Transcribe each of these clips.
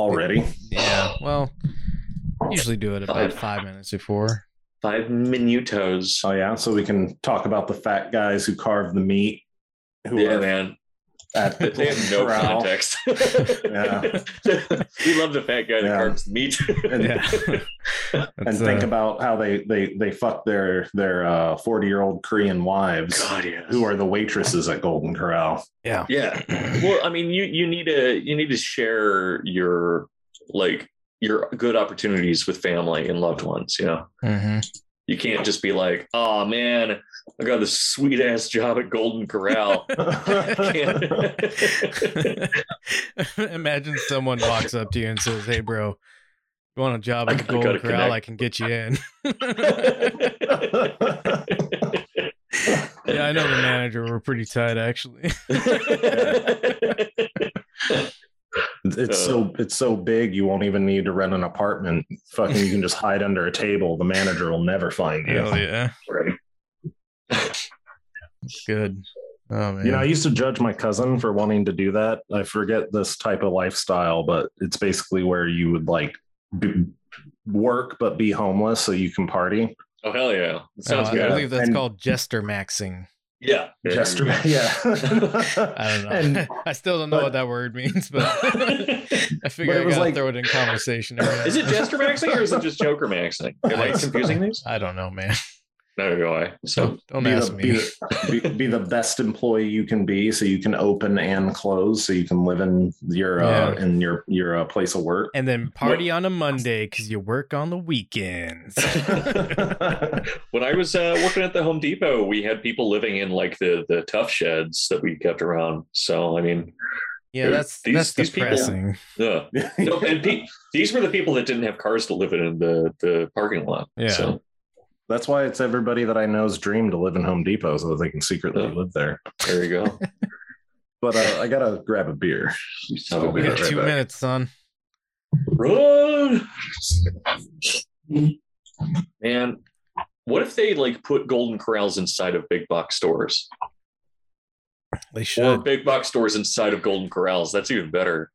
already. Yeah. Well, usually do it about Five. five minutes before. Five minutos. Oh yeah, so we can talk about the fat guys who carve the meat. Who Yeah, are man. at the They have no corral. context. Yeah. we love the fat guy that Yeah. carves the meat. Yeah. and think uh, about how they they they fuck their their uh 40 year old Korean wives God, yeah. who are the waitresses at Golden Corral. yeah. Yeah. Well, I mean, you you need to you need to share your like your good opportunities with family and loved ones. You know, hmm you can't just be like, "Oh man, I got this sweet ass job at Golden Corral." Imagine someone walks up to you and says, "Hey, bro, you want a job at the Golden Corral? connect." I can get you in." yeah, I know the manager. We're pretty tight, actually. It's so it's so big you won't even need to rent an apartment. Fucking you can just hide under a table. The manager will never find you. Hell yeah, right. good. Oh man, You know, I used to judge my cousin for wanting to do that. I forget this type of lifestyle, but it's basically where you would like be, work but be homeless so you can party. Oh hell yeah! Sounds Uh, I believe that's And- called jester maxing. Yeah. Jester, yeah. I don't know. And- I still don't know but- what that word means, but I figure But it I was gotta like- throw it in conversation. Is it and then. Jester Maxing or is it just Joker Maxing? Am I confusing these? I don't know, man. No, do I. So Don't, don't be, ask the, me. be, the, be, be the best employee you can be so you can open and close so you can live in your uh, in your your uh, place of work and then party on a Monday because you work on the weekends. when I was uh, working at the Home Depot, we had people living in like the the tough sheds that we kept around. So I mean, Yeah, that's these- that's these people- yeah. No, and pe- these were the people that didn't have cars to live in in the the parking lot. Yeah. So that's why it's everybody that i know's dream to live in home depot so that they can secretly Yeah. live there there you go. but uh, i gotta grab a beer son of a I'll We be got right two back. minutes, son. Run, man. What if they like put golden corrals inside of big box stores? They or big box stores inside of Golden Corrals. That's even better.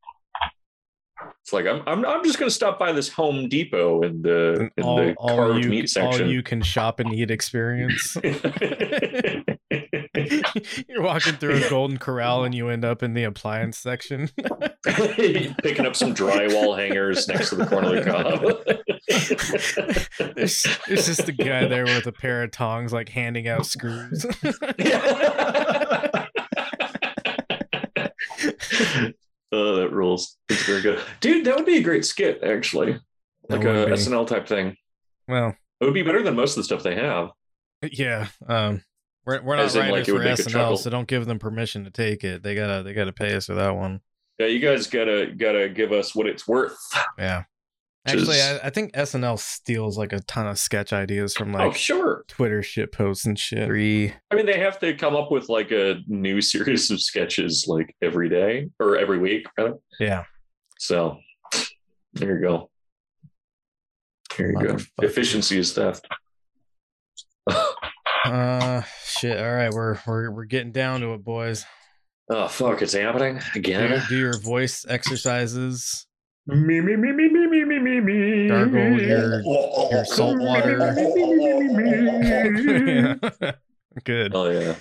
It's like I'm I'm, I'm just going to stop by this Home Depot in the in all, the all carved you, meat all you can shop and eat experience. You're walking through a golden corral and you end up in the appliance section. Picking up some drywall hangers next to the corner of the cob. there's, there's just a guy there with a pair of tongs, like handing out screws. Oh, that rules. It's very good, dude. That would be a great skit, actually, like a be. SNL type thing. well, It would be better than most of the stuff they have. yeah. Um, we're we're not As in, writing like, it it for would make a SNL, so don't give them permission to take it. They gotta they gotta pay us for that one. Yeah, you guys gotta gotta give us what it's worth. Yeah. Which Actually, is- I, I think SNL steals like a ton of sketch ideas from oh, like sure. Twitter shit posts and shit. Three. I mean, they have to come up with like a new series of sketches like every day or every week, rather. Yeah. So there you go. There you go. Efficiency is theft. Uh, shit. All right, we're we're we're getting down to it, boys. oh fuck! It's happening Do, again. do your voice exercises. Me me me me me me me me me. Gargle your your salt water. Yeah. Good. Oh yeah.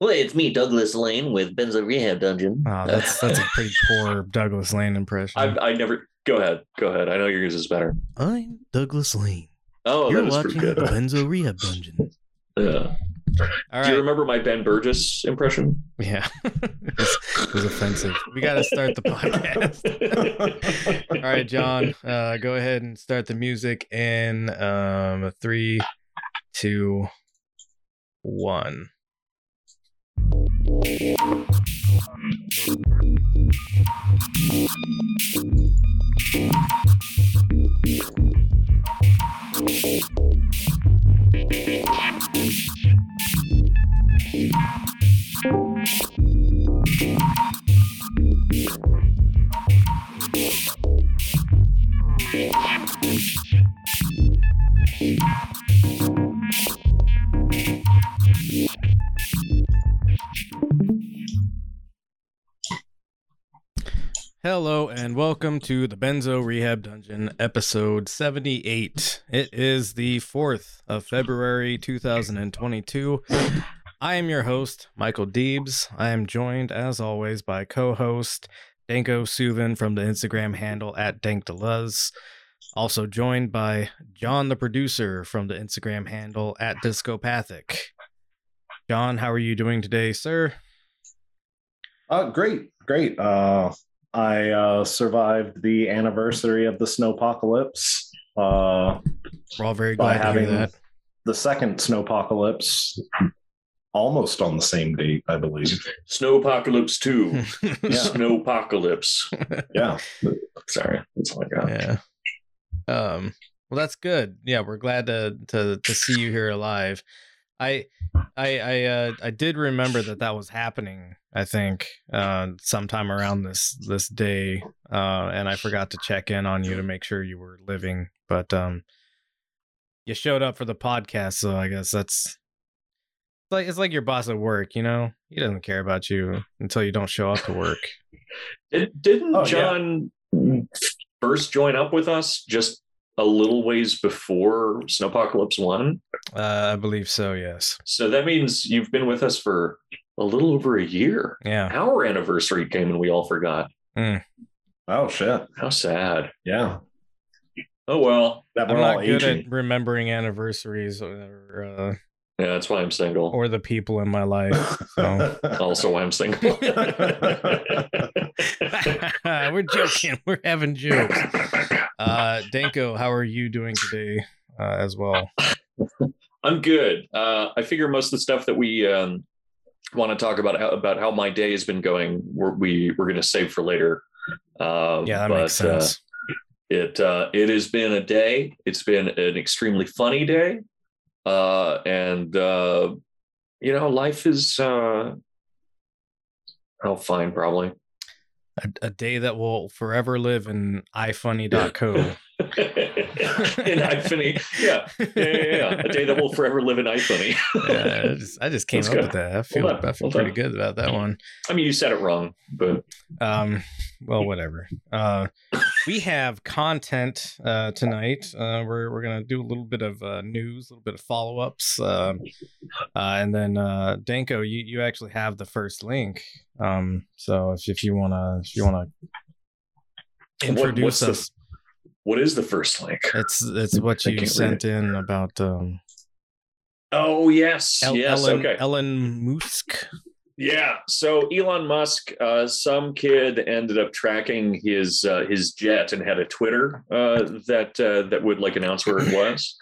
Well, it's me, Douglas Lane, with Benzo Rehab Dungeon. Oh, that's that's a pretty poor Douglas Lane impression. I I never. Go ahead. Go ahead. I know yours is better. I'm Douglas Lane. Oh, You're that watching good. Benzo Rehab Dungeon. Yeah. Do you remember my Ben Burgess impression? Yeah, it, was, it, was, offensive. We got to start the podcast. All right, John, uh, go ahead and start the music in um, three, two, one. Hello and welcome to the Benzo Rehab Dungeon, episode 78. It is the 4th of February 2022. I am your host, Michael Deebs. I am joined, as always, by co host Danko Suvin from the Instagram handle at DankDeleuze. Also joined by John, the producer, from the Instagram handle at Discopathic. John, how are you doing today, sir? Uh, great, great. Uh, I uh, survived the anniversary of the snowpocalypse uh, We're all very glad to hear that. the second snowpocalypse almost on the same date, I believe. Snowpocalypse 2. Yeah. Snowpocalypse. Yeah. Sorry. That's all I got. yeah. Um. Well, that's good. Yeah, we're glad to to to see you here alive. I I I uh I did remember that that was happening. I think uh sometime around this this day, uh, and I forgot to check in on you to make sure you were living. But um, you showed up for the podcast, so I guess that's it's like it's like your boss at work. You know, he doesn't care about you until you don't show up to work. Did, didn't Oh, yeah. John first join up with us just a little ways before Snowpocalypse 1? Uh, I believe so. Yes. So that means you've been with us for a little over a year. Yeah. Our anniversary came and we all forgot. Oh shit. How sad. Yeah. Oh well. That I'm we're all not good aging. at remembering anniversaries or uh, Yeah, that's why I'm single. or the people in my life. So. also why I'm single. We're joking. We're having jokes. Uh, Danko, how are you doing today uh, as well? I'm good. Uh, I figure most of the stuff that we um, want to talk about how, about how my day has been going, we're, we we're going to save for later. Uh, Yeah, that but, makes uh, sense. it uh, it has been a day. It's been an extremely funny day, uh, and uh, you know, life is uh, oh fine, probably. a, a day that will forever live in ifunny.co. in iFunny, yeah, yeah, yeah, yeah. A day that will forever live in iFunny. yeah, I just, I just came Let's up go. with that. I feel, done. I feel Well pretty done. good about that one. I mean, you said it wrong, but Um, well, whatever. Uh, we have content uh, tonight. Uh, we're we're gonna do a little bit of uh, news, a little bit of follow ups, um, uh, and then uh, Danko, you you actually have the first link. Um, so if, if you wanna if you wanna What- introduce the- us, what is the first link? it's it's what you sent in about um, Oh yes, El- yes. Ellen okay. Ellen Musk. Yeah. So Elon Musk, uh, some kid ended up tracking his uh, his jet and had a Twitter uh, that uh, that would like announce where it was.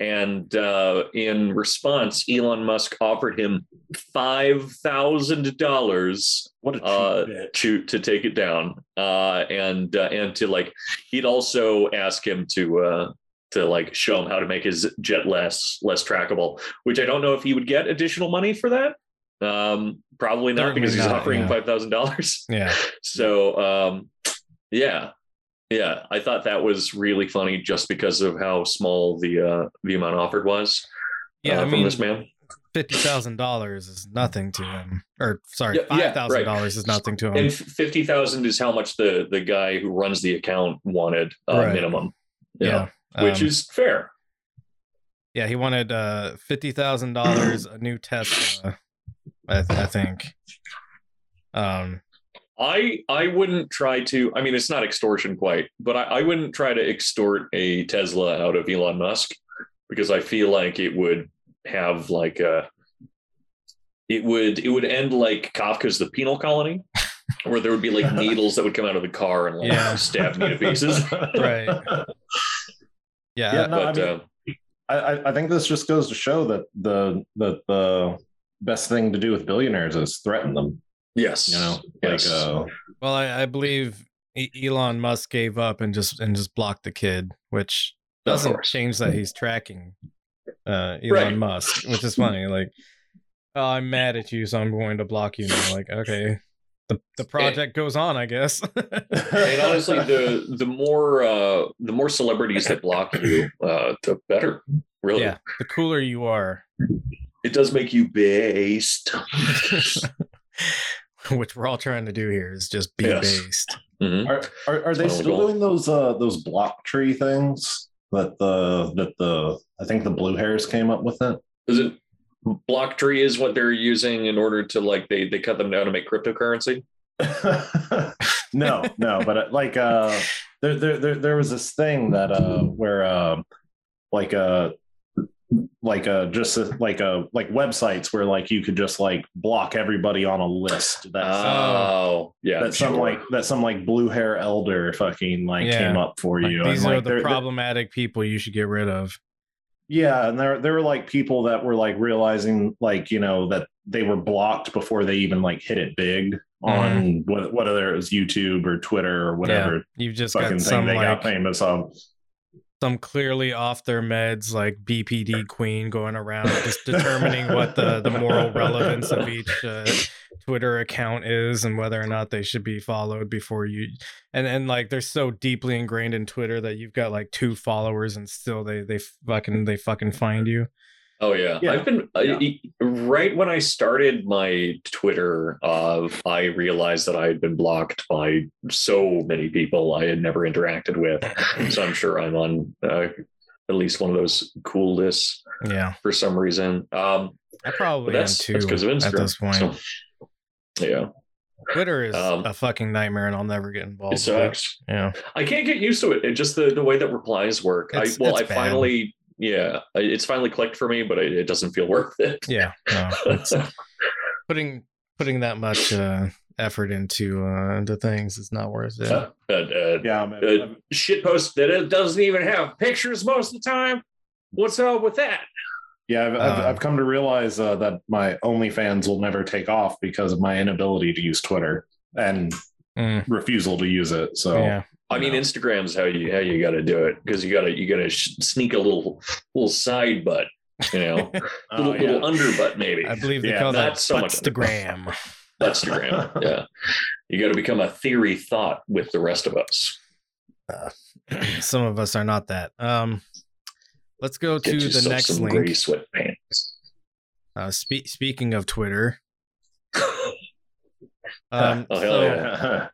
And uh, in response, Elon Musk offered him five thousand dollars What a cheap uh, to to take it down, uh, and uh, and to like he'd also ask him to uh, to like show him how to make his jet less less trackable. Which I don't know if he would get additional money for that. Um, probably not Certainly because he's not, offering yeah. five thousand dollars. Yeah, So um, yeah. Yeah, I thought that was really funny just because of how small the uh, the amount offered was. yeah. uh, I from mean, this man. fifty thousand dollars is nothing to him. Or sorry, Yeah, yeah, five thousand dollars is nothing to him. And fifty thousand is how much the the guy who runs the account wanted uh, Right. minimum. Know, yeah, which um, is fair. yeah. He wanted uh fifty thousand dollars, a new Tesla. I, th- I think. Um. I I wouldn't try to. I mean, it's not extortion quite, but I, I wouldn't try to extort a Tesla out of Elon Musk because I feel like it would have like a. It would it would end like Kafka's The Penal Colony, where there would be like needles that would come out of the car and like Yeah. stab me to pieces. Right. Yeah. Yeah, no, I mean, uh, I, I- I think this just goes to show that the that the best thing to do with billionaires is threaten them. yes, You know, yes. like uh, well, I, I believe E- Elon Musk gave up and just and just blocked the kid, which doesn't change that he's tracking uh Elon Right. Musk, which is funny. Like, oh, I'm mad at you, so I'm going to block you now. Like, okay. The, the project goes on, I guess. and honestly, the the more uh, the more celebrities that block you, uh, the better. Really, yeah, the cooler you are, it does make you based. which we're all trying to do here is just be Yes. based. Mhm. Are, are are they still doing those uh those block tree things that the that the I think the blue hairs came up with it? Is it block tree is what they're using in order to like they they cut them down to make cryptocurrency? no, no, but uh, like uh there, there there there was this thing that uh where uh like uh like a just uh, like a like websites where like you could just like block everybody on a list that Oh, yeah. that some like that some like blue hair elder fucking like Yeah. came up for Like, you these and are like the they're- problematic people you should get rid of. Yeah, and there there were like people that were like realizing like you know that they were blocked before they even like hit it big on what whether it was YouTube or Twitter or whatever Yeah, you've just fucking got thing some they like got famous on. Some clearly off their meds like BPD queen going around just determining what the the moral relevance of each uh, Twitter account is and whether or not they should be followed before you and and like they're so deeply ingrained in Twitter that you've got like two followers and still they they fucking they fucking find you. Oh yeah. Yeah. I've been Yeah. e- right when I started my Twitter. Uh, I realized that I had been blocked by so many people I had never interacted with. So I'm sure I'm on uh, at least one of those cool lists Yeah, for some reason. Um, I probably am that's too that's because of Instagram. at this point. So, yeah, Twitter is Um, a fucking nightmare, and I'll never get involved. it sucks. Yeah, I can't get used to it. It just the the way that replies work. I It's- well, I bad. finally yeah, it's finally clicked for me, but it, it doesn't feel worth it. yeah. No, putting putting that much uh, effort into uh, into things is not worth it. Uh, uh, Yeah, man. uh, shit post that it doesn't even have pictures most of the time. What's up with that? yeah, I've, I've, uh, I've come to realize uh, that my OnlyFans will never take off because of my inability to use Twitter and Mm, refusal to use it. So yeah, I mean, No. Instagram's how you how you got to do it because you got to you got to sh- sneak a little little side butt, you know, Oh, little yeah. little underbutt maybe. I believe they Yeah, call that that's so Instagram. Instagram, yeah. You got to become a theory thought with the rest of us. Some of us are not that. Um, let's go Get to the next some link. gray sweatpants. Uh, spe- speaking of Twitter, um, Oh, hell so yeah.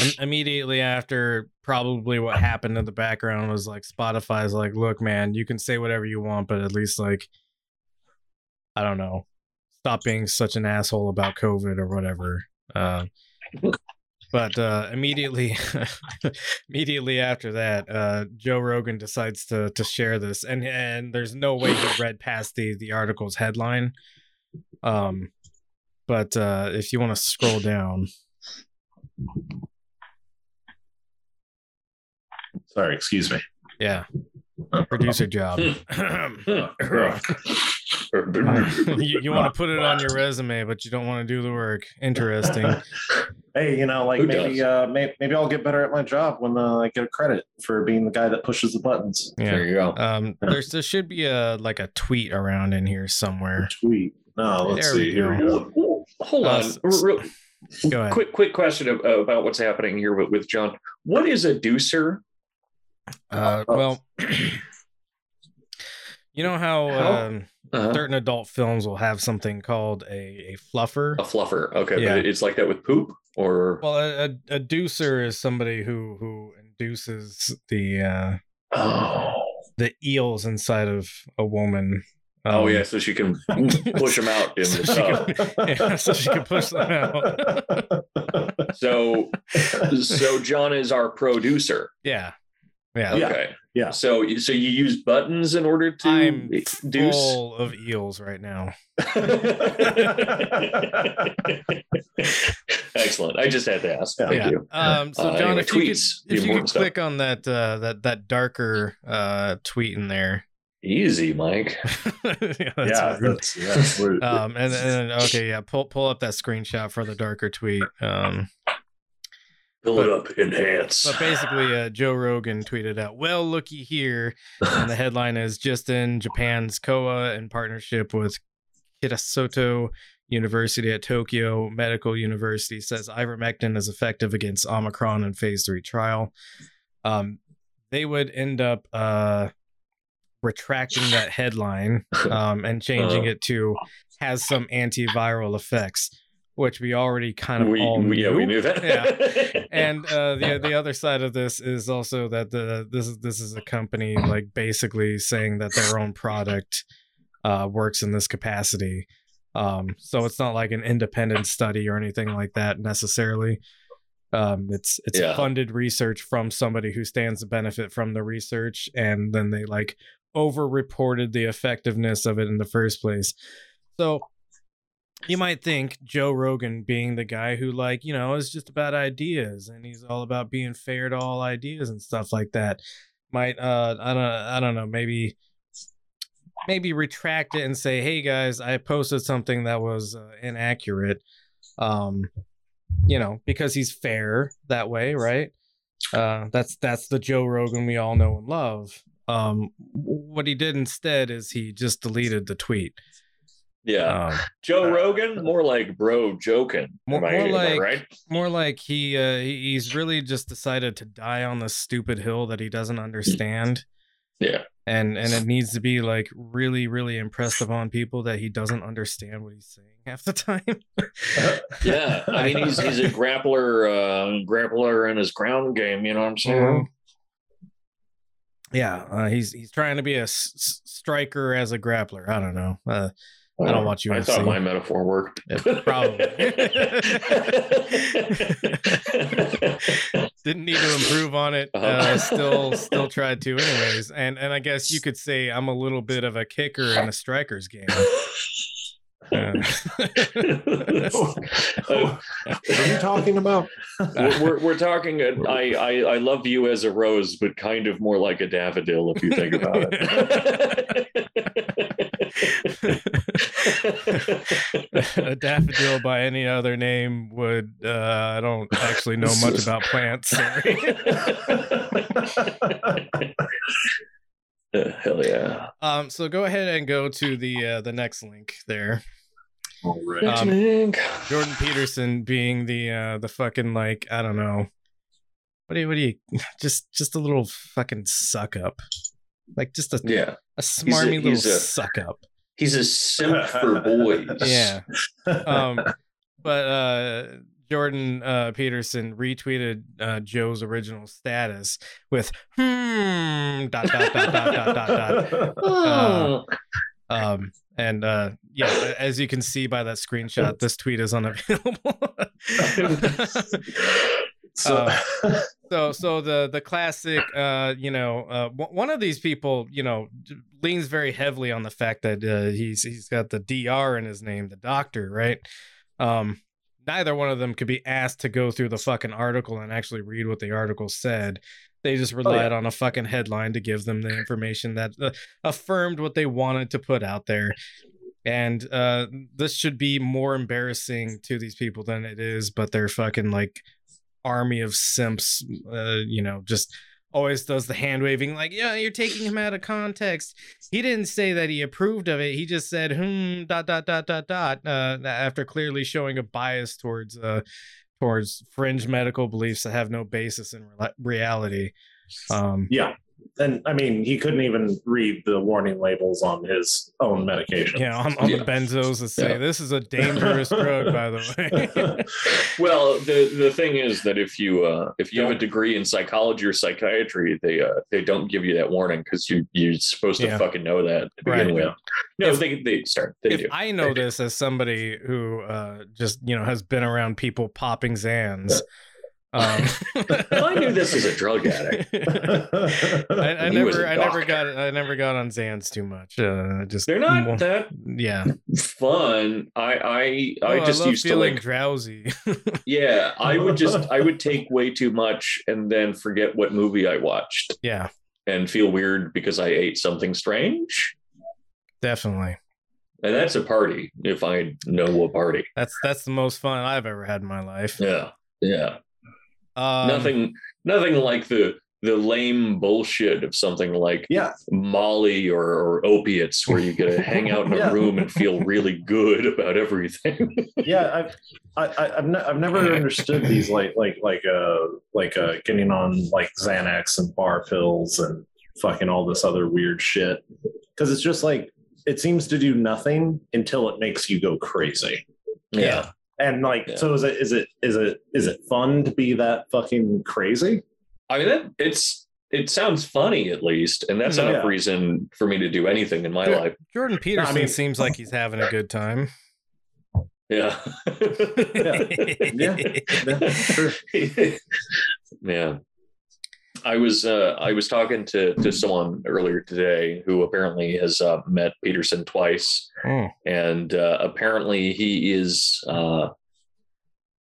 Im- immediately after probably what happened in the background was like Spotify's like, look, man, you can say whatever you want, but at least like, I don't know, stop being such an asshole about COVID or whatever. Uh, but uh, immediately, immediately after that, uh, Joe Rogan decides to to share this, and and there's no way he read past the the article's headline. Um, but uh, if you want to scroll down, Sorry, excuse me. yeah, producer job. you, you want to put it on your resume, but you don't want to do the work. Interesting. Hey, you know, like Who maybe does? uh may, maybe I'll get better at my job when uh, I get a credit for being the guy that pushes the buttons. Yeah. There you go. Um, there's there should be a like a tweet around in here somewhere. Tweet. No, let's There see. we Here we go. go. Hold Uh, on. s- Real- Go ahead. quick, quick question about what's happening here with, with John. What is a deucer? Uh, Oh. well, you know how How? um, Uh-huh. certain adult films will have something called a, a fluffer. A fluffer. Okay, Yeah. but it's like that with poop, or Well, a, a, a deucer is somebody who who induces the uh, oh, the eels inside of a woman. oh Um, yeah, so she can push them out in the she can- yeah, so she can push them out. So, so John is our producer. yeah, yeah. Yeah. Okay. Yeah. So, so you use buttons in order to I'm deuce. full of eels right now. Excellent. I just had to ask. Yeah. Thank yeah. you. Um, so Uh, John, anyway, if you could, tweets, the if you could important stuff. click on that uh, that that darker uh, tweet in there. Easy, Mike. yeah, that's yeah, rude. that's, yeah, we're- um, and, and okay, yeah, pull pull up that screenshot for the darker tweet. Um, Fill it up. Enhance. but basically, uh, Joe Rogan tweeted out, "Well, looky here," and the headline is just in Japan's Kowa in partnership with Kitasato University at Tokyo Medical University says ivermectin is effective against Omicron in phase three trial. Um, they would end up uh, retracting that headline um, and changing Uh. it to has some antiviral effects. Which we already kind of we, all we- yeah, we knew. knew that. Yeah. and uh, the the other side of this is also that the this is this is a company like basically saying that their own product uh, works in this capacity. Um, so it's not like an independent study or anything like that necessarily. Um, it's it's Yeah. funded research from somebody who stands to benefit from the research, and then they like over-reported the effectiveness of it in the first place. So you might think Joe Rogan being the guy who like, you know, is just about ideas and he's all about being fair to all ideas and stuff like that might uh I don't I don't know, maybe maybe retract it and say, "Hey guys, I posted something that was uh, inaccurate." Um you know, because he's fair that way, right? Uh that's that's the Joe Rogan we all know and love. Um what he did instead is he just deleted the tweet. Yeah. Um Joe Rogan, more like bro joking. More- I- more like- right? more like he uh, he's really just decided to die on the stupid hill that he doesn't understand Yeah. and and it needs to be like really really impressed upon people that he doesn't understand what he's saying half the time Yeah. I mean, he's he's a grappler, uh, grappler in his ground game. You know what I'm saying? Mhm. yeah uh, he's he's trying to be a s- striker as a grappler i don't know uh I don't watch you. I UFC. thought my metaphor worked. Yeah, probably. didn't need to improve on it uh, Uh-huh. still still tried to anyways and and i guess you could say i'm a little bit of a kicker in a striker's game Uh, what are you talking about? we're, we're, we're talking. uh, I, I I love you as a rose, but kind of more like a daffodil if you think about it. a daffodil by any other name would uh, i don't actually know much about plants sorry. Uh, hell yeah! um so go ahead and go to the uh, the next link there All right. Um, Link. jordan peterson being the uh the fucking like i don't know what do you what do you just just a little fucking suck up like just a, yeah, a smarmy little a- suck up he's a simp for boys. yeah um but uh jordan uh peterson retweeted uh joe's original status with hmm dot dot dot dot dot dot dot Oh. um and uh yeah as you can see by that screenshot this tweet is unavailable so, so so the the classic uh you know uh w- one of these people you know leans very heavily on the fact that uh, he's he's got the dr in his name the doctor right? Um neither one of them could be asked to go through the fucking article and actually read what the article said. They just relied on a fucking headline to give them the information that uh, affirmed what they wanted to put out there. And uh this should be more embarrassing to these people than it is but they're fucking like army of simps uh you know just always does the hand waving like yeah you're taking him out of context. He didn't say that he approved of it. He just said hmm dot dot dot dot dot uh after clearly showing a bias towards uh towards fringe medical beliefs that have no basis in re- reality. Um yeah. And I mean, he couldn't even read the warning labels on his own medication. yeah on, on Yeah. the benzos that say Yeah. this is a dangerous drug by the way well, the the thing is that if you uh, if you have a degree in psychology or psychiatry, they uh, they don't give you that warning because you you're supposed to Yeah. fucking know that to begin Right. with. No, If- they they start. They if do. I know this as somebody who uh, just you know has been around people popping Xans, um, I knew this was a drug addict. I, I never, I never got, I never got on Xans too much. Uh, just They're not well, that yeah. fun. I I Oh, I just love used to like drowsy. yeah. I would just I would take way too much and then forget what movie I watched yeah, and feel weird because I ate something strange. definitely. And that's a party if I know a party. That's that's the most fun I've ever had in my life. Yeah. Yeah. Um, nothing nothing like the the lame bullshit of something like yeah. Molly or, or opiates where you get to hang out in a Yeah. room and feel really good about everything. Yeah. I've, I, I've, ne- I've never understood these like, like, like, uh, like, uh, getting on like Xanax and bar pills and fucking all this other weird shit. Cause it's just like, it seems to do nothing until it makes you go crazy. Yeah. And like, Yeah. so is it is it is it is it fun to be that fucking crazy? I mean, that it's it sounds funny at least, and that's mm, Yeah. enough reason for me to do anything in my Yeah. life. Jordan Peterson mean- seems like he's having a good time. Yeah. Yeah, Yeah, sure. yeah. I was uh, I was talking to to someone earlier today who apparently has uh, met Peterson twice, Hmm. and uh, apparently he is uh,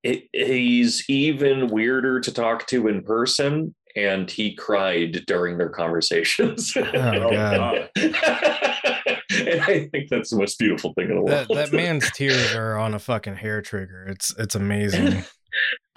it, he's even weirder to talk to in person, and he cried during their conversations. Oh, God. and I think that's the most beautiful thing in the That world. that man's tears are on a fucking hair trigger. It's it's amazing.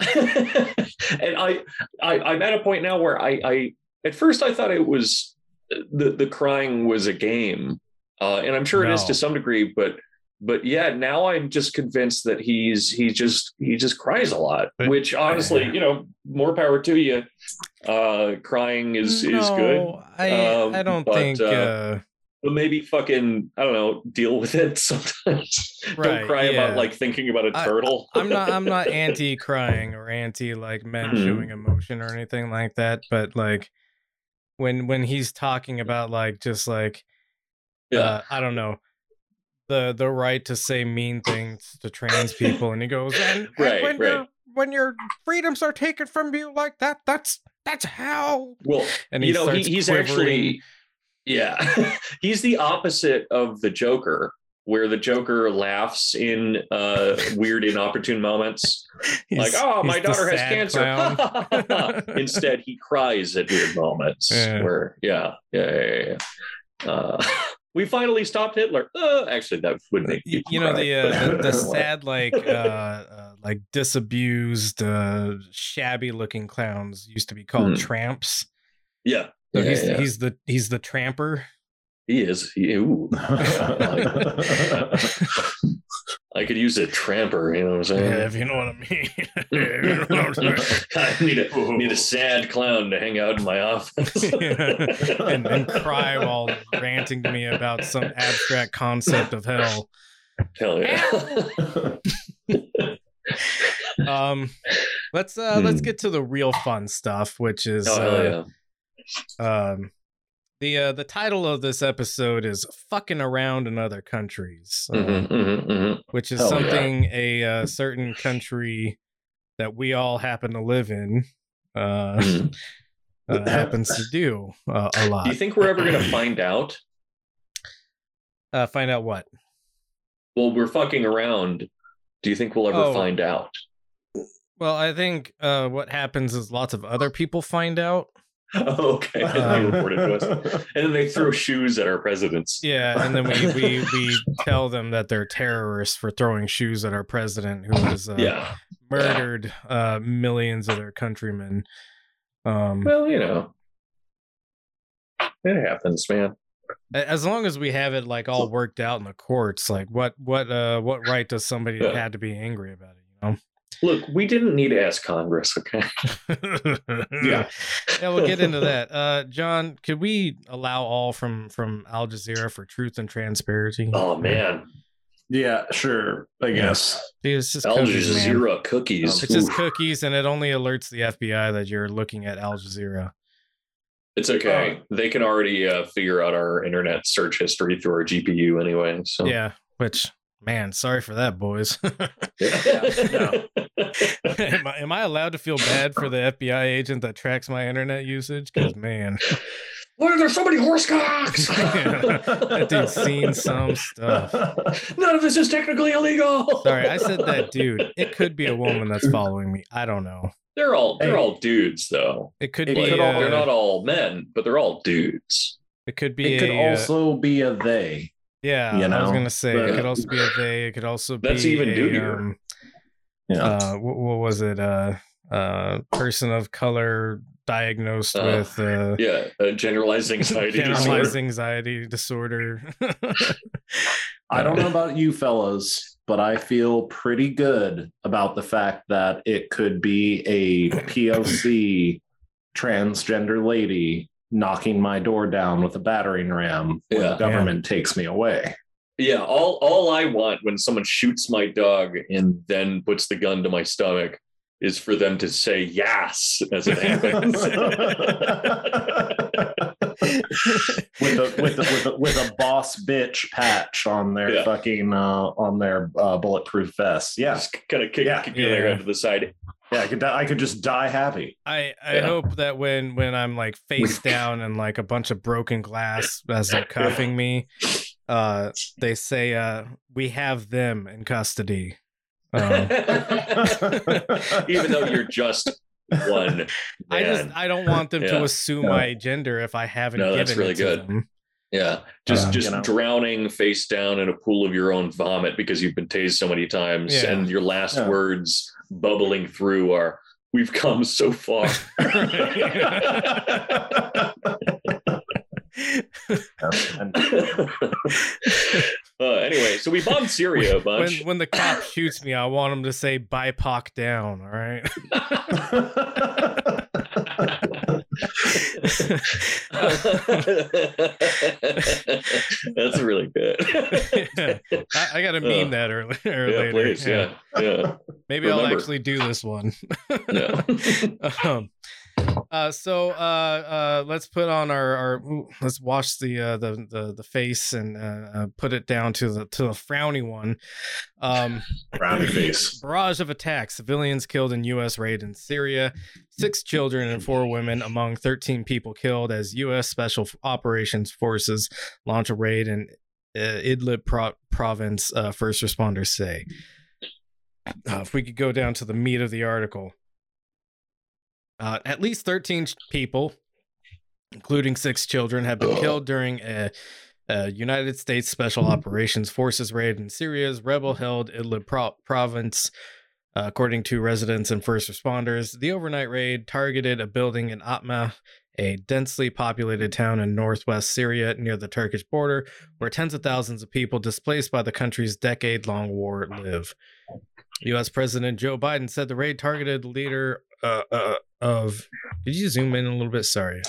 and I, I I'm at a point now where I, I at first I thought it was the the crying was a game, uh, and I'm sure it is to some degree, but but yeah, now I'm just convinced that he's he just he just cries a lot, But- which honestly, you know, more power to you. Uh, crying is is good, I Um, I don't but, think uh, but maybe fucking I don't know, deal with it sometimes. Right, don't cry yeah. about like thinking about a turtle. I'm not I'm not anti crying or anti like men Mhm. showing emotion or anything like that, but like when when he's talking about like just like yeah. uh, I don't know the the right to say mean things to trans people, and he goes, and, and Right, when right. your when your freedoms are taken from you like that, that's that's hell. Well, And you know, he, he's quivering. actually, yeah, he's the opposite of the Joker, where the Joker laughs in uh, weird, inopportune moments, like, "Oh, my daughter has cancer." Instead, he cries at weird moments. Yeah. Where, yeah, yeah, yeah, yeah. Uh, we finally stopped Hitler. Uh, actually, that would make you, you know cry, the, uh, the the sad like uh, uh like disabused uh shabby looking clowns used to be called Hmm. tramps yeah, so yeah, he's yeah. he's the he's the tramper he is. He, ooh. I could use a tramper. You know what I'm saying? yeah, if you know what i mean You know what I'm saying? I need a need a sad clown to hang out in my office. and, and cry while ranting to me about some abstract concept of hell Hell yeah. um let's uh let's Hmm. get to the real fun stuff which is oh, uh, yeah. Um, the uh, the title of this episode is "fucking around in other countries," uh, Mhm, mhm, mhm. which is Hell yeah. something a uh, certain country that we all happen to live in uh, Mhm. uh, happens to do uh, a lot. Do you think we're ever going to find out? uh, find out what? Well, we're fucking around. Do you think we'll ever Oh. find out? Well, I think uh, what happens is lots of other people find out. Oh, okay. they Um, reported to us. And then they throw shoes at our presidents. Yeah, and then we we, we tell them that they're terrorists for throwing shoes at our president, who has uh, Yeah. murdered uh, millions of their countrymen. Um, Well, you know, it happens, man. as long as we have it like all worked out in the courts, like what what uh what right does somebody Yeah. have to be angry about it? You Look, we didn't need to ask Congress, okay? Yeah. yeah. We'll get into that. Uh, John, could we allow all from from Al Jazeera for truth and transparency? Oh man, yeah, sure. I guess. Dude, it's just Al cookies, man. Jazeera cookies. It's just Oof. cookies, and it only alerts the FBI that you're looking at Al Jazeera. It's okay. they can already uh, figure out our internet search history through our GPU anyway. So Yeah, which man, sorry for that, boys. Am, I, am I allowed to feel bad for the FBI agent that tracks my internet usage? Because man, Why are there so many horse cocks? that dude's seen some stuff. None of this is technically illegal. Sorry, I said that dude. It could be a woman that's following me. I don't know. They're all they're Hey. all dudes though. It could It be. could all- uh, they're not all men, but they're all dudes. it could be. It could a, uh, also be a they. Yeah, you I was gonna say it could also be a they. It could also be. That's even a. Um, Yeah. uh, what, what was it? Uh, uh, person of color diagnosed Uh, with uh, Yeah, uh, generalized anxiety generalized disorder. anxiety disorder. I don't know about you fellas, but I feel pretty good about the fact that it could be a POC transgender lady knocking my door down with a battering ram when Yeah. the government takes me away. Yeah, all all I want when someone shoots my dog and then puts the gun to my stomach is for them to say yes as it happens. with a with a, with a with a boss bitch patch on their Yeah. fucking uh on their uh, bulletproof vest. Yeah, Just kind of kick, Yeah. kick your leg Yeah. out to the side. Yeah. I could die, I could just die happy. I I Yeah. hope that when when I'm like face down and like a bunch of broken glass as they're cuffing me, uh, they say, uh, "We have them in custody." Um, Even though you're just one. I just. I don't want them to assume Yeah. my gender if I haven't No, given that's really it to good. them. Yeah, just Uh, just you know. drowning face down in a pool of your own vomit because you've been tased so many times, Yeah. and your last Yeah. words bubbling through are "We've come so far." Uh, anyway, so we bombed Syria a when bunch. when the cop shoots me, I want him to say "BIPOC down." All right. That's really good. Yeah. I, I gotta meme Uh, that earlier. or yeah, later. please. Yeah, yeah. Maybe I'll actually do this one. um, uh, so uh, uh, let's put on our, our ooh, let's wash the, uh, the the the face and uh, uh, put it down to the to the frowny one. Um, Frowny face. barrage of attacks, civilians killed in U.S. raid in Syria, six children and four women among 13 people killed as U.S. Special Operations Forces launch a raid in uh, Idlib pro- province. Uh, first responders say. Uh, if we could go down to the meat of the article, uh, at least 13 people, including six children, have been killed during a, a United States Special Operations Forces raid in Syria's rebel-held Idlib pro- province. Uh, according to residents and first responders, the overnight raid targeted a building in Atma, a densely populated town in northwest Syria near the Turkish border, where tens of thousands of people displaced by the country's decade long war live. U.S. President Joe Biden said the raid targeted leader uh, uh, of. Did you zoom in a little bit? Sorry.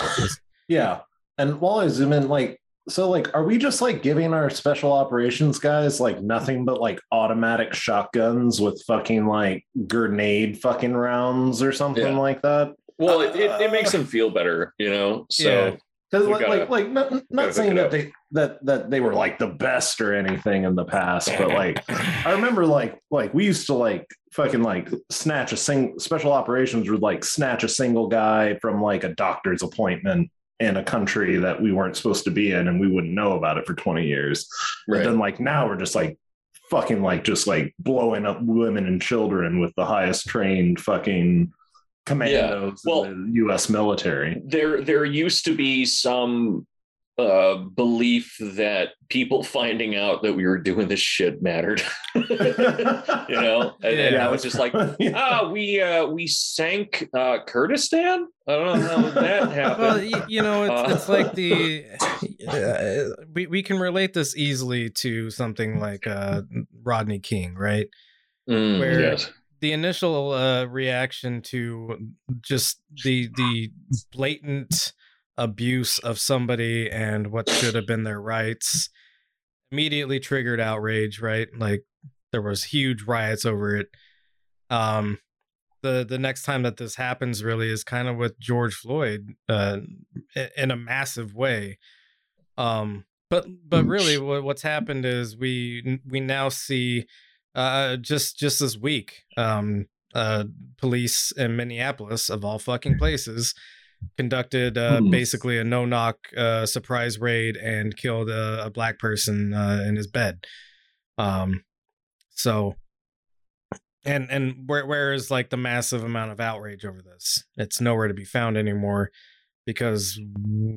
Yeah. And while I zoom in, like, so like, are we just like giving our special operations guys like nothing but like automatic shotguns with fucking like grenade fucking rounds or something Yeah. like that? Well, it, it, it makes them feel better, you know. So Yeah. Because like, like like not, not saying that up. they that that they were like the best or anything in the past, but like I remember like like we used to like fucking like snatch a sing special operations would like snatch a single guy from like a doctor's appointment in a country that we weren't supposed to be in and we wouldn't know about it for 20 years. right. And then like now we're just like fucking like just like blowing up women and children with the highest trained fucking commandos Well- in the US military. there there used to be some uh belief that people finding out that we were doing this shit mattered you know and, and Yeah. i was just like ah we uh we sank uh kurdistan i don't know how that happened well, y- you know, it's, it's Uh. like the uh, we we can relate this easily to something like uh, Rodney King, right? Mm, where- yes. The initial uh, reaction to just the the blatant abuse of somebody and what should have been their rights immediately triggered outrage right? Like there was huge riots over it. Um the the next time that this happens really is kind of with George Floyd uh in a massive way. Um but but really what, what's happened is we we now see uh just just this week um uh police in minneapolis of all fucking places conducted uh Hmm. basically a no knock uh surprise raid and killed a, a black person uh in his bed um so and and where where is like the massive amount of outrage over this it's nowhere to be found anymore because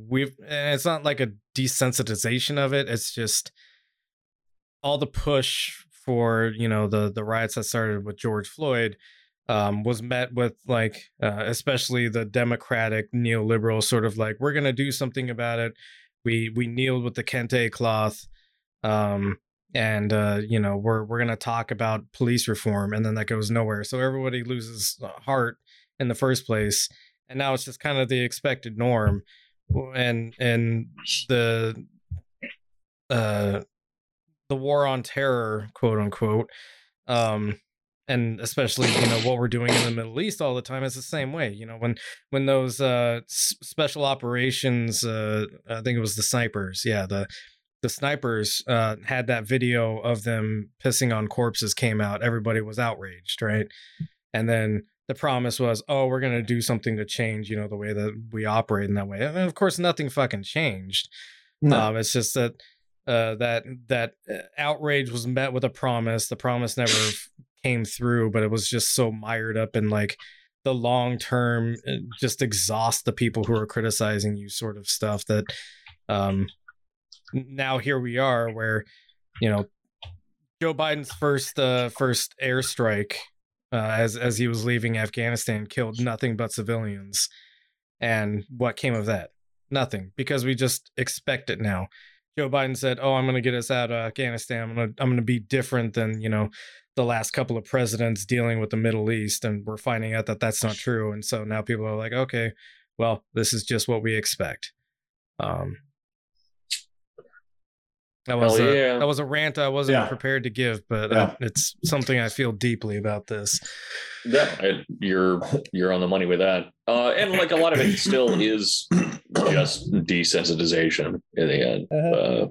we've and it's not like a desensitization of it it's just all the push for you know the the riots that started with George Floyd um, was met with like uh, especially the democratic neoliberal sort of like we're gonna do something about it. We we kneeled with the kente cloth um, and uh, you know we're we're gonna talk about police reform and then that goes nowhere. So everybody loses heart in the first place and now it's just kind of the expected norm. And and the uh the war on terror, quote unquote, um, and especially you know what we're doing in the Middle East all the time is the same way. You know when when those uh, s- special operations, uh, I think it was the snipers, yeah, the the snipers uh, had that video of them pissing on corpses came out. Everybody was outraged, right? And then the promise was, oh, we're gonna do something to change, you know, the way that we operate in that way. And of course, nothing fucking changed. No. Um, it's just that uh, that that uh, outrage was met with a promise. The promise never came through, but it was just so mired up in like the long term, uh, just exhaust the people who are criticizing you, sort of stuff. That um, now here we are, where you know Joe Biden's first uh, first airstrike uh, as as he was leaving Afghanistan killed nothing but civilians, and what came of that? Nothing, because we just expect it now. Joe Biden said, "Oh, I'm going to get us out of Afghanistan. I'm going to I'm going to be different than you know the last couple of presidents dealing with the Middle East," and we're finding out that that's not true. And so now people are like, "Okay, well, this is just what we expect." Um, that was Hell a, yeah. that was a rant I wasn't Yeah. prepared to give, but Yeah. uh, it's something I feel deeply about this. Yeah, I- you're you're on the money with that. Uh, and like a lot of it still is just desensitization in the end. Uh,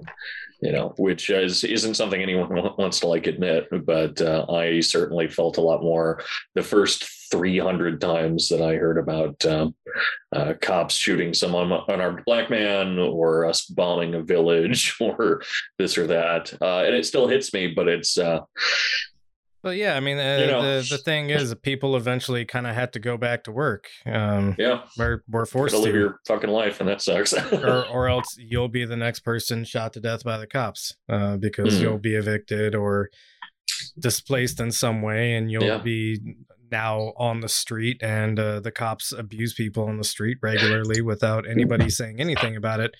you know, which is isn't something anyone wants to like admit, but uh, I certainly felt a lot more the first 300 times that I heard about um, uh, cops shooting some un- unarmed black man or us bombing a village or this or that. Uh, and it still hits me, but it's uh, But yeah, I mean, uh, You know. the the thing is, people eventually kind of had to go back to work. Um, yeah, we're we're forced to live your fucking life, and that sucks. or or else you'll be the next person shot to death by the cops uh, because Hmm. you'll be evicted or displaced in some way, and you'll Yeah. be now on the street, and uh, the cops abuse people on the street regularly without anybody saying anything about it,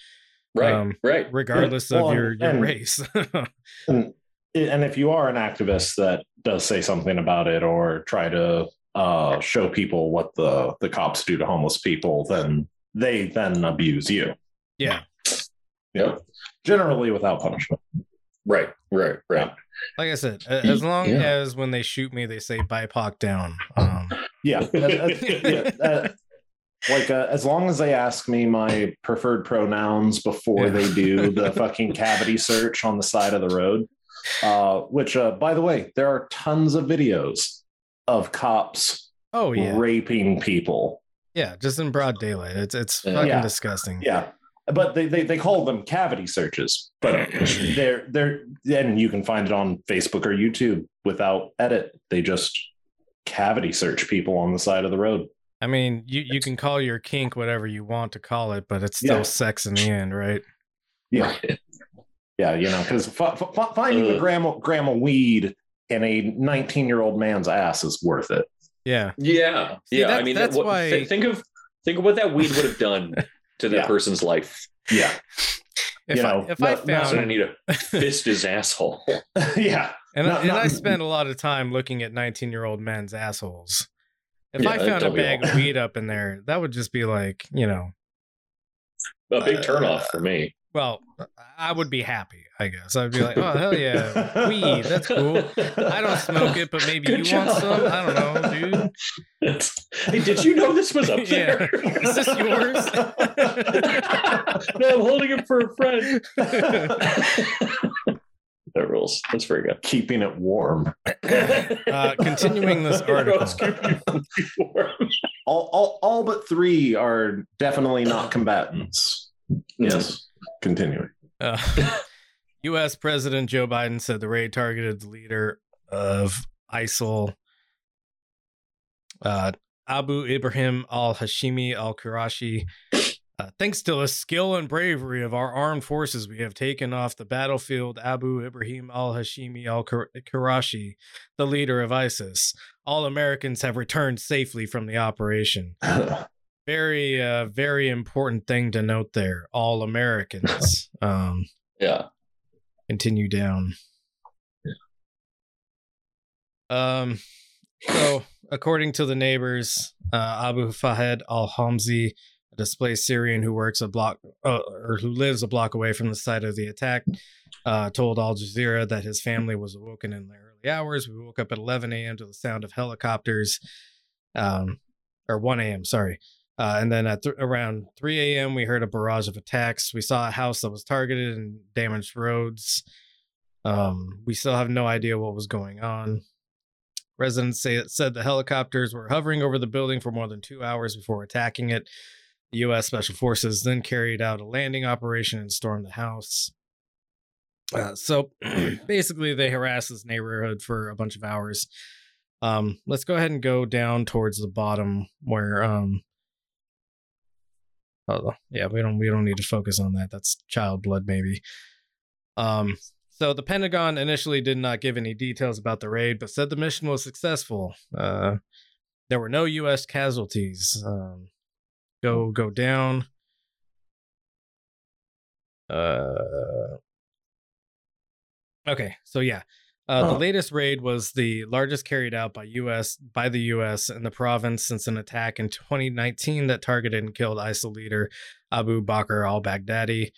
right, Um, right. regardless Well, of your your and- race. and, and if you are an activist that does say something about it or try to uh, show people what the the cops do to homeless people, then they then abuse you. yeah, Yep. Generally without punishment. Right, right, right. like I said, as long Yeah. as when they shoot me, they say "BIPOC down." Um, Yeah. Yeah, uh, like uh, as long as they ask me my preferred pronouns before Yeah. they do the fucking cavity search on the side of the road uh, which uh, by the way there are tons of videos of cops oh yeah, raping people Yeah, just in broad daylight. It's it's fucking Yeah. disgusting. yeah but they, they, they call them cavity searches but they're they're and you can find it on facebook or youtube without edit they just cavity search people on the side of the road I mean, you you can call your kink whatever you want to call it, but it's still Yeah. sex in the end, right? yeah Yeah, you know, because f- f- finding a Ugh. gram of, gram of weed in a 19 year old man's ass is worth it. Yeah. Yeah, See, yeah. that- I mean, that's what, why- th- think of think of what that weed would have done to that Yeah. person's life. Yeah, If You I know, if no- I no- He's need to fist his asshole. yeah, and, not- and I spend a lot of time looking at 19 year old men's assholes. If I found a bag of weed up in there, that would just be like, you know, A big Uh, turnoff for me. Well, I would be happy, I guess. I'd be like, oh hell yeah, weed, that's cool. I don't smoke it, but maybe Good you want some? I don't know, dude. hey, did you know this was up Yeah. there? Is this yours? no, I'm holding it for a friend. that rules. That's very good. keeping it warm. Uh, continuing this article. It's keeping it warm. All, all, all but three are definitely not combatants. Yes, continuing. Uh, U.S. President Joe Biden said the raid targeted the leader of ISIL, uh, Abu Ibrahim al Hashimi al Qurashi. Uh, thanks to the skill and bravery of our armed forces, we have taken off the battlefield Abu Ibrahim al Hashimi al Qurashi, the leader of ISIS. All Americans have returned safely from the operation. Very, uh, very important thing to note there. All Americans. Um, Yeah. continue down. Um, so according to the neighbors, uh, Abu Fahed Al Hamzi, a displaced Syrian who works a block uh, or who lives a block away from the site of the attack, uh, told Al Jazeera that his family was awoken in the early hours. We woke up at 11 a.m. to the sound of helicopters, um, or 1 a.m. Sorry. Uh, and then at th- around 3 a.m., we heard a barrage of attacks. We saw a house that was targeted and damaged roads. Um, we still have no idea what was going on. Residents say, said the helicopters were hovering over the building for more than two hours before attacking it. The U.S. Special Forces then carried out a landing operation and stormed the house. Uh, so basically, they harassed this neighborhood for a bunch of hours. Um, let's go ahead and go down towards the bottom where um, oh yeah, we don't we don't need to focus on that. That's child blood, maybe. Um, so the Pentagon initially did not give any details about the raid, but said the mission was successful. Uh, there were no U.S. casualties. Um, go go down. Uh, okay, so yeah, uh, the latest raid was the largest carried out by U.S. by the U.S. in the province since an attack in 2019 that targeted and killed ISIL leader Abu Bakr al-Baghdadi.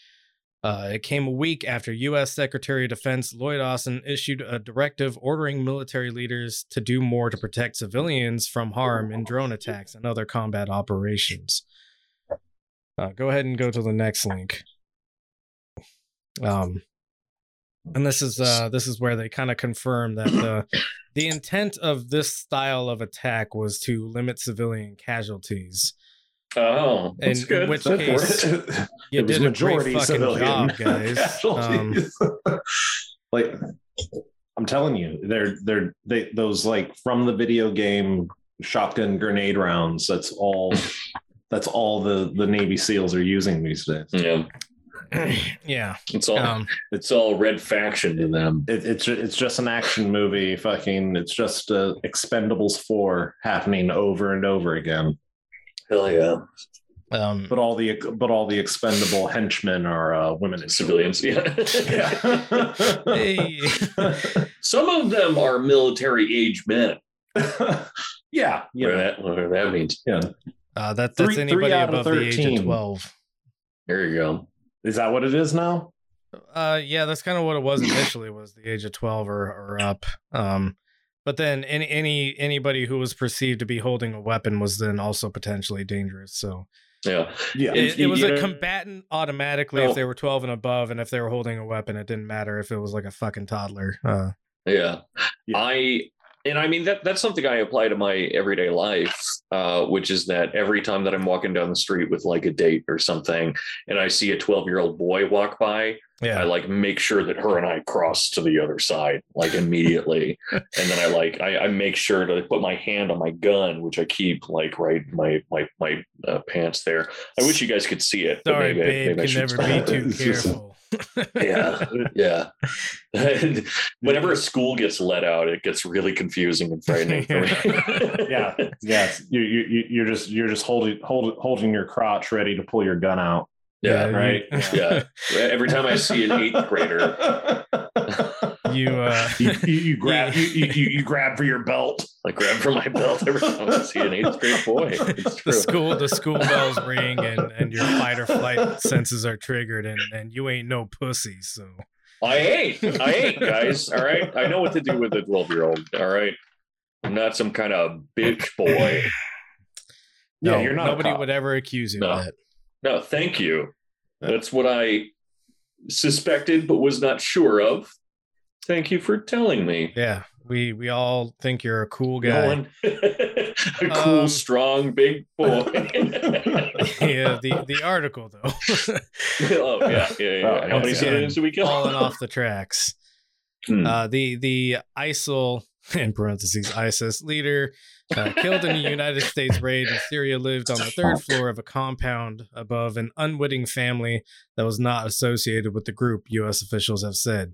Uh, it came a week after U.S. Secretary of Defense Lloyd Austin issued a directive ordering military leaders to do more to protect civilians from harm in drone attacks and other combat operations. Uh, go ahead and go to the next link. Um, and this is uh, this is where they kind of confirm that the the intent of this style of attack was to limit civilian casualties. Oh, that's In- good. in which That's case- important. You it was did a majority great fucking civilian job, guys. Um, casualties. like I'm telling you, they're they're they those like from the video game shotgun grenade rounds. That's all. that's all the the Navy SEALs are using these days. yeah, yeah. it's all Um, it's all red faction to them. It, it's it's just an action movie. Fucking, it's just uh, Expendables four happening over and over again. Hell yeah, um, But all the but all the expendable henchmen are uh, women and civilians. Yeah, Yeah. hey. Some of them are military age men. yeah, you Whatever that, whatever that means. yeah. Uh, that, that's Three- three anybody out of above the age 13. of 12. There you go. Is that what it is now? Uh, yeah, that's kind of what it was initially was the age of 12 or, or up. Um, but then any, any, anybody who was perceived to be holding a weapon was then also potentially dangerous. So Yeah, Yeah. it, it was a combatant automatically No. if they were 12 and above. And if they were holding a weapon, it didn't matter if it was like a fucking toddler. Uh, yeah. Yeah. I and I mean that that's something I apply to my everyday life, uh, which is that every time that I'm walking down the street with like a date or something, and I see a 12 year old boy walk by, I like make sure that her and I cross to the other side like immediately, and then I like I, I make sure to put my hand on my gun, which I keep like right my my my uh, pants there. I wish you guys could see it. but Sorry, maybe- babe, maybe I can should never be stop. too It's careful. Yeah, yeah. Whenever a school gets let out, it gets really confusing and frightening for me. yeah, yes. You you you- you're just you're just holding holding holding your crotch, ready to pull your gun out. yeah, you- right. yeah. Every time I see an eighth grader, you, uh, you, you, you grab you, you you you grab for your belt. I grab for my belt every time I see an eighth grade boy. It's true. the school the school bells ring and and your fight or flight senses are triggered and and you ain't no pussy so I ain't. I ain't, guys. All right. I know what to do with a 12 year old. All right. I'm not some kind of bitch boy. Yeah, no, you're not nobody would ever accuse you No. of that No, thank you. That's what I suspected but was not sure of. Thank you for telling me. yeah we we all think you're a cool No guy one- a cool, Um, strong, big boy. yeah the the article though oh yeah, yeah, yeah. Oh, How many once civilians do we kill? falling off the tracks Hmm. uh the the isil in parentheses isis leader uh, killed in a united states raid in syria lived on the third floor of a compound above an unwitting family that was not associated with the group u.s officials have said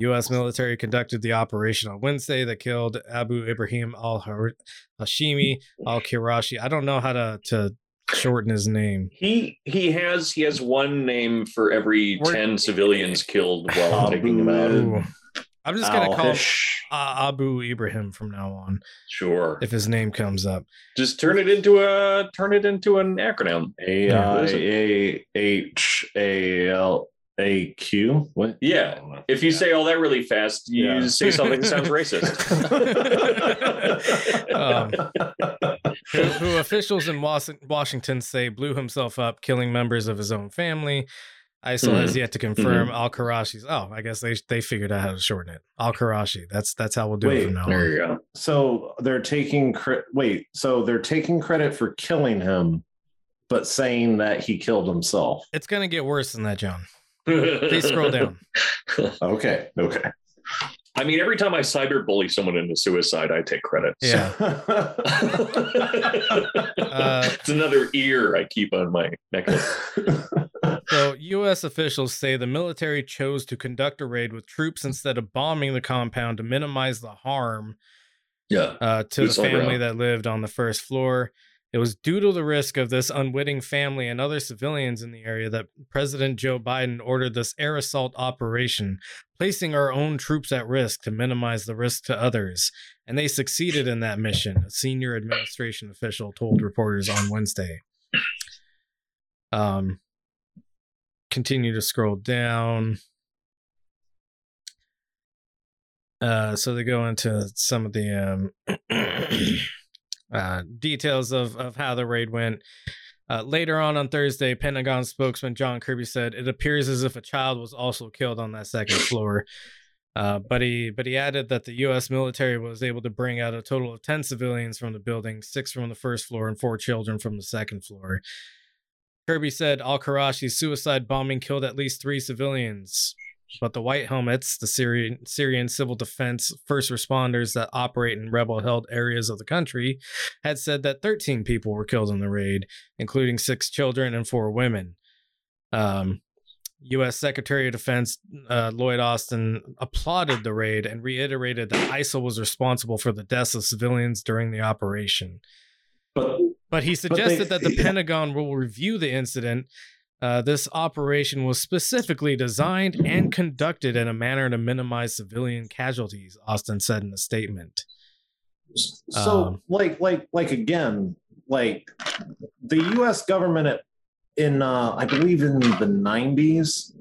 U.S. military conducted the operation on Wednesday that killed Abu Ibrahim al Hashimi al Qurashi. I don't know how to, to shorten his name. He he has he has one name for every We're- ten civilians killed while Abu- taking them out. Ooh. I'm just gonna call him Al-Hish. uh, Abu Ibrahim from now on Sure. if his name comes up. Just turn it into a turn it into an acronym. A I A H A L A Q? What? Yeah. If you say all that really fast, you Yeah. say something that sounds racist. Um, who, who officials in Was- Washington say blew himself up, killing members of his own family. ISIL has yet to confirm Al Qurashi's. Oh, I guess they they figured out how to shorten it. Al Qurashi. That's that's how we'll do it from now there on. you go. so they're taking cre- wait, so they're taking credit for killing him, but saying that he killed himself. It's gonna get worse than that, John. Please scroll down. Okay, okay. I mean, every time I cyberbully someone into suicide, I take credit. Yeah. Uh, it's another ear I keep on my necklace. So, U.S. officials say the military chose to conduct a raid with troops instead of bombing the compound to minimize the harm Yeah. uh, to Boots the family ground. that lived on the first floor. It was due to the risk of this unwitting family and other civilians in the area that President Joe Biden ordered this air assault operation, placing our own troops at risk to minimize the risk to others. And they succeeded in that mission, a senior administration official told reporters on Wednesday. Um, continue to scroll down. Uh, so they go into some of the um, uh, details of, of how the raid went. Uh, later on on Thursday, Pentagon spokesman John Kirby said it appears as if a child was also killed on that second floor. Uh, but he but he added that the U.S. military was able to bring out a total of ten civilians from the building, six from the first floor, and four children from the second floor. Kirby said Al Qurashi's suicide bombing killed at least three civilians, but the White Helmets, the Syrian Syrian civil defense first responders that operate in rebel-held areas of the country, had said that 13 people were killed in the raid, including six children and four women. Um, U.S. Secretary of Defense uh, Lloyd Austin applauded the raid and reiterated that ISIL was responsible for the deaths of civilians during the operation. but But he they- suggested that the Pentagon will review the incident. Uh, this operation was specifically designed and conducted in a manner to minimize civilian casualties, Austin said in a statement. so Um, like like like again, like the US government in uh I believe in the 90s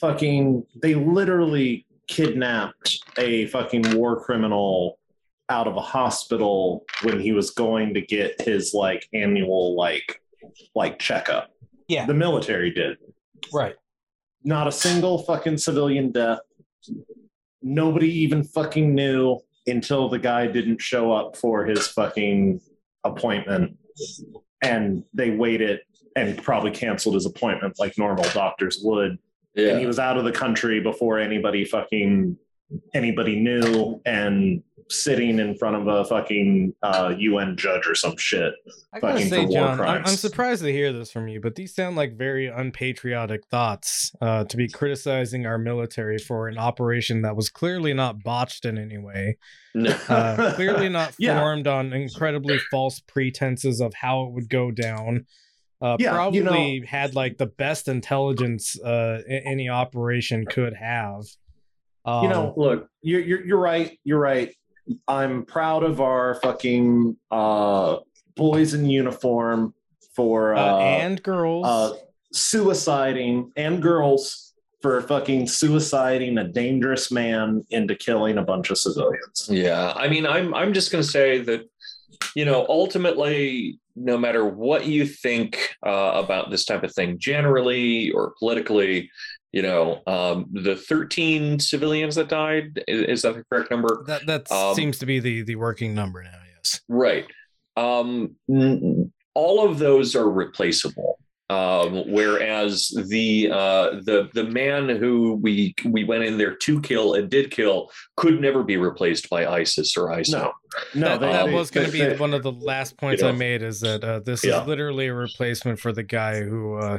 fucking they literally kidnapped a fucking war criminal out of a hospital when he was going to get his like annual like like checkup. Yeah. The military did. Right. Not a single fucking civilian death. Nobody even fucking knew until the guy didn't show up for his fucking appointment. And they waited and probably canceled his appointment like normal doctors would. And he was out of the country before anybody fucking anybody knew and sitting in front of a fucking uh, UN judge or some shit. I gotta say, John, I'm. I'm surprised to hear this from you, but these sound like very unpatriotic thoughts uh, to be criticizing our military for an operation that was clearly not botched in any way, No. uh, clearly not Yeah. formed on incredibly false pretenses of how it would go down. Uh, Yeah, probably you know- had like the best intelligence uh, any operation could have. Um, you know, look, you're, you're you're right. You're right. I'm proud of our fucking uh, boys in uniform for uh, uh, and girls. uh, suiciding and girls for fucking suiciding a dangerous man into killing a bunch of civilians. Yeah, I mean, I'm I'm just going to say that, you know, ultimately, no matter what you think uh, about this type of thing, generally or politically, you know, um, the 13 civilians that died is, is that the correct number? that that um, seems to be the the working number now. Yes. Right. Um, all of those are replaceable. Um, whereas the uh, the the man who we we went in there to kill and did kill could never be replaced by ISIS or ISIL. No, no, that, that they- was going to be one of the last points You I made. Is that uh, this Yeah. is literally a replacement for the guy who uh,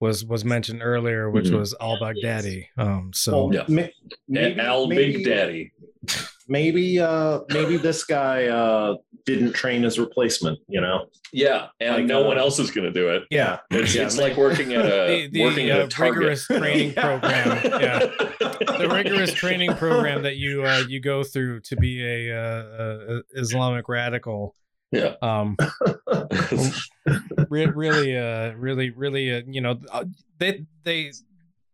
was was mentioned earlier, which Mhm. was Al Baghdadi. Um, so well, Yeah. ma- maybe, Al maybe- Big Daddy. Maybe, uh, maybe this guy uh, didn't train his replacement. You know? Yeah, and Like, no uh, one else is going to do it. Yeah, It's, yeah, it's like working at a the, the working at uh, a Target. rigorous training Yeah. program. Yeah, the rigorous training program that you uh, you go through to be a, uh, a Islamic radical. Yeah. Um, re- really, uh, really, really, uh, you know, uh, they they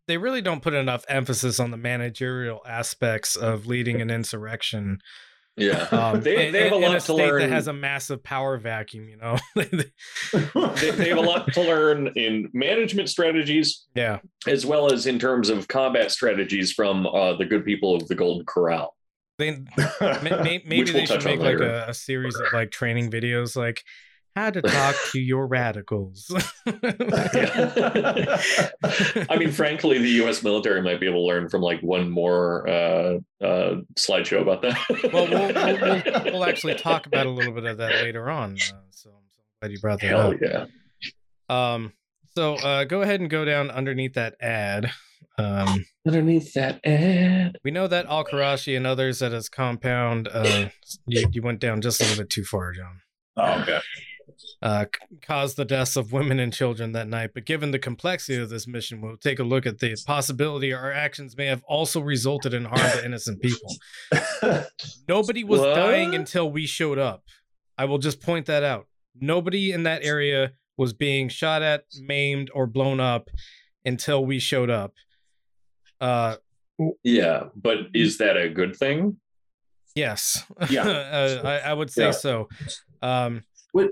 they really don't put enough emphasis on the managerial aspects of leading an insurrection. Yeah, Um, they, they have a lot a to learn. that has a massive power vacuum. You know. they, they have a lot to learn in management strategies yeah. as well as in terms of combat strategies from uh, the good people of the Golden Corral. They may, may, maybe they we'll should make like a, a series of like training videos, like how to talk to your radicals. I mean, frankly, the U.S. military might be able to learn from like one more uh, uh, slideshow about that. well, we'll, we'll, we'll, we'll actually talk about a little bit of that later on. Uh, so, so I'm glad you brought that Hell up. yeah! Um, so uh, go ahead and go down underneath that ad. Um, Underneath that ad, we know that Al Qurashi and others at his compound. Uh, you, you went down just a little bit too far, John. oh, okay. uh, caused the deaths of women and children that night. But given the complexity of this mission, we'll take a look at the possibility our actions may have also resulted in harm to innocent people. Nobody was What? dying until we showed up. I will just point that out. Nobody in that area was being shot at, maimed, or blown up until we showed up. Uh, yeah, but is that a good thing? yes. Yeah. uh, I, I would say Yeah. so. Um, with,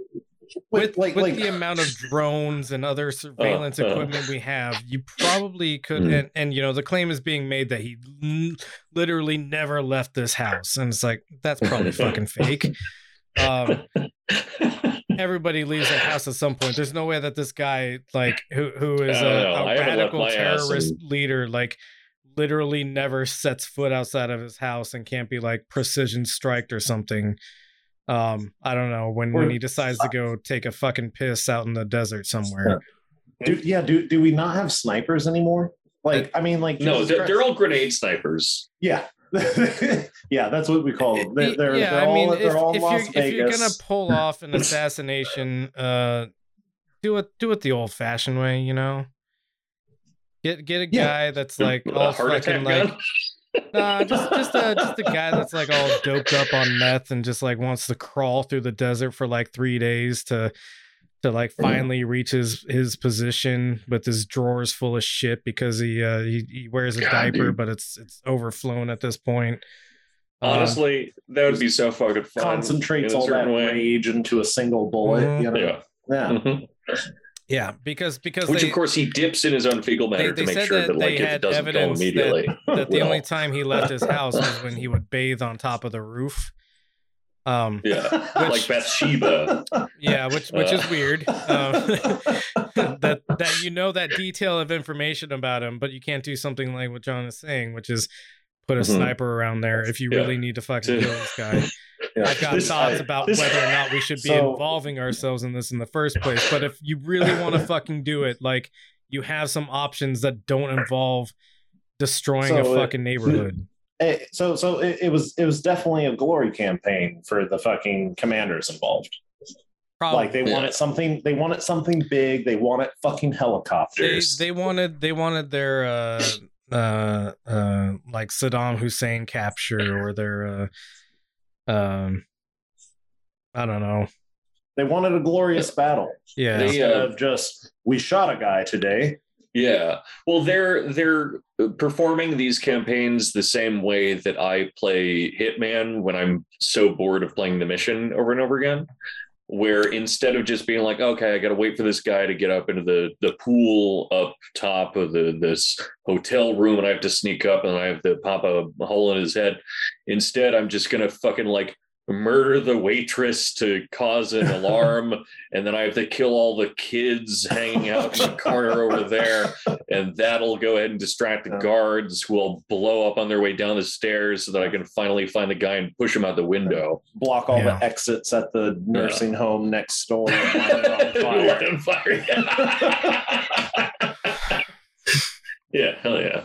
with, like with like the amount of drones and other surveillance uh. equipment we have, you probably could. Mm. And, and you know, the claim is being made that he l- literally never left this house, and it's like that's probably fucking fake. Um, everybody leaves their house at some point. There's no way that this guy, like, who who is I don't a, know. a I haven't left radical terrorist in- leader, like, literally never sets foot outside of his house and can't be like precision striked or something. Um, I don't know when when he decides to go take a fucking piss out in the desert somewhere. do, yeah do do we not have snipers anymore like i mean like no, they're, they're all grenade snipers. yeah yeah that's what we call them they're, they're, yeah, they're I mean, all, if, they're all if Las you're if you're gonna pull off an assassination, uh, do it do it the old fashioned way, you know. Get get a Yeah. guy that's like A all fucking like? Nah, just just a just a guy that's like all doped up on meth and just like wants to crawl through the desert for like three days to to like finally reach his his position with his drawers full of shit because he uh he, he wears a God, diaper dude. but it's it's overflown at this point. Um, Honestly, that would be so fucking fun. concentrates a all that certain way. rage into a single bullet Mhm. you know Yeah. yeah Mhm. Yeah, because because Which, they, of course, he dips in his own fecal matter they to make sure that that, they like, had it doesn't go evidence that- immediately. that the well, only time he left his house was when he would bathe on top of the roof. Um, yeah, Which- like Bathsheba. yeah, which which is Uh. weird. Um, that that you know that detail of information about him, but you can't do something like what John is saying, which is put a Mhm. sniper around there if you Yeah. really need to fucking kill this guy. Yeah. I've got This- thoughts I- about this- whether or not we should be So- involving ourselves in this in the first place. But if you really want to fucking do it, like you have some options that don't involve destroying So, a fucking neighborhood. Eh, so so it, it was it was definitely a glory campaign for the fucking commanders involved Probably. like they Yeah. wanted something they wanted something big they wanted fucking they helicopters they wanted they wanted their uh uh uh like Saddam Hussein capture or their uh um I don't know. they wanted a glorious battle Yeah. They, instead uh, of just we shot a guy today Yeah. Well, they're they're performing these campaigns the same way that I play Hitman when I'm so bored of playing the mission over and over again. Where instead of just being like, okay, I got to wait for this guy to get up into the the pool up top of the this hotel room, and I have to sneak up and I have to pop a hole in his head. Instead, I'm just gonna fucking like murder the waitress to cause an alarm and then I have to kill all the kids hanging out in the corner over there, and that'll go ahead and distract the guards who will blow up on their way down the stairs so that I can finally find the guy and push him out the window. block all Yeah. the exits at the nursing home next door and on fire. fire. yeah, hell yeah.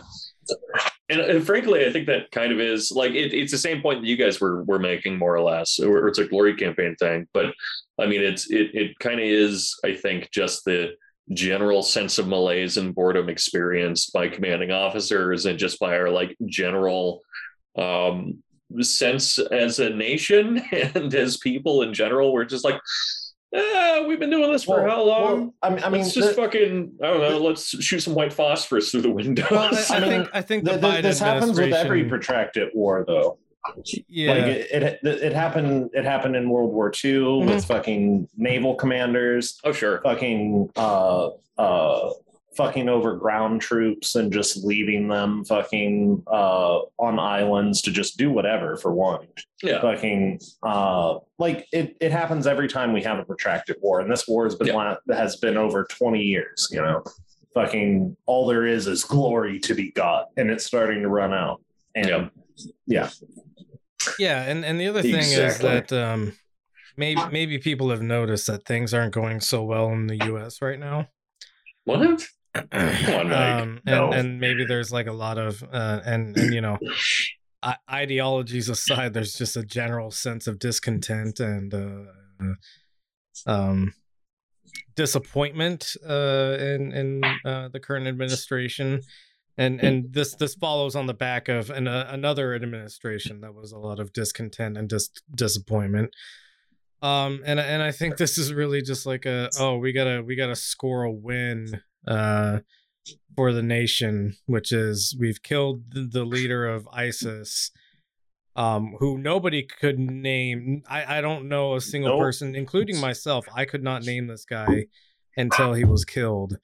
And, and frankly, I think that kind of is like it, it's the same point that you guys were were making more or less, or it's a glory campaign thing. But I mean, it's it it kind of is. I think just the general sense of malaise and boredom experienced by commanding officers and just by our like general um sense as a nation and as people in general we're just like ah, we've been doing this for Well- how long? well, I mean, I mean, let's just the- fucking, I don't know, let's shoot some white phosphorus through the windows. Well, I, I I mean, think I think the th- th- Biden this happens with every protracted war, though. yeah. Like it, it, it happened. It happened in World War II Mm-hmm. with fucking naval commanders, oh, sure. fucking uh uh fucking over ground troops and just leaving them fucking uh on islands to just do whatever for one. Yeah. Fucking uh like it it happens every time we have a protracted war, and this war has been Yeah. la- has been over twenty years. You know, fucking all there is is glory to be got, and it's starting to run out. And Yeah. yeah, Yeah, and and the other thing is that um maybe maybe people have noticed that things aren't going so well in the US right now. What? on, Mike. um, and, No. and maybe there's like a lot of uh, and and you know I- ideologies aside there's just a general sense of discontent and uh, um disappointment uh in in uh, the current administration and and this this follows on the back of an, uh, another administration that was a lot of discontent and dis- disappointment um and and i think this is really just like a oh we gotta we gotta score a win uh for the nation which is we've killed the the leader of isis um who nobody could name i i don't know a single Nope. person including myself i could not name this guy until he was killed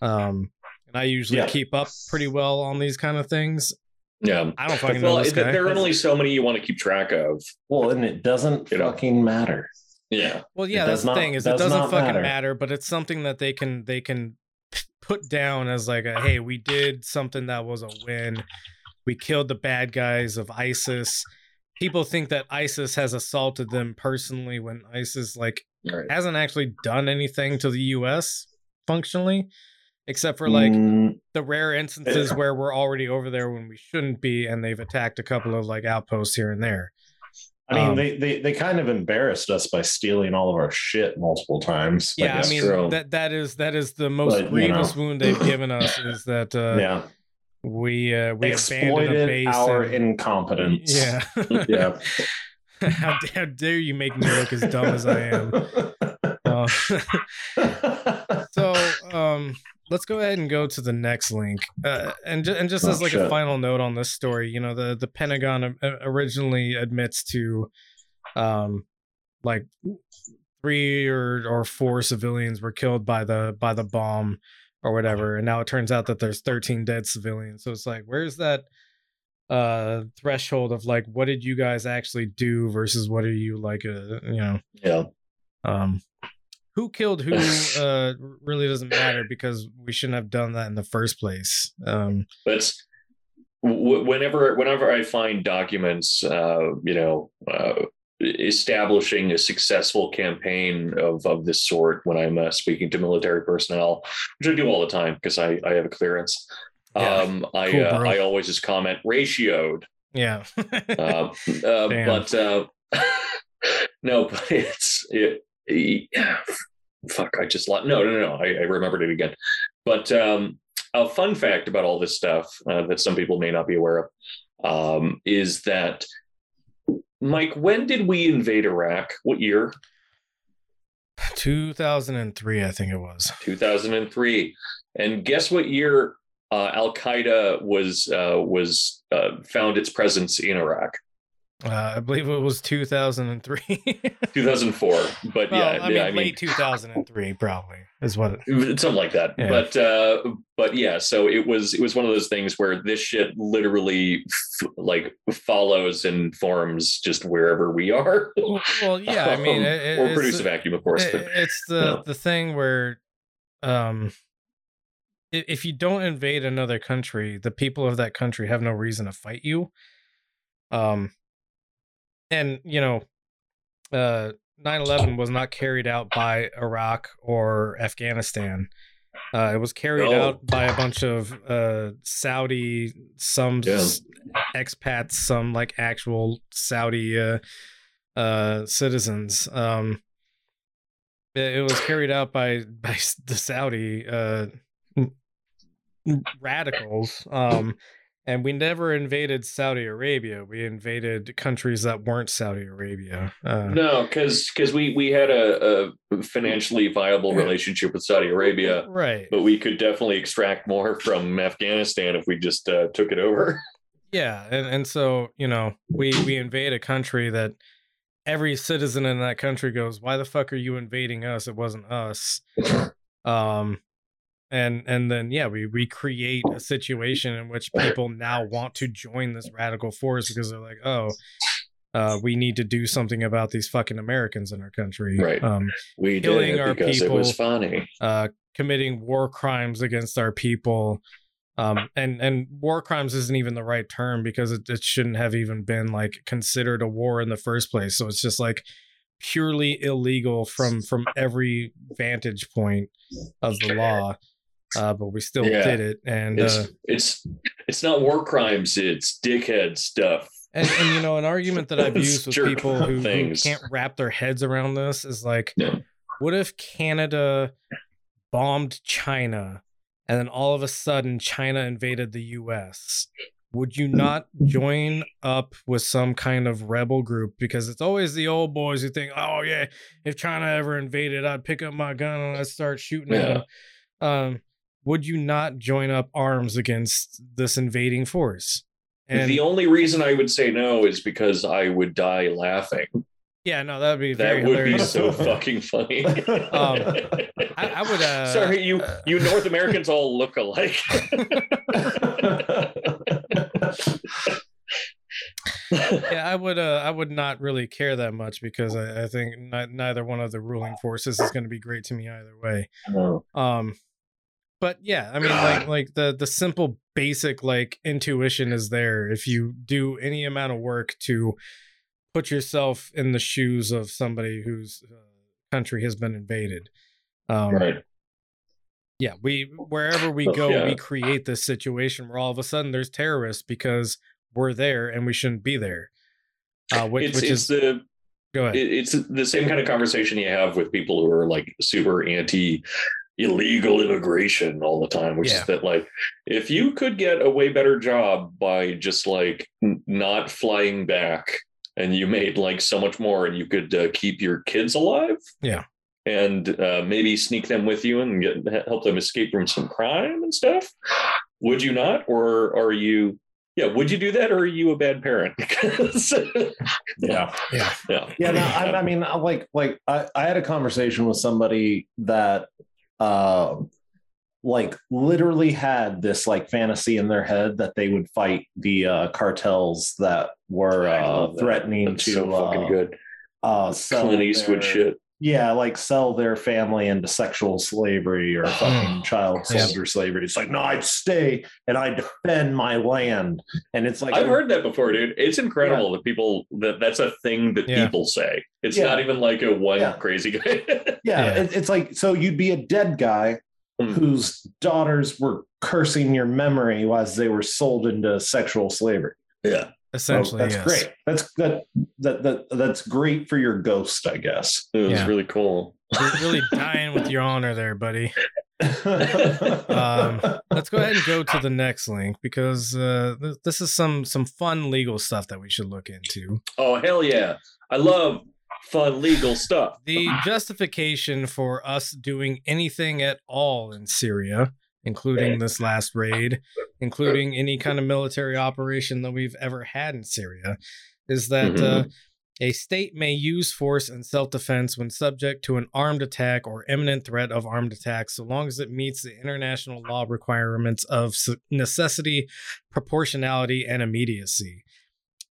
um and i usually Yeah. keep up pretty well on these kind of things Yeah. i don't fucking Well, know this guy there are only so many you want to keep track of. well, and it doesn't You know. fucking matter. Yeah. Well, yeah, It that's does the not- thing is it does doesn't fucking matter. matter. but it's something that they can they can p- put down as like a hey, we did something that was a win. We killed the bad guys of ISIS. People think that ISIS has assaulted them personally when ISIS like Right. hasn't actually done anything to the US functionally except for like Mm, the rare instances where we're already over there when we shouldn't be and they've attacked a couple of like outposts here and there. I mean, Um, they, they they kind of embarrassed us by stealing all of our shit multiple times. Yeah, I mean true. that that is that is the most But, you grievous know. wound they've given us is that uh, yeah, we uh, we exploited our and- incompetence. yeah, yeah. how, how dare you make me look as dumb as I am? Uh, um, let's go ahead and go to the next link. Uh, and ju- and just Oh, as like a final note on this story, you know, the the Pentagon uh, originally admits to um like three or or four civilians were killed by the by the bomb or whatever, and now it turns out that there's 13 dead civilians. So it's like, where's that uh threshold of like what did you guys actually do versus what are you like a you know Yeah. um who killed who uh really doesn't matter because we shouldn't have done that in the first place um w- whenever whenever I find documents, uh, you know, uh, establishing a successful campaign of of this sort when I'm uh, speaking to military personnel, which I do all the time because I I have a clearance. Yeah. Um, I Cool, uh. I always just comment ratioed. yeah Uh, uh, but uh, no, but it's it, yeah, fuck. I just lo- no no no. I, I remembered it again. But um, a fun fact about all this stuff uh, that some people may not be aware of um, is that Mike, when did we invade Iraq? What year? 2003 i think it was 2003. And guess what year uh, Al Qaeda was uh, was uh, found its presence in Iraq? Uh, i believe it was 2003 2004. But well, yeah, i mean yeah, late 2003 probably is what it something like that Yeah. but uh but yeah so it was it was one of those things where this shit literally f- like follows and forms just wherever we are well yeah i mean Um, it, or it's- produce a vacuum of course it- but it's the the thing where um if you don't invade another country the people of that country have no reason to fight you um and you know uh 9-11 was not carried out by iraq or afghanistan uh, it was carried No. out by a bunch of uh, Saudi, some Yeah. expats, some like actual Saudi uh, uh, citizens. Um, it, it was carried out by by the Saudi uh, radicals, um, And we never invaded Saudi Arabia. We invaded countries that weren't Saudi Arabia. Uh, No, because because we we had a, a financially viable relationship with Saudi Arabia, right. but we could definitely extract more from Afghanistan if we just uh, took it over. Yeah, and and so you know we we invade a country that every citizen in that country goes, "Why the fuck are you invading us? It wasn't us." Um, and and then yeah, we we create a situation in which people now want to join this radical force because they're like, "Oh, uh, we need to do something about these fucking Americans in our country." Right. Um, We Killing did our because it was people. funny. uh, committing war crimes against our people. Um, and and war crimes isn't even the right term because it, it shouldn't have even been like considered a war in the first place. So it's just like purely illegal from from every vantage point of the law. Uh, but we still Yeah. did it, and It's uh, it's it's not war crimes. It's dickhead stuff. and and you know an argument that I've used with people who, who can't wrap their heads around this is like, Yeah. what if Canada bombed China and then all of a sudden China invaded the US? Would you not join up with some kind of rebel group? Because it's always the old boys who think, oh, yeah, if China ever invaded, I'd pick up my gun and I'd start shooting at them. Um, would you not join up arms against this invading force? And the only reason I would say no is because I would die laughing. yeah, no, that would be very That would be so fucking funny. Um, I, I would. Uh, Sorry, you uh, you North Americans all look alike. yeah, I would. Uh, I would not really care that much because I, I think ni- neither one of the ruling forces is going to be great to me either way. Um, but yeah, I mean, like, like the the simple basic like intuition is there if you do any amount of work to put yourself in the shoes of somebody whose uh, country has been invaded. Um, right. yeah we wherever we go yeah. we create this situation where all of a sudden there's terrorists because we're there and we shouldn't be there uh which, It's which it's is the go ahead it's the same kind of conversation you have with people who are like super anti illegal immigration all the time which Yeah. is that like if you could get a way better job by just like n- not flying back and you made like so much more and you could uh, keep your kids alive Yeah. and uh, maybe sneak them with you and get help them escape from some crime and stuff would you not or are you yeah would you do that or are you a bad parent 'Cause- yeah. yeah yeah Yeah, no, I, I mean, I- like, like I, I had a conversation with somebody that, uh, like, literally had this like fantasy in their head that they would fight the uh, cartels that were uh, that. threatening That's to so fucking uh, good uh, Clint Eastwood shit. Yeah, like sell their family into sexual slavery or fucking child Yeah. soldier slavery. It's like, no, I'd stay and I defend my land. And it's like, I've heard that before, dude. It's incredible that people that that's a thing that Yeah. people say. It's Yeah. not even like a one Yeah. crazy guy. yeah, Yeah. It, it's like, so you'd be a dead guy Hmm. whose daughters were cursing your memory as they were sold into sexual slavery. yeah. Essentially Oh, that's yes. great. That's that, that that that's great for your ghost, I guess. It was Yeah. really cool. you're really dying with your honor there buddy um let's go ahead and go to the next link because uh th- this is some some fun legal stuff that we should look into Oh hell yeah. I love fun legal stuff. the justification for us doing anything at all in Syria, including this last raid, including any kind of military operation that we've ever had in Syria, is that uh, a state may use force in self defense when subject to an armed attack or imminent threat of armed attack, so long as it meets the international law requirements of necessity, proportionality, and immediacy.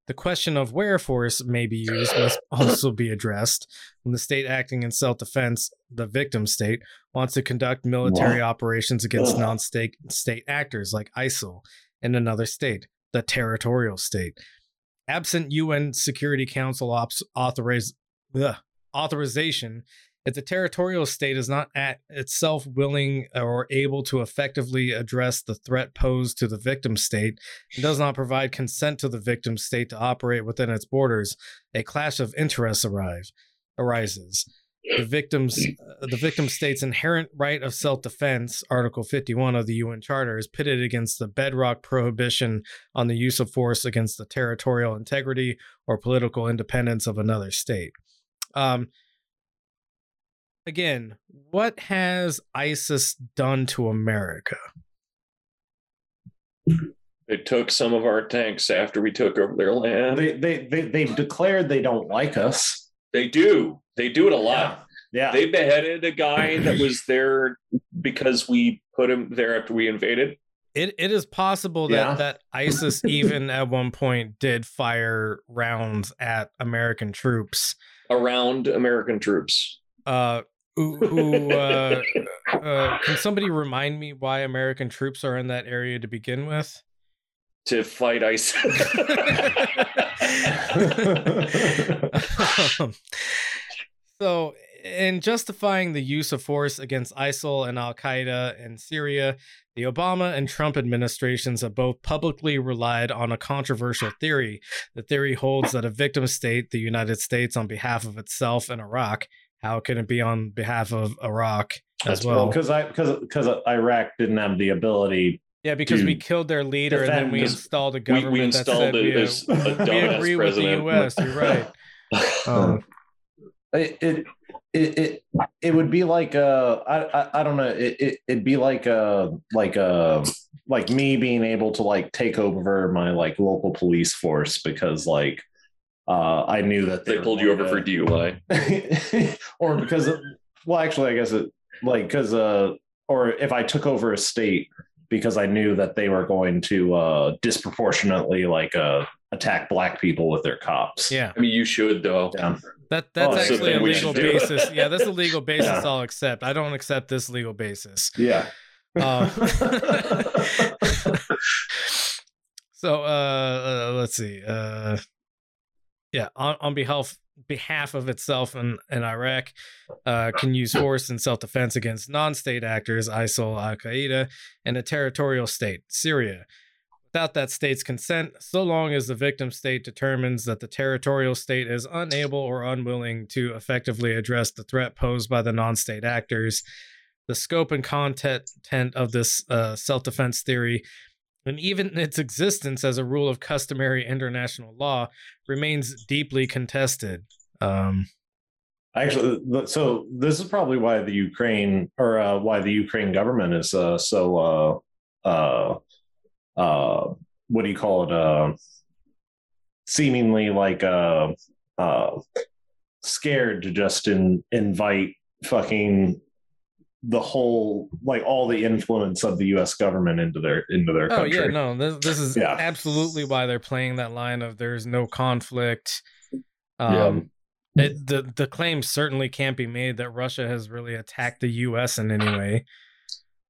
The question of where force may be used must also be addressed. When the state acting in self defense, the victim state, wants to conduct military operations against non state state actors like ISIL in another state, the territorial state. Absent UN Security Council ops authorize, ugh, authorization, if the territorial state is not at itself willing or able to effectively address the threat posed to the victim state and does not provide consent to the victim state to operate within its borders, a clash of interests arrive, arises. the victim's uh, the victim state's inherent right of self-defense article 51 of the un charter is pitted against the bedrock prohibition on the use of force against the territorial integrity or political independence of another state um again what has isis done to america They took some of our tanks after we took over their land. They, They, they they they've declared they don't like us. They do. They do it a lot. Yeah. They beheaded a guy that was there because we put him there after we invaded. it, it is possible that Yeah. that isis even at one point did fire rounds at american troops around American troops. Uh who, who uh, uh can somebody remind me why american troops are in that area to begin with to fight ISIS. Um, so, in justifying the use of force against ISIL and Al Qaeda in Syria, the Obama and Trump administrations have both publicly relied on a controversial theory. The theory holds that a victim state, the United States, on behalf of itself and Iraq, how can it be on behalf of Iraq as That's well? because I because because Iraq didn't have the ability. yeah, because we killed their leader and then we this- installed a government we that installed said it we, uh, a we agree president. with the U.S. You're right. Um, It it it it, it would be like uh I, I I don't know it, it it'd be like uh like uh like me being able to like take over my like local police force because like uh I knew that they were pulled you over going for DUI. or because of, well actually I guess it like because uh or if I took over a state because I knew that they were going to uh disproportionately like uh attack black people with their cops. yeah. I mean, you should though. Yeah. That that's Oh, that's the actually a legal basis. Yeah, that's a legal basis Yeah. I'll accept. I don't accept this legal basis. Yeah. Um, so uh, uh let's see. Uh yeah, on, on behalf behalf of itself and, and Iraq uh, can use force in self-defense against non-state actors, ISIL, Al-Qaeda, and a territorial state, Syria. Without that state's consent, so long as the victim state determines that the territorial state is unable or unwilling to effectively address the threat posed by the non-state actors, the scope and content of this uh, self-defense theory and even its existence as a rule of customary international law remains deeply contested. Um, Actually, so this is probably why the Ukraine or uh, why the Ukraine government is uh, so uh, uh, uh, what do you call it? Uh, seemingly like scared to just in, invite fucking the whole like all the influence of the U.S. government into their into their oh country. yeah, no, this, this is Yeah. absolutely why they're playing that line of "there's no conflict." Um, Yeah. it, the the claim certainly can't be made that Russia has really attacked the U.S. in any way.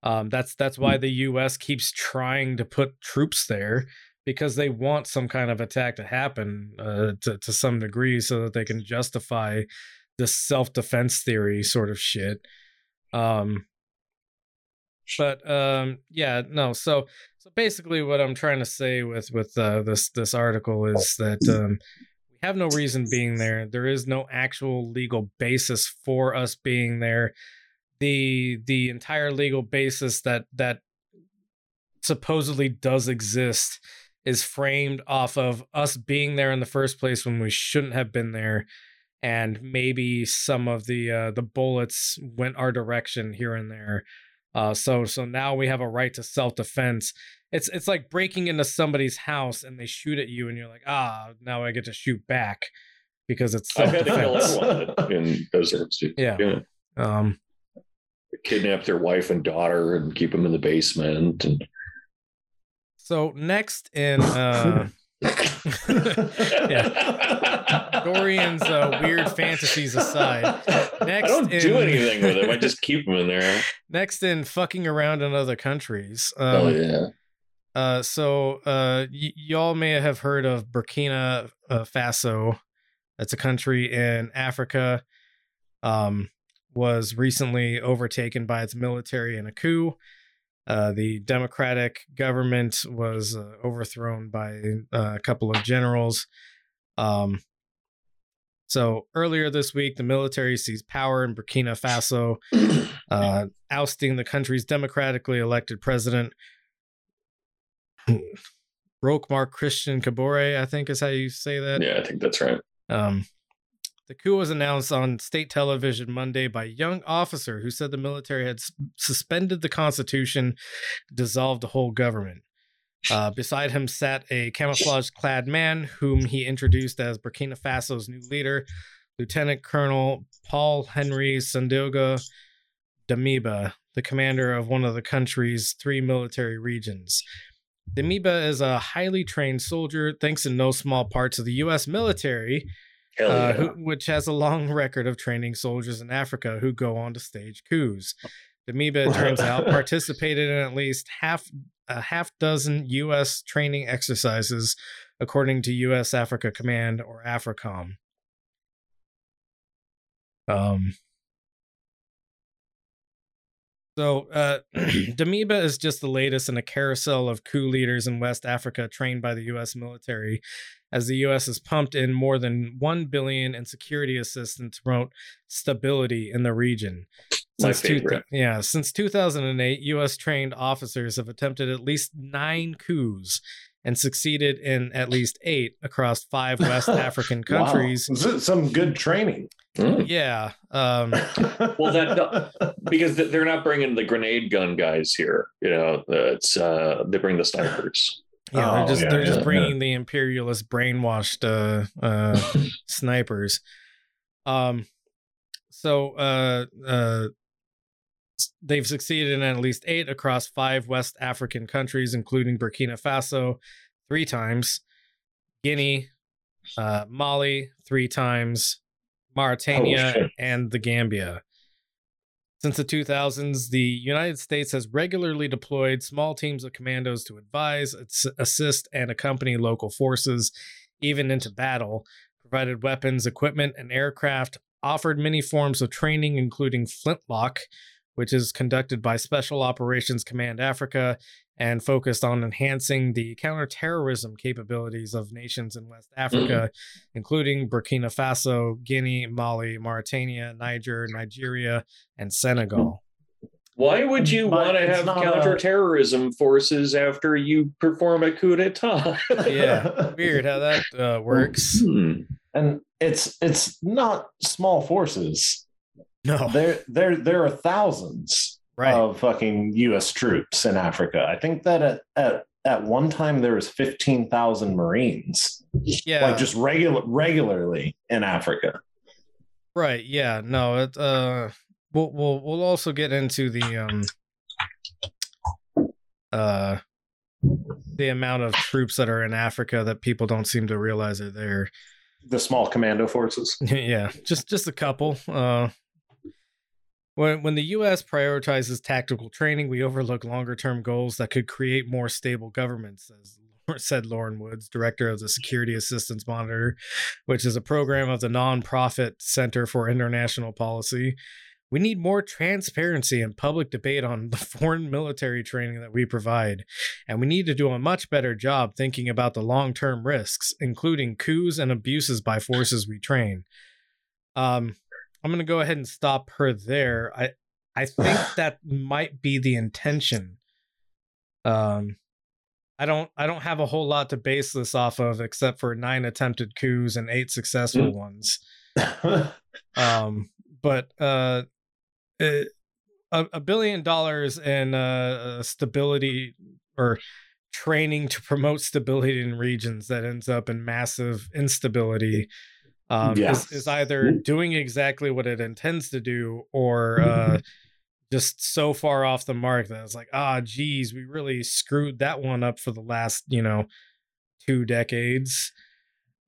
Um, that's that's why the U.S. keeps trying to put troops there because they want some kind of attack to happen uh, to to some degree, so that they can justify this self defense theory sort of shit. Um, but um, yeah, no. So so basically, what I'm trying to say with with uh, this this article is that um, we have no reason being there. There is no actual legal basis for us being there. The the entire legal basis that that supposedly does exist is framed off of us being there in the first place when we shouldn't have been there and maybe some of the uh, the bullets went our direction here and there uh, so so now we have a right to self defense. It's it's like breaking into somebody's house and they shoot at you and you're like ah now I get to shoot back because it's self had to kill defense. in those instances. Yeah. Um, Kidnap their wife and daughter and keep them in the basement. And so next in uh, Dorian's uh, weird fantasies aside, Next I don't do anything with them. I just keep them in there. next in fucking around in other countries. Um, oh yeah. Uh, so uh, y- y'all may have heard of Burkina uh, Faso. That's a country in Africa. Um, was recently overtaken by its military in a coup. Uh, the democratic government was uh, overthrown by uh, a couple of generals. Um, So earlier this week, the military seized power in Burkina Faso, uh, ousting the country's democratically elected president, Roch Marc Christian Kabore, I think is how you say that. Yeah, I think that's right. Um, the coup was announced on state television Monday by a young officer who said the military had suspended the constitution, dissolved the whole government. Uh, beside him sat a camouflage clad man whom he introduced as Burkina Faso's new leader, Lieutenant Colonel Paul-Henri Sandaogo Damiba, the commander of one of the country's three military regions. Damiba is a highly trained soldier, thanks in no small part to the U.S. military, Hell uh, who, which has a long record of training soldiers in Africa who go on to stage coups. Damiba, it turns out, participated in at least half a half dozen U.S. training exercises, according to U.S. Africa Command or AFRICOM. Um. So, uh, Damiba is just the latest in a carousel of coup leaders in West Africa trained by the U.S. military as the U.S. has pumped in more than one billion in security assistance to promote stability in the region. My two- yeah, since 2008, U.S. trained officers have attempted at least nine coups and succeeded in at least eight across five West African Wow. countries. This is Some good training. Mm. Yeah, um, Well, that- because they're not bringing the grenade gun guys here. You know, it's uh, they bring the snipers. Yeah, they're Oh, just yeah, they're yeah, just yeah. bringing the imperialist brainwashed uh, uh, snipers. Um, so uh, uh, they've succeeded in at least eight across five West African countries, including Burkina Faso three times, Guinea, uh, Mali three times, Mauritania, shit. and the Gambia. Since the 2000s, the United States has regularly deployed small teams of commandos to advise, assist, and accompany local forces, even into battle, provided weapons, equipment, and aircraft, offered many forms of training, including Flintlock, which is conducted by Special Operations Command Africa and focused on enhancing the counterterrorism capabilities of nations in West Africa, including Burkina Faso, Guinea, Mali, Mauritania, Niger, Nigeria, and Senegal. Why would you But want to have not a- counterterrorism forces after you perform a coup d'état? Yeah, weird how that uh, works. Hmm. and it's it's not small forces. No, There there there are thousands right. of fucking U.S. troops in Africa. I think that at at, at one time there was fifteen thousand Marines, yeah, like just regular regularly in Africa. Right. Yeah. No. It. Uh. We'll. We'll. We'll also get into the um. Uh. The amount of troops that are in Africa that people don't seem to realize are there. The small commando forces. yeah. Just. Just a couple. Uh. When, when the U.S. prioritizes tactical training, we overlook longer term goals that could create more stable governments, as said Lauren Woods, director of the Security Assistance Monitor, which is a program of the nonprofit Center for International Policy. We need more transparency and public debate on the foreign military training that we provide. And we need to do a much better job thinking about the long term risks, including coups and abuses by forces we train. Um, I'm going to go ahead and stop her there. I, I think that might be the intention. Um, I don't I don't have a whole lot to base this off of except for nine attempted coups and eight successful ones. Um, but uh, uh, a, a billion dollars in uh, uh, stability or training to promote stability in regions that ends up in massive instability um, Yeah. is, is either doing exactly what it intends to do or uh, just so far off the mark that it's like, ah, geez, we really screwed that one up for the last, you know, two decades.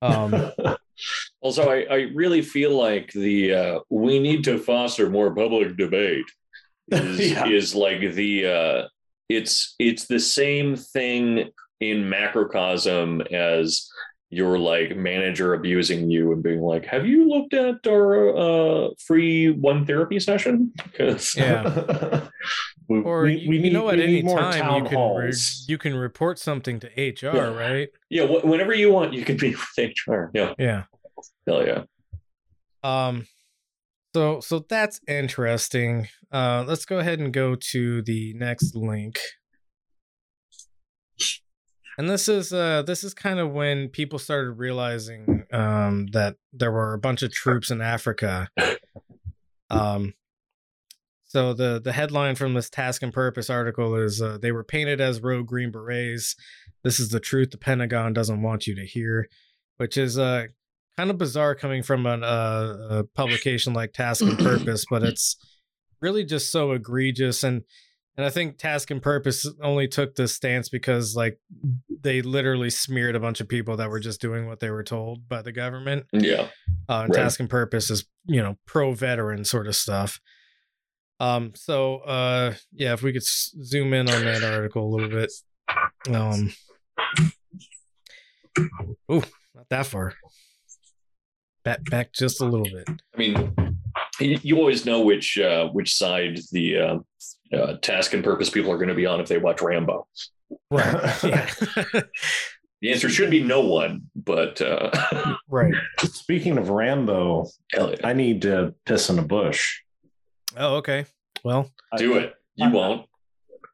Um, Also, I, I really feel like the uh, we need to foster more public debate is, Yeah. is like the uh, it's it's the same thing in macrocosm as your like manager abusing you and being like, "Have you looked at our uh, free one therapy session?" Because Yeah. we, or we- you, we you need- know, at any time you can re- you can report something to HR, Yeah. right? yeah, wh- whenever you want, you can be with HR. Yeah, Yeah. hell yeah. Um, so so that's interesting. Uh, let's go ahead and go to the next link. And this is uh this is kind of when people started realizing um that there were a bunch of troops in Africa. Um so the the headline from this task and purpose article is uh, they were painted as rogue green berets. This is the truth the Pentagon doesn't want you to hear, which is uh kind of bizarre coming from an, uh, a publication like Task and Purpose, but it's really just so egregious and and I think Task and Purpose only took this stance because like they literally smeared a bunch of people that were just doing what they were told by the government. Yeah. Uh, and Right. Task and Purpose is you know pro veteran sort of stuff. Um. So uh, yeah, if we could s- zoom in on that article a little bit. Um. Ooh, not that far. Back back just a little bit. I mean, you, you always know which uh, which side the uh, uh, task and purpose people are going to be on if they watch Rambo. Right. Yeah. The answer should be no one, but uh, right. Speaking of Rambo, hell yeah. I need to piss in a bush. Oh, okay. Well, do I, it. You I'm- won't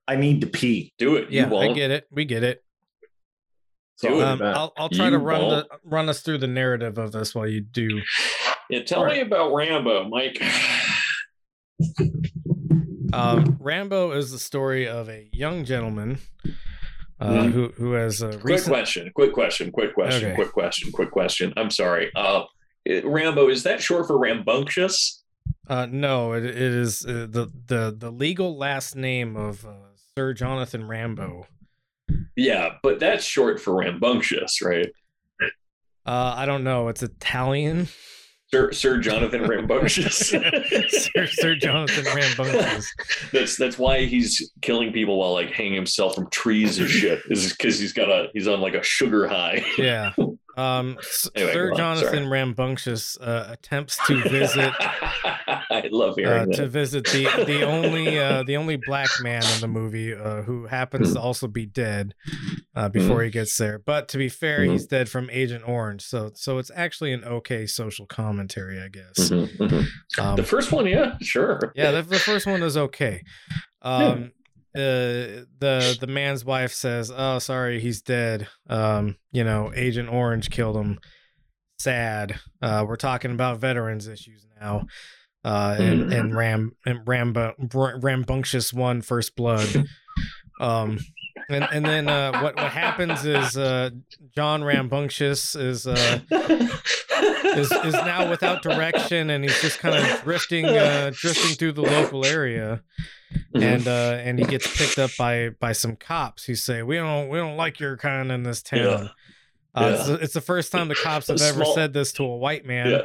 I need to pee. do it. yeah, you won't. I get it. We get it. So Do it. I'll Um. I'll I'll try You to run the run us through the narrative of this while you do. Yeah, tell me about Rambo, Mike. Um, Rambo is the story of a young gentleman uh, Mhm. who who has a quick question. Quick question. Quick question. Okay. Quick question. Quick question. I'm sorry. Uh, Rambo is that short for rambunctious? Uh, no, it, it is uh, the the the legal last name of uh, Sir Jonathan Rambo. Yeah, but that's short for rambunctious, right? Uh, I don't know. It's Italian. Sir Sir Jonathan Rambunctious. Sir, Sir Jonathan Rambunctious. That's that's why he's killing people while like hanging himself from trees and shit. Is because he's got a he's on like a sugar high. Yeah. Um, Anyway, Sir on, Jonathan sorry. Rambunctious uh, attempts to visit I love hearing uh, that. to visit the the only uh, the only black man in the movie uh, who happens to also be dead uh, before he gets there. But to be fair, Mhm. he's dead from Agent Orange, so so it's actually an okay social commentary, I guess. Mhm, mhm. Um, the first one, yeah, sure. yeah, the, the first one is okay. Um, uh, the the man's wife says, "Oh, sorry, he's dead. Um, you know, Agent Orange killed him. Sad. Uh, we're talking about veterans issues now. Uh, and and Ram and Rambo rambunctious one first blood. Um, and and then uh, what what happens is uh, John Rambunctious is uh is is now without direction and he's just kind of drifting uh drifting through the local area Mhm. and uh and he gets picked up by by some cops who say we don't we don't like your kind in this town Yeah. Uh, Yeah. it's, the- it's the first time the cops have ever Small- said this to a white man yeah,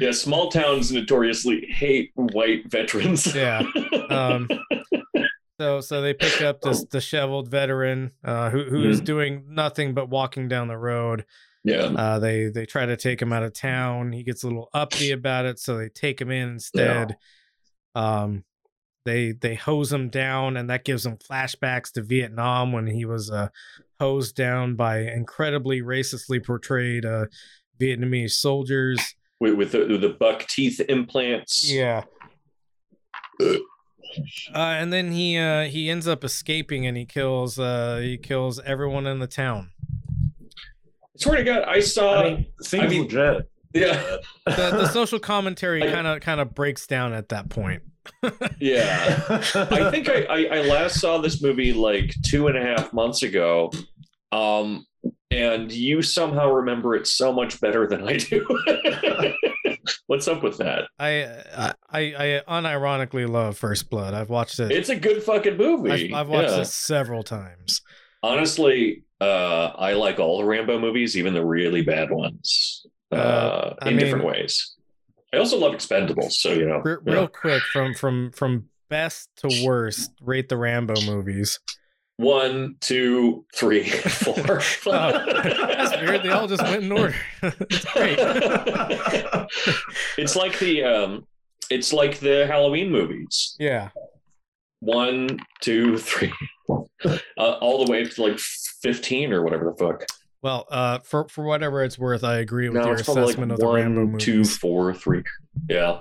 yeah. Small towns notoriously hate white veterans. Yeah. Um, so so they pick up this disheveled veteran uh who who is doing nothing but walking down the road yeah. Uh, they they try to take him out of town. He gets a little uppity about it, so they take him in instead. Um, they they hose him down, and that gives him flashbacks to Vietnam when he was uh, hosed down by incredibly racistly portrayed uh, Vietnamese soldiers. With, with the, with the buck teeth implants. Yeah. Uh, and then he uh, he ends up escaping, and he kills uh, he kills everyone in the town. swear to God, I saw. I mean, seems I mean- legit. Yeah, The, the social commentary kind of kind of breaks down at that point. yeah. I think I, I, I last saw this movie like two and a half months ago. Um, and you somehow remember it so much better than I do. What's up with that? I, I I unironically love First Blood. I've watched it. It's a good fucking movie. I've, I've watched Yeah. it several times. Honestly, uh, I like all the Rambo movies, even the really bad ones, uh, Uh, in different ways. I also love Expendables, so you know. Re- yeah. real quick, from from from best to worst, rate the Rambo movies. One, two, three, four. Oh, that's weird. They all just went in order. it's great. it's like the um, it's like the Halloween movies. Yeah. One, two, three, uh, all the way up to like fifteen or whatever the fuck. Well, uh, for for whatever it's worth, I agree with No, your probably like assessment of the Rambo movies. two, four, three. Yeah.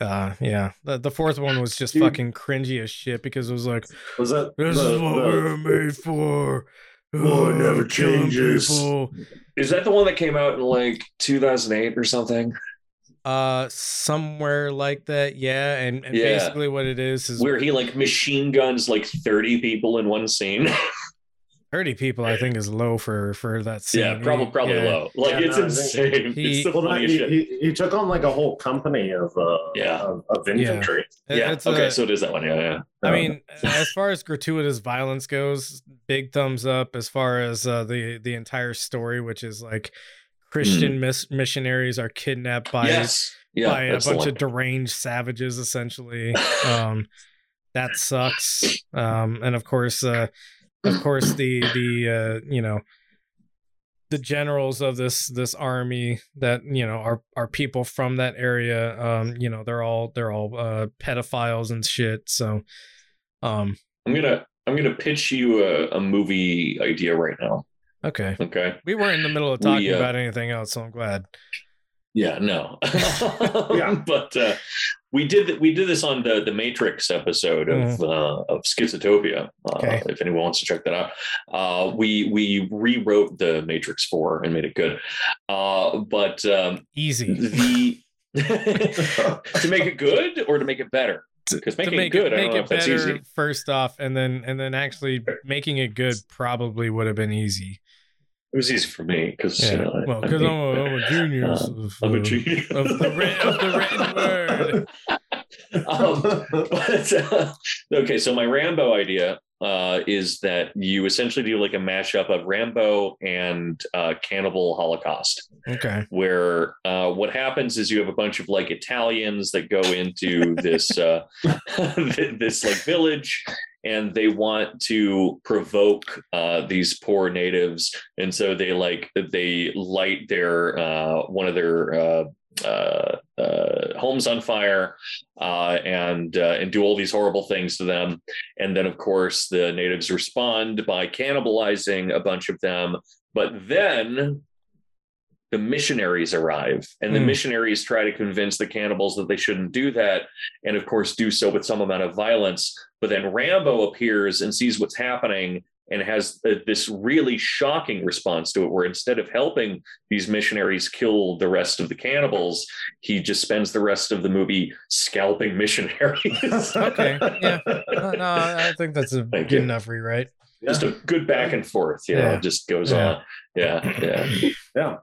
Uh, yeah, the, the fourth one was just Dude. fucking cringy as shit because it was like, Was that this the- is what the- we were made for. War Uh, never changes. people. Is that the one that came out in like 2008 or something? Uh, somewhere like that, yeah. And, and Yeah. basically, what it is is Where he like machine guns like 30 people in one scene. thirty people. I think is low for for that scene. yeah, probably probably Yeah. low. Like Yeah, it's no, insane. He- it's the Well, no, he, he, he took on like a whole company of uh Yeah. of, of infantry. It- yeah. it's okay, a- so it is that one. Yeah, yeah. I Uh, mean, as far as gratuitous violence goes, big thumbs up. As far as uh, the the entire story, which is like Christian mis- missionaries are kidnapped by yes. Yeah. by a bunch of deranged savages, essentially. Um, that sucks. Um, and of course, uh, of course, the the uh, you know the generals of this this army that you know are are people from that area. Um, you know, they're all they're all uh, pedophiles and shit. So, um, I'm gonna I'm gonna pitch you a, a movie idea right now. okay. Okay. We weren't in the middle of We, talking uh, about anything else, so I'm glad. Yeah, no. Yeah. But uh, we did th- we did this on the the Matrix episode of uh, of Schizotopia. Uh. Okay. If anyone wants to check that out, uh, we we rewrote the Matrix Four and made it good. Uh, but um, Easy. the to make it good or to make it better? Because to making make it good, it, I make don't know it if that's better easy. first off, and then and then actually making it good probably would have been easy. It was easy for me because Yeah. you know, I- well, I because think- I'm, a, I'm a junior. Uh, of, I'm a junior of the writ- of the written word. um, but, uh, okay, so my Rambo idea uh, is that you essentially do like a mashup of Rambo and uh, Cannibal Holocaust, Okay. where uh, what happens is you have a bunch of like Italians that go into this uh, this like village. And they want to provoke uh, these poor natives, and so they like they light their uh, one of their uh, uh, uh, homes on fire and and do all these horrible things to them. And then, of course, the natives respond by cannibalizing a bunch of them. But then the missionaries arrive, and the Hmm. missionaries try to convince the cannibals that they shouldn't do that, and of course, do so with some amount of violence. But then Rambo appears and sees what's happening. And has uh, this really shocking response to it, where instead of helping these missionaries kill the rest of the cannibals, he just spends the rest of the movie scalping missionaries. Okay, yeah. No, no, I think that's a Thank good you. enough rewrite. just a good back and forth. You know, Yeah. it just goes Yeah. on. Yeah, yeah, Yeah.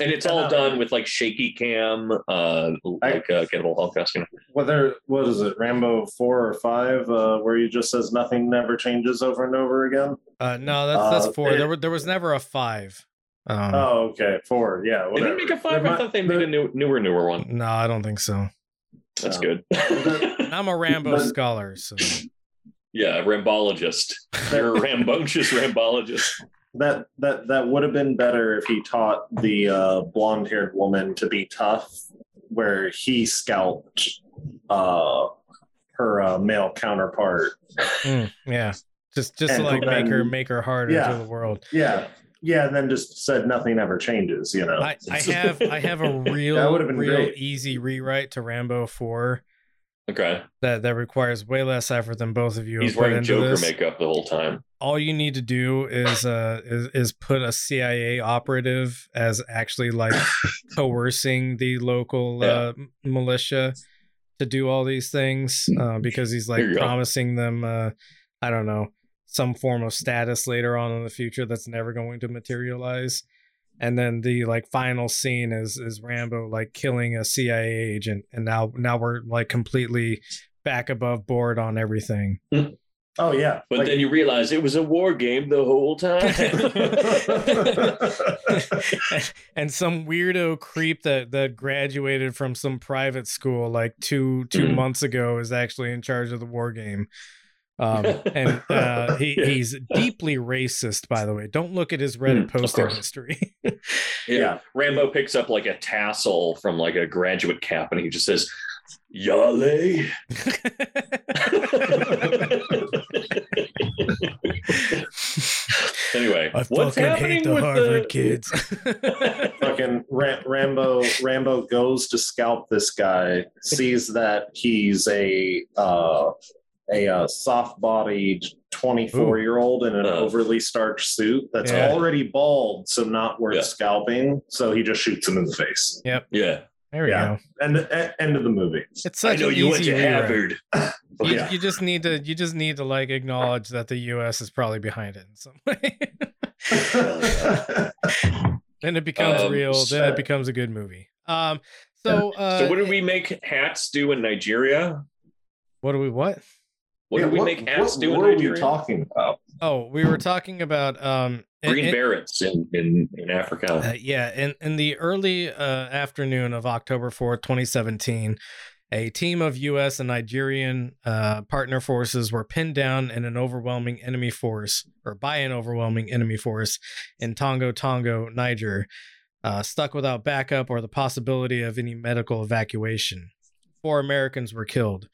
And it's all Uh, done with like shaky cam, uh, like uh, Cannibal Holocaust. You know? Whether what is it, Rambo four or five, uh, where he just says nothing never changes over and over again? Uh, no, that's Uh, that's four. it- there, were, there was never a five. Um, oh, okay, four. Yeah, They didn't make a five. There I thought they made a new, newer, newer one. No, I don't think so. That's Um, good. I'm a Rambo But- scholar, so yeah, rambologist. You're a rambunctious rambologist. That that that would have been better if he taught the uh, blonde-haired woman to be tough, where he scalped uh, her uh, male counterpart. Mm, yeah, just just to And like make her make her harder Yeah. into the world. Yeah, yeah, and then just said nothing ever changes. You know, I, I have I have a real That would've been real great. easy rewrite to Rambo four Okay. that that requires way less effort than both of you He's wearing Joker this. makeup the whole time. All you need to do is uh is, is put a CIA operative as actually like coercing the local uh, militia to do all these things uh, because he's like you go. promising them uh I don't know some form of status later on in the future that's never going to materialize. And then the like final scene is is Rambo like killing a CIA agent, and now now we're like completely back above board on everything. oh yeah, But like- then you realize it was a war game the whole time. and some weirdo creep that that graduated from some private school like two two Mhm. months ago is actually in charge of the war game. Um, and uh, he, Yeah. he's deeply racist, by the way. Don't look at his Reddit Mm, posting history. Yeah. Yeah. Rambo picks up like a tassel from like a graduate cap and he just says, Yale. anyway, I What's fucking happening hate the with Harvard the- kids. fucking Ra- Rambo Rambo goes to scalp this guy, sees that he's a uh, a uh, soft bodied 24 year old in an Uh. overly starched suit that's Yeah. already bald, so not worth Yeah. scalping. So he just shoots him in the face. yeah. there we Yeah. go. And e- end of the movie. It's such I know an you went easy to rewrite. Harvard. You, Yeah. you just need to you just need to like acknowledge that the US is probably behind it in some way. then it becomes Um, real, then so- it becomes a good movie. Um so uh so what did we make hats do in Nigeria? what do we what? What Yeah, did we make hats what do in were Nigeria? we talking about? Oh, we were talking about um Green in- Berets in, in, in Africa. Uh, yeah, in, in the early uh, afternoon of October 4th, 2017, a team of U.S. and Nigerian uh, partner forces were pinned down in an overwhelming enemy force, or by an overwhelming enemy force in Tongo Tongo, Niger, uh, stuck without backup or the possibility of any medical evacuation. Four Americans were killed.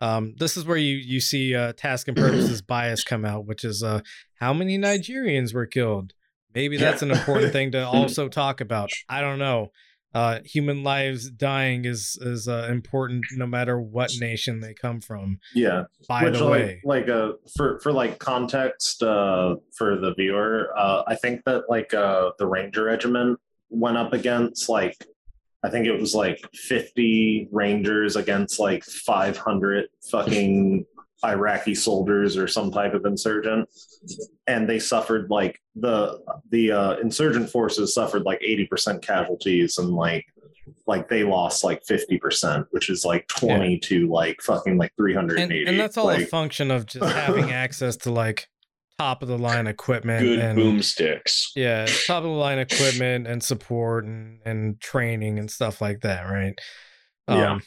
Um, this is where you you see uh, task and purposes bias come out, which is uh, how many Nigerians were killed. Maybe that's an important thing to also talk about. I don't know. Uh, human lives dying is is uh, important no matter what nation they come from. Yeah. By Which, the like, way, like uh, for for like context uh, for the viewer, uh, I think that like uh, the Ranger Regiment went up against like I think it was like fifty Rangers against like five hundred fucking Iraqi soldiers or some type of insurgent, and they suffered like the the uh, insurgent forces suffered like eighty percent casualties and like like they lost like 50% which is like 20 to like fucking like 380 and, and that's all a function of just having access to like top of the line equipment Good and boomsticks. yeah, top of the line equipment and support and and training and stuff like that, right? Yeah. Um,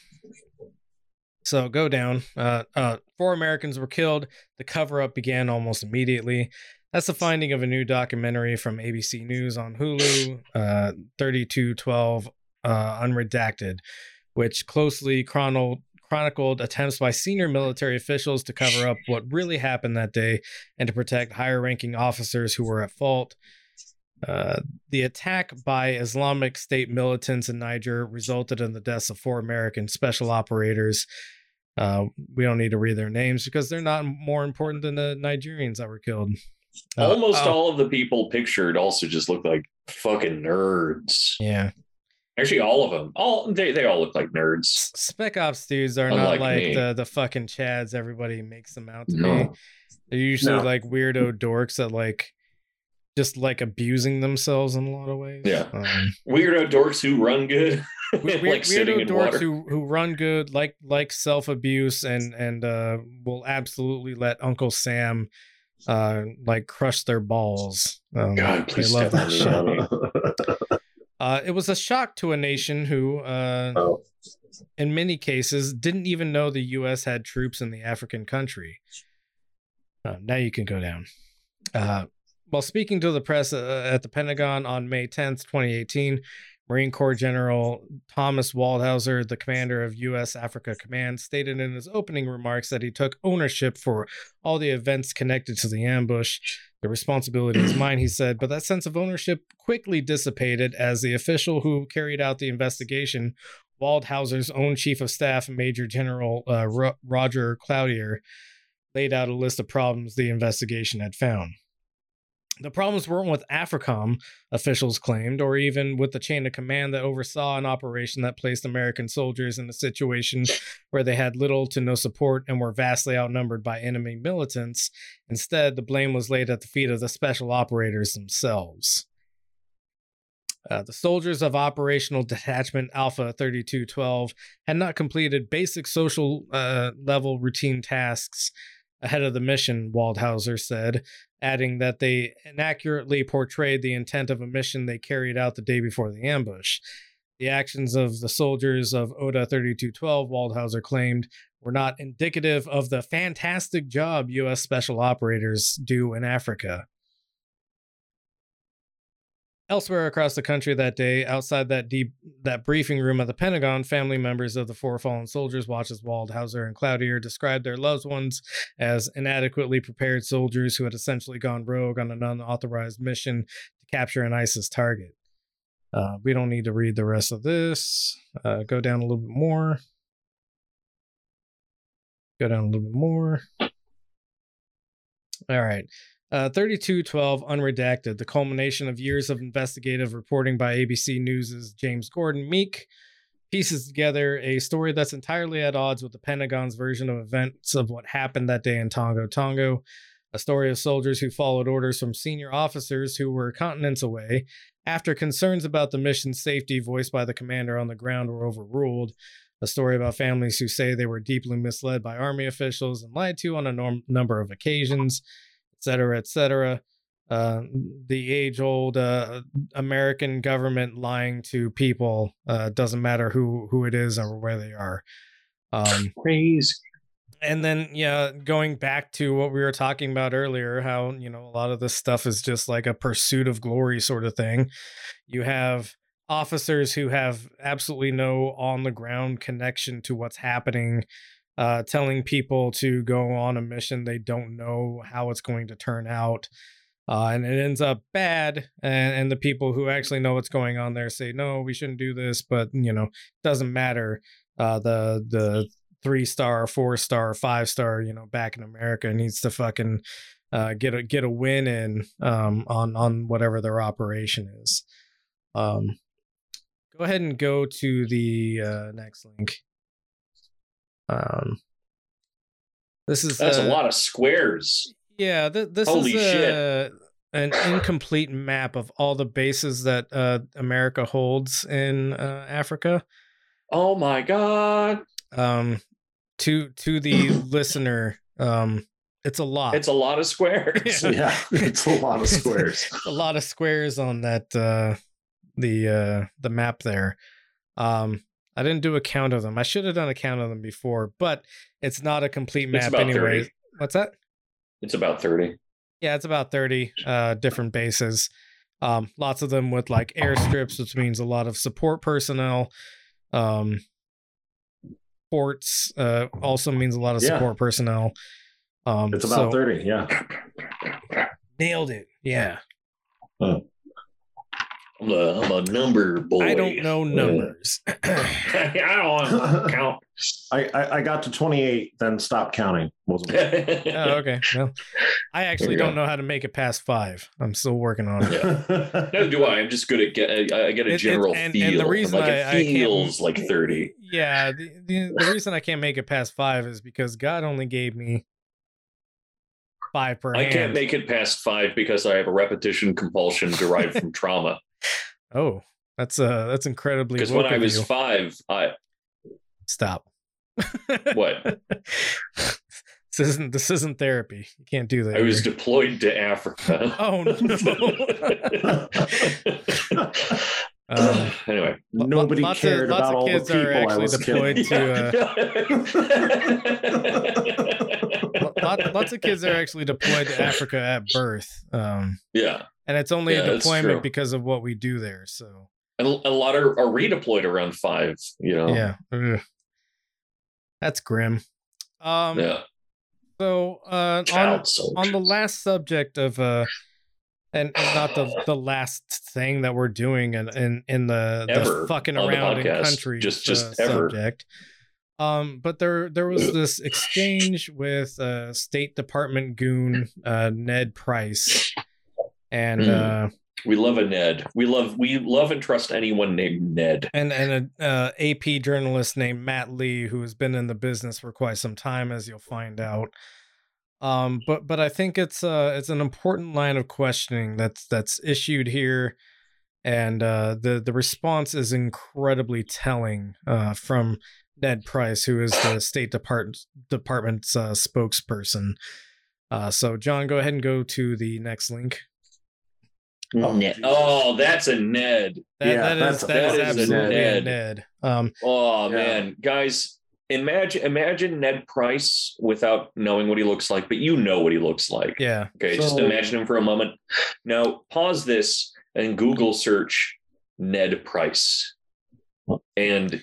so go down. Uh, uh, four Americans were killed. The cover up began almost immediately. That's the finding of a new documentary from ABC News on Hulu, uh, 3212 uh, Unredacted, which closely chronicled, chronicled attempts by senior military officials to cover up what really happened that day and to protect higher ranking officers who were at fault. Uh, the attack by Islamic State militants in Niger resulted in the deaths of four American special operators. Uh, we don't need to read their names because they're not more important than the Nigerians that were killed. Uh, Almost oh, all of the people pictured also just look like fucking nerds. Yeah. Actually, all of them. All they, they all look like nerds. Spec Ops dudes are not like me. the, the fucking Chads everybody makes them out to be. They're usually No. like weirdo dorks that like just like abusing themselves in a lot of ways. Yeah. Um, Weirdo dorks who run good. Weird, like sitting weirdo in dorks water. who who run good, like like self abuse, and and uh, will absolutely let Uncle Sam uh like crush their balls. Um, God, please they love step that shit. Uh, it was a shock to a nation who, uh, oh, in many cases, didn't even know the U.S. had troops in the African country. Uh, now you can go down. Uh, while speaking to the press uh, at the Pentagon on May 10th, 2018, Marine Corps General Thomas Waldhauser, the commander of U.S. Africa Command, stated in his opening remarks that he took ownership for all the events connected to the ambush. The responsibility is mine, he said, but that sense of ownership quickly dissipated as the official who carried out the investigation, Waldhauser's own chief of staff, Major General uh, Ro- Roger Cloutier, laid out a list of problems the investigation had found. The problems weren't with AFRICOM, officials claimed, or even with the chain of command that oversaw an operation that placed American soldiers in a situation where they had little to no support and were vastly outnumbered by enemy militants. Instead, the blame was laid at the feet of the special operators themselves. Uh, the soldiers of Operational Detachment Alpha 3212 had not completed basic social uh, level routine tasks ahead of the mission, Waldhauser said, adding that they inaccurately portrayed the intent of a mission they carried out the day before the ambush. The actions of the soldiers of ODA 3212, Waldhauser claimed, were not indicative of the fantastic job U.S. special operators do in Africa. Elsewhere across the country that day, outside that deep that briefing room at the Pentagon, family members of the four fallen soldiers watched as Waldhauser and Cloutier described their loved ones as inadequately prepared soldiers who had essentially gone rogue on an unauthorized mission to capture an ISIS target. Uh, we don't need to read the rest of this. Uh, go down a little bit more. Go down a little bit more. All right. Uh, 3212 Unredacted, the culmination of years of investigative reporting by ABC News' James Gordon Meek, pieces together a story that's entirely at odds with the Pentagon's version of events of what happened that day in Tongo Tongo. A story of soldiers who followed orders from senior officers who were continents away after concerns about the mission's safety voiced by the commander on the ground were overruled. A story about families who say they were deeply misled by army officials and lied to on a norm- number of occasions cetera, et cetera. Uh, the age old uh, American government lying to people uh, doesn't matter who who it is or where they are. Um, Crazy. and then yeah, going back to what we were talking about earlier, how you know a lot of this stuff is just like a pursuit of glory sort of thing. You have officers who have absolutely no on the ground connection to what's happening uh, telling people to go on a mission they don't know how it's going to turn out. Uh, and it ends up bad, and, and the people who actually know what's going on there say, "No, we shouldn't do this," but you know, it doesn't matter. Uh, the the three star, four star, five star, you know, back in America needs to fucking uh, get a get a win in um, on on whatever their operation is. Um, go ahead and go to the uh, next link. Um, this is That's uh, a lot of squares. Yeah, th- this Holy is shit. uh, an incomplete map of all the bases that uh, America holds in uh, Africa. Oh my god. Um, to to the listener, um, it's a lot. It's a lot of squares. Yeah. yeah, it's a lot of squares. a lot of squares on that uh the uh the map there um i didn't do a count of them i should have done a count of them before but it's not a complete map anyway 30. what's that It's about 30. yeah it's about 30 uh different bases um lots of them with like airstrips which means a lot of support personnel um ports uh also means a lot of Yeah. support personnel um It's about so- 30, yeah. nailed it yeah I'm a, I'm a number boy. i don't know numbers I don't want to count. I, I, I got to 28, then stopped counting. Wasn't Oh, okay. Well, I actually don't go. know how to make it past five. I'm still working on it. Yeah. No, do I? I'm just good at get. I I get a it- general and- feel. and the reason like I- it I can't- feels like 30. Yeah, the, the the reason I can't make it past five is because God only gave me five per I hand. can't make it past five because I have a repetition compulsion derived from trauma. Oh, that's uh that's incredibly. Because when I was you. five, I stop. what? this isn't this isn't therapy. You can't do that. I was here. deployed to Africa. Oh, no. Um, anyway, Nobody lots cared of, lots about of all the kids people are I actually was deployed killing. to. Uh, lot, lots of kids are actually deployed to Africa at birth. Um, yeah, and it's only Yeah, a deployment because of what we do there. So and a lot are, are redeployed around five. You know, yeah, Ugh. that's grim. Um, yeah. so uh, on on the last subject of uh, and, and not the the last thing that we're doing in in, in the, Ever the fucking on the around in podcast. countries Just- just uh, ever. subject. Um, but there there was this exchange with uh, State Department goon uh, Ned Price, and Mm. uh, we love a Ned. We love we love and trust anyone named Ned. and and a uh, AP journalist named Matt Lee, who has been in the business for quite some time, as you'll find out. Um, but but I think it's uh it's an important line of questioning that's that's issued here, and uh, the the response is incredibly telling uh, from Ned Price, who is the State Department Department's uh, spokesperson. Uh, so John, go ahead and go to the next link. Oh, Ned. Oh, that's a Ned. That, Yeah, that that's- is that is that is a absolutely a Ned. Ned. Um, Oh Yeah. man, guys, imagine imagine Ned Price without knowing what he looks like, but you know what he looks like. yeah. Okay, just imagine him for a moment. Now, pause this and Google search Ned Price and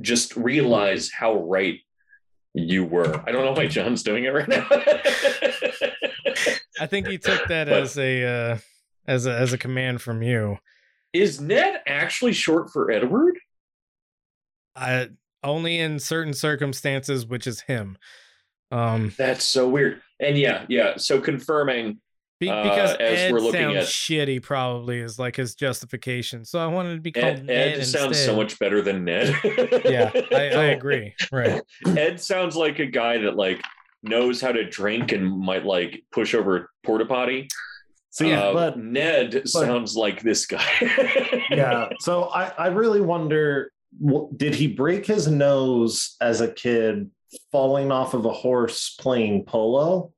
just realize how right you were. I don't know why John's doing it right now. I think he took that But- as a uh, as a as a command from you. Is Ned actually short for Edward? I only in certain circumstances, which is him. Um, That's so weird. And yeah, yeah. So confirming be- Uh, because as Ed we're looking sounds at- shitty, probably is like his justification. So I wanted to be called Ed, Ned Ed sounds so much better than Ned. Yeah, I, I agree. Right. Ed sounds like a guy that like knows how to drink and might like push over porta potty. See, Uh, but Ned sounds like this guy. yeah. So I, I really wonder did he break his nose as a kid falling off of a horse playing polo?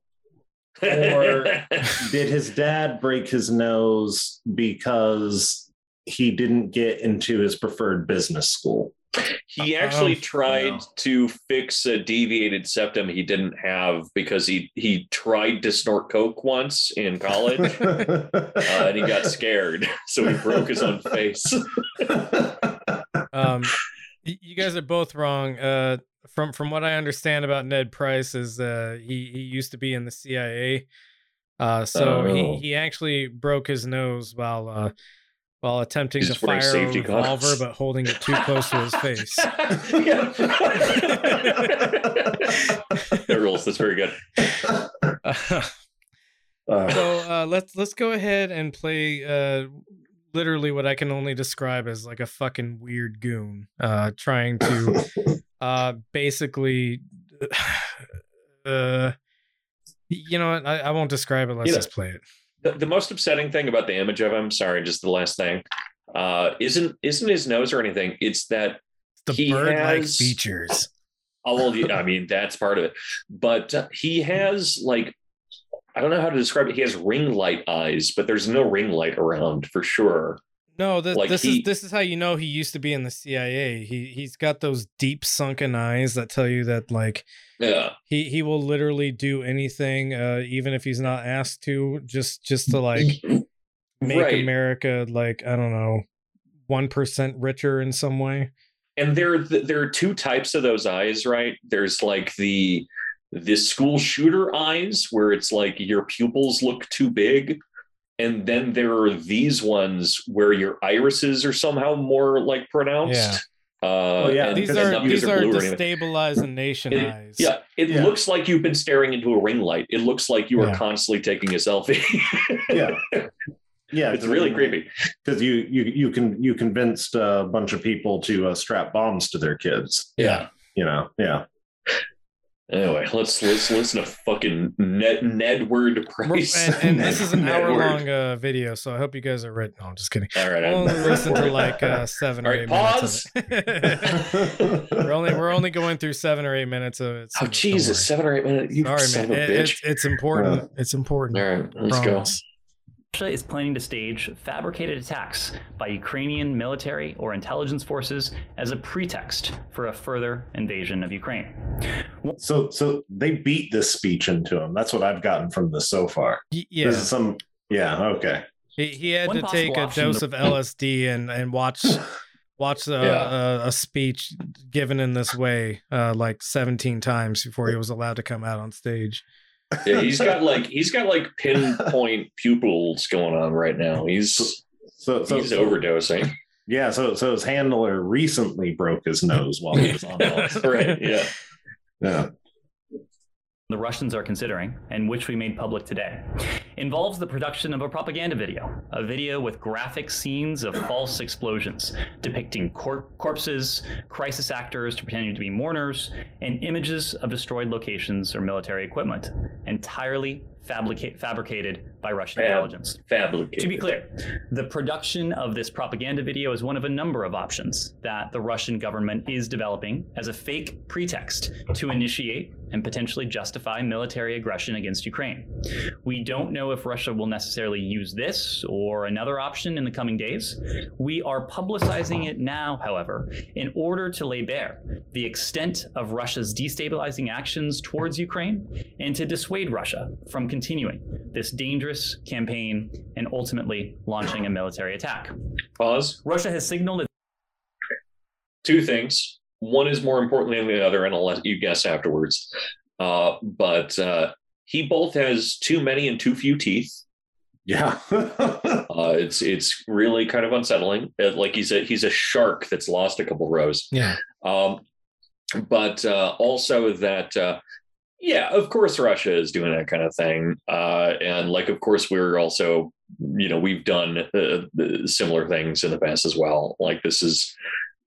Or- Did his dad break his nose because he didn't get into his preferred business school? He actually Oh, tried no. to fix a deviated septum he didn't have because he he tried to snort coke once in college uh, and he got scared, so he broke his own face. Um, you guys are both wrong. Uh, from from what I understand about Ned Price is uh he he used to be in the CIA. Uh, so Oh. he he actually broke his nose while uh while attempting He's to fire a revolver, goggles. but holding it too close to his face. that rules. That's very good. Uh, Uh, so uh, let's let's go ahead and play uh, literally what I can only describe as like a fucking weird goon, uh, trying to uh, basically, uh, you know what? I, I won't describe it. Let's You know- just play it. The, the most upsetting thing about the image of him, sorry, just the last thing, uh, isn't isn't his nose or anything. It's that The He bird-like has- features. oh well, I mean that's part of it. But uh, he has like I don't know how to describe it. He has ring light eyes, but there's no ring light around for sure. No, this, like this he- is this is how you know he used to be in the CIA. He he's got those deep sunken eyes that tell you that like Yeah. he he will literally do anything, uh, even if he's not asked to, just just to like make Right. America like I don't know, one percent richer in some way. and there there are two types of those eyes right there's like the the school shooter eyes where it's like your pupils look too big and then there are these ones where your irises are somehow more like pronounced uh Oh, yeah, and These because it's are these they're are blue or anything. destabilize nation It- eyes. yeah it Yeah. looks like you've been staring into a ring light it looks like you are Yeah. constantly taking a selfie yeah. Yeah, it's really creepy because you you you can you convinced a bunch of people to uh, strap bombs to their kids. yeah You know, yeah. Anyway let's let's listen to fucking ned nedward price and, and this is an hour long uh, video, so I hope you guys are ready. No, I'm just kidding. all right We'll only listen to like uh, seven All or right, eight pause. minutes. We're only we're only going through seven or eight minutes of it. so Oh Jesus, seven or eight minutes. You Sorry, son man. of a It- bitch. it's, it's important. it's important. All right, let's Promise. Russia is planning to stage fabricated attacks by Ukrainian military or intelligence forces as a pretext for a further invasion of Ukraine. So so they beat this speech into him. That's what I've gotten from this so far. Yeah, This is some yeah, okay. he, he had One to take a dose to- of LSD and and watch watch a, Yeah. a, a speech given in this way uh, like 17 times before he was allowed to come out on stage. Yeah, he's got like he's got like pinpoint pupils going on right now. He's So so, he's so overdosing. yeah, so so his handler recently broke his nose while he was on right. Yeah. Yeah. The Russians are considering, and which we made public today, involves the production of a propaganda video, a video with graphic scenes of false explosions depicting cor- corpses, crisis actors pretending to be mourners, and images of destroyed locations or military equipment, entirely fabrica- fabricated by Russian Fab- intelligence. Fabricated. To be clear, the production of this propaganda video is one of a number of options that the Russian government is developing as a fake pretext to initiate and potentially justify military aggression against Ukraine. We don't know if Russia will necessarily use this or another option in the coming days. We are publicizing it now, however, in order to lay bare the extent of Russia's destabilizing actions towards Ukraine and to dissuade Russia from continuing this dangerous campaign and ultimately launching a military attack. Pause. Russia has signaled it. Two things. One is more important than the other, and I'll let you guess afterwards. Uh, but uh, he both has too many and too few teeth. Yeah. Uh, it's it's really kind of unsettling. Uh, like he's a he's a shark that's lost a couple rows. Yeah. Um, but uh, also that, uh, yeah, of course, Russia is doing that kind of thing. Uh, and like, of course, we're also, you know, we've done uh, similar things in the past as well. Like, this is,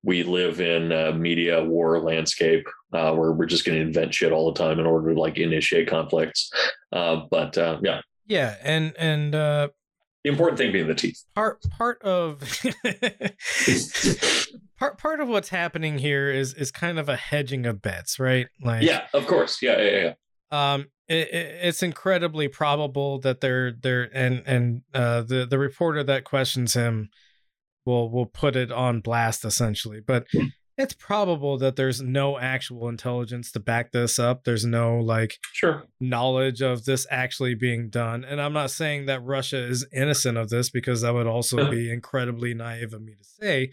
we live in a media war landscape uh, where we're just going to invent shit all the time in order to like initiate conflicts. Uh, but uh, yeah, Yeah, and and uh the important thing being the teeth. part part of part part of what's happening here is is kind of a hedging of bets, right? Like Yeah, of course. Yeah, yeah, yeah. um it, it, it's incredibly probable that they're they're and and uh the the reporter that questions him will will put it on blast essentially but Hmm. It's probable that there's no actual intelligence to back this up there's no like Sure. knowledge of this actually being done and i'm not saying that russia is innocent of this because that would also be incredibly naive of me to say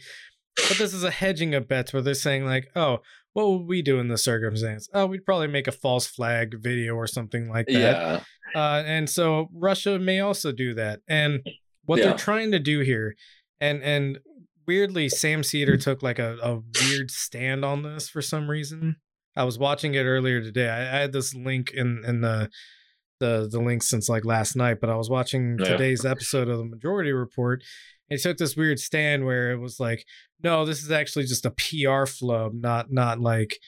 but this is a hedging of bets where they're saying like oh what would we do in this circumstance oh we'd probably make a false flag video or something like that Yeah. uh, and so Russia may also do that. And what Yeah. they're trying to do here, and and weirdly, Sam Seder mm. took like a, a weird stand on this for some reason. I was watching it earlier today. I, I had this link in in the the the link since like last night, but I was watching Yeah. today's episode of the Majority Report. And he took this weird stand where it was like, no, this is actually just a PR flub, not not like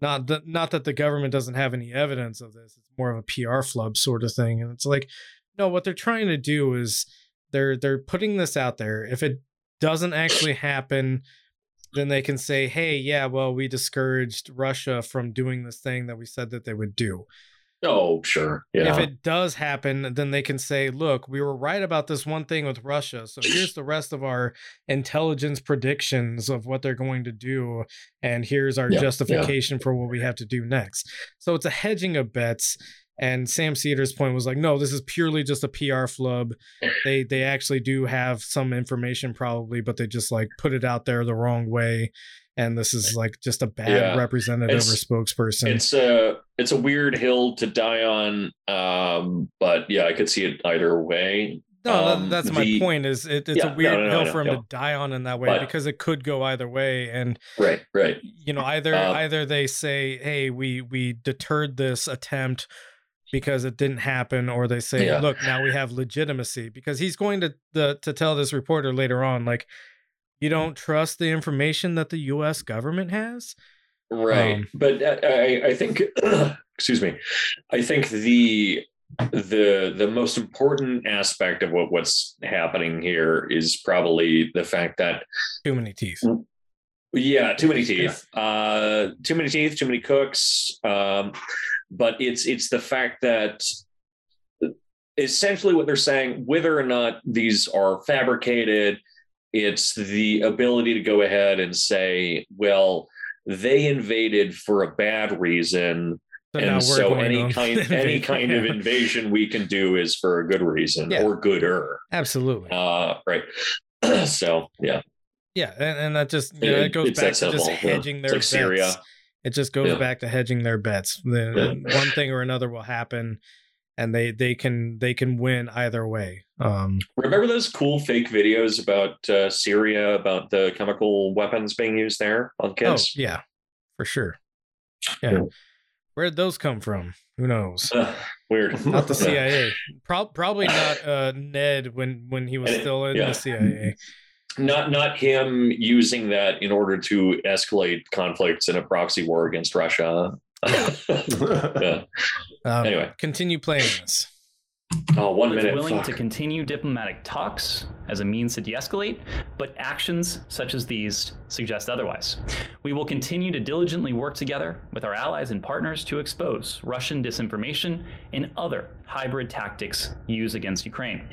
not that not that the government doesn't have any evidence of this. It's more of a PR flub sort of thing. And it's like, no, what they're trying to do is they're they're putting this out there. If it doesn't actually happen, then they can say, hey, yeah, well, we discouraged Russia from doing this thing that we said that they would do. Oh, sure. Yeah. If it does happen, then they can say, look, we were right about this one thing with Russia. So here's the rest of our intelligence predictions of what they're going to do. And here's our Yeah, yeah. justification for what we have to do next. So it's a hedging of bets. And Sam Seder's point was like, no, this is purely just a PR flub. They they actually do have some information probably, but they just like put it out there the wrong way. And this is like just a bad Yeah. representative It's- or spokesperson. it's a it's a weird hill to die on um but yeah i could see it either way No, that- Um, that's my the- point. Is it, it's Yeah, a weird no, no, hill no, for him to die on in that way But- because it could go either way, and right right you know either Uh, either they say, "Hey, we we deterred this attempt because it didn't happen," or they say, Yeah. "Look, now we have legitimacy," because he's going to the to tell this reporter later on, like, you don't trust the information that the U.S. government has. right Um, but i i think excuse me i think the the the most important aspect of what what's happening here is probably the fact that Too many teeth. Yeah, too many teeth. Uh, too many teeth, too many cooks. Um, but it's it's the fact that essentially what they're saying, whether or not these are fabricated, it's the ability to go ahead and say, well, they invaded for a bad reason, So and so any kind any kind of invasion we can do is for a good reason Yeah. or gooder. Absolutely. Uh, right. so yeah, Yeah, and, and that just you know, It- goes back to just yeah. hedging It's their like bets. Syria. It just goes Yeah. back to hedging their bets. The, One thing or another will happen, and they they can they can win either way. Um, Remember those cool fake videos about uh, Syria, about the chemical weapons being used there on oh kids? yeah, for sure. Yeah, Yeah. Where did those come from? Who knows? Ugh, weird. Not the Yeah. CIA. Pro- probably not uh, Ned when when he was And it- still in yeah. the CIA. Not not him using that in order to escalate conflicts in a proxy war against Russia. yeah. Um, Anyway. continue playing this. Oh, one It's minute. willing Fuck. to continue diplomatic talks as a means to de escalate, but actions such as these suggest otherwise. We will continue to diligently work together with our allies and partners to expose Russian disinformation and other hybrid tactics used against Ukraine.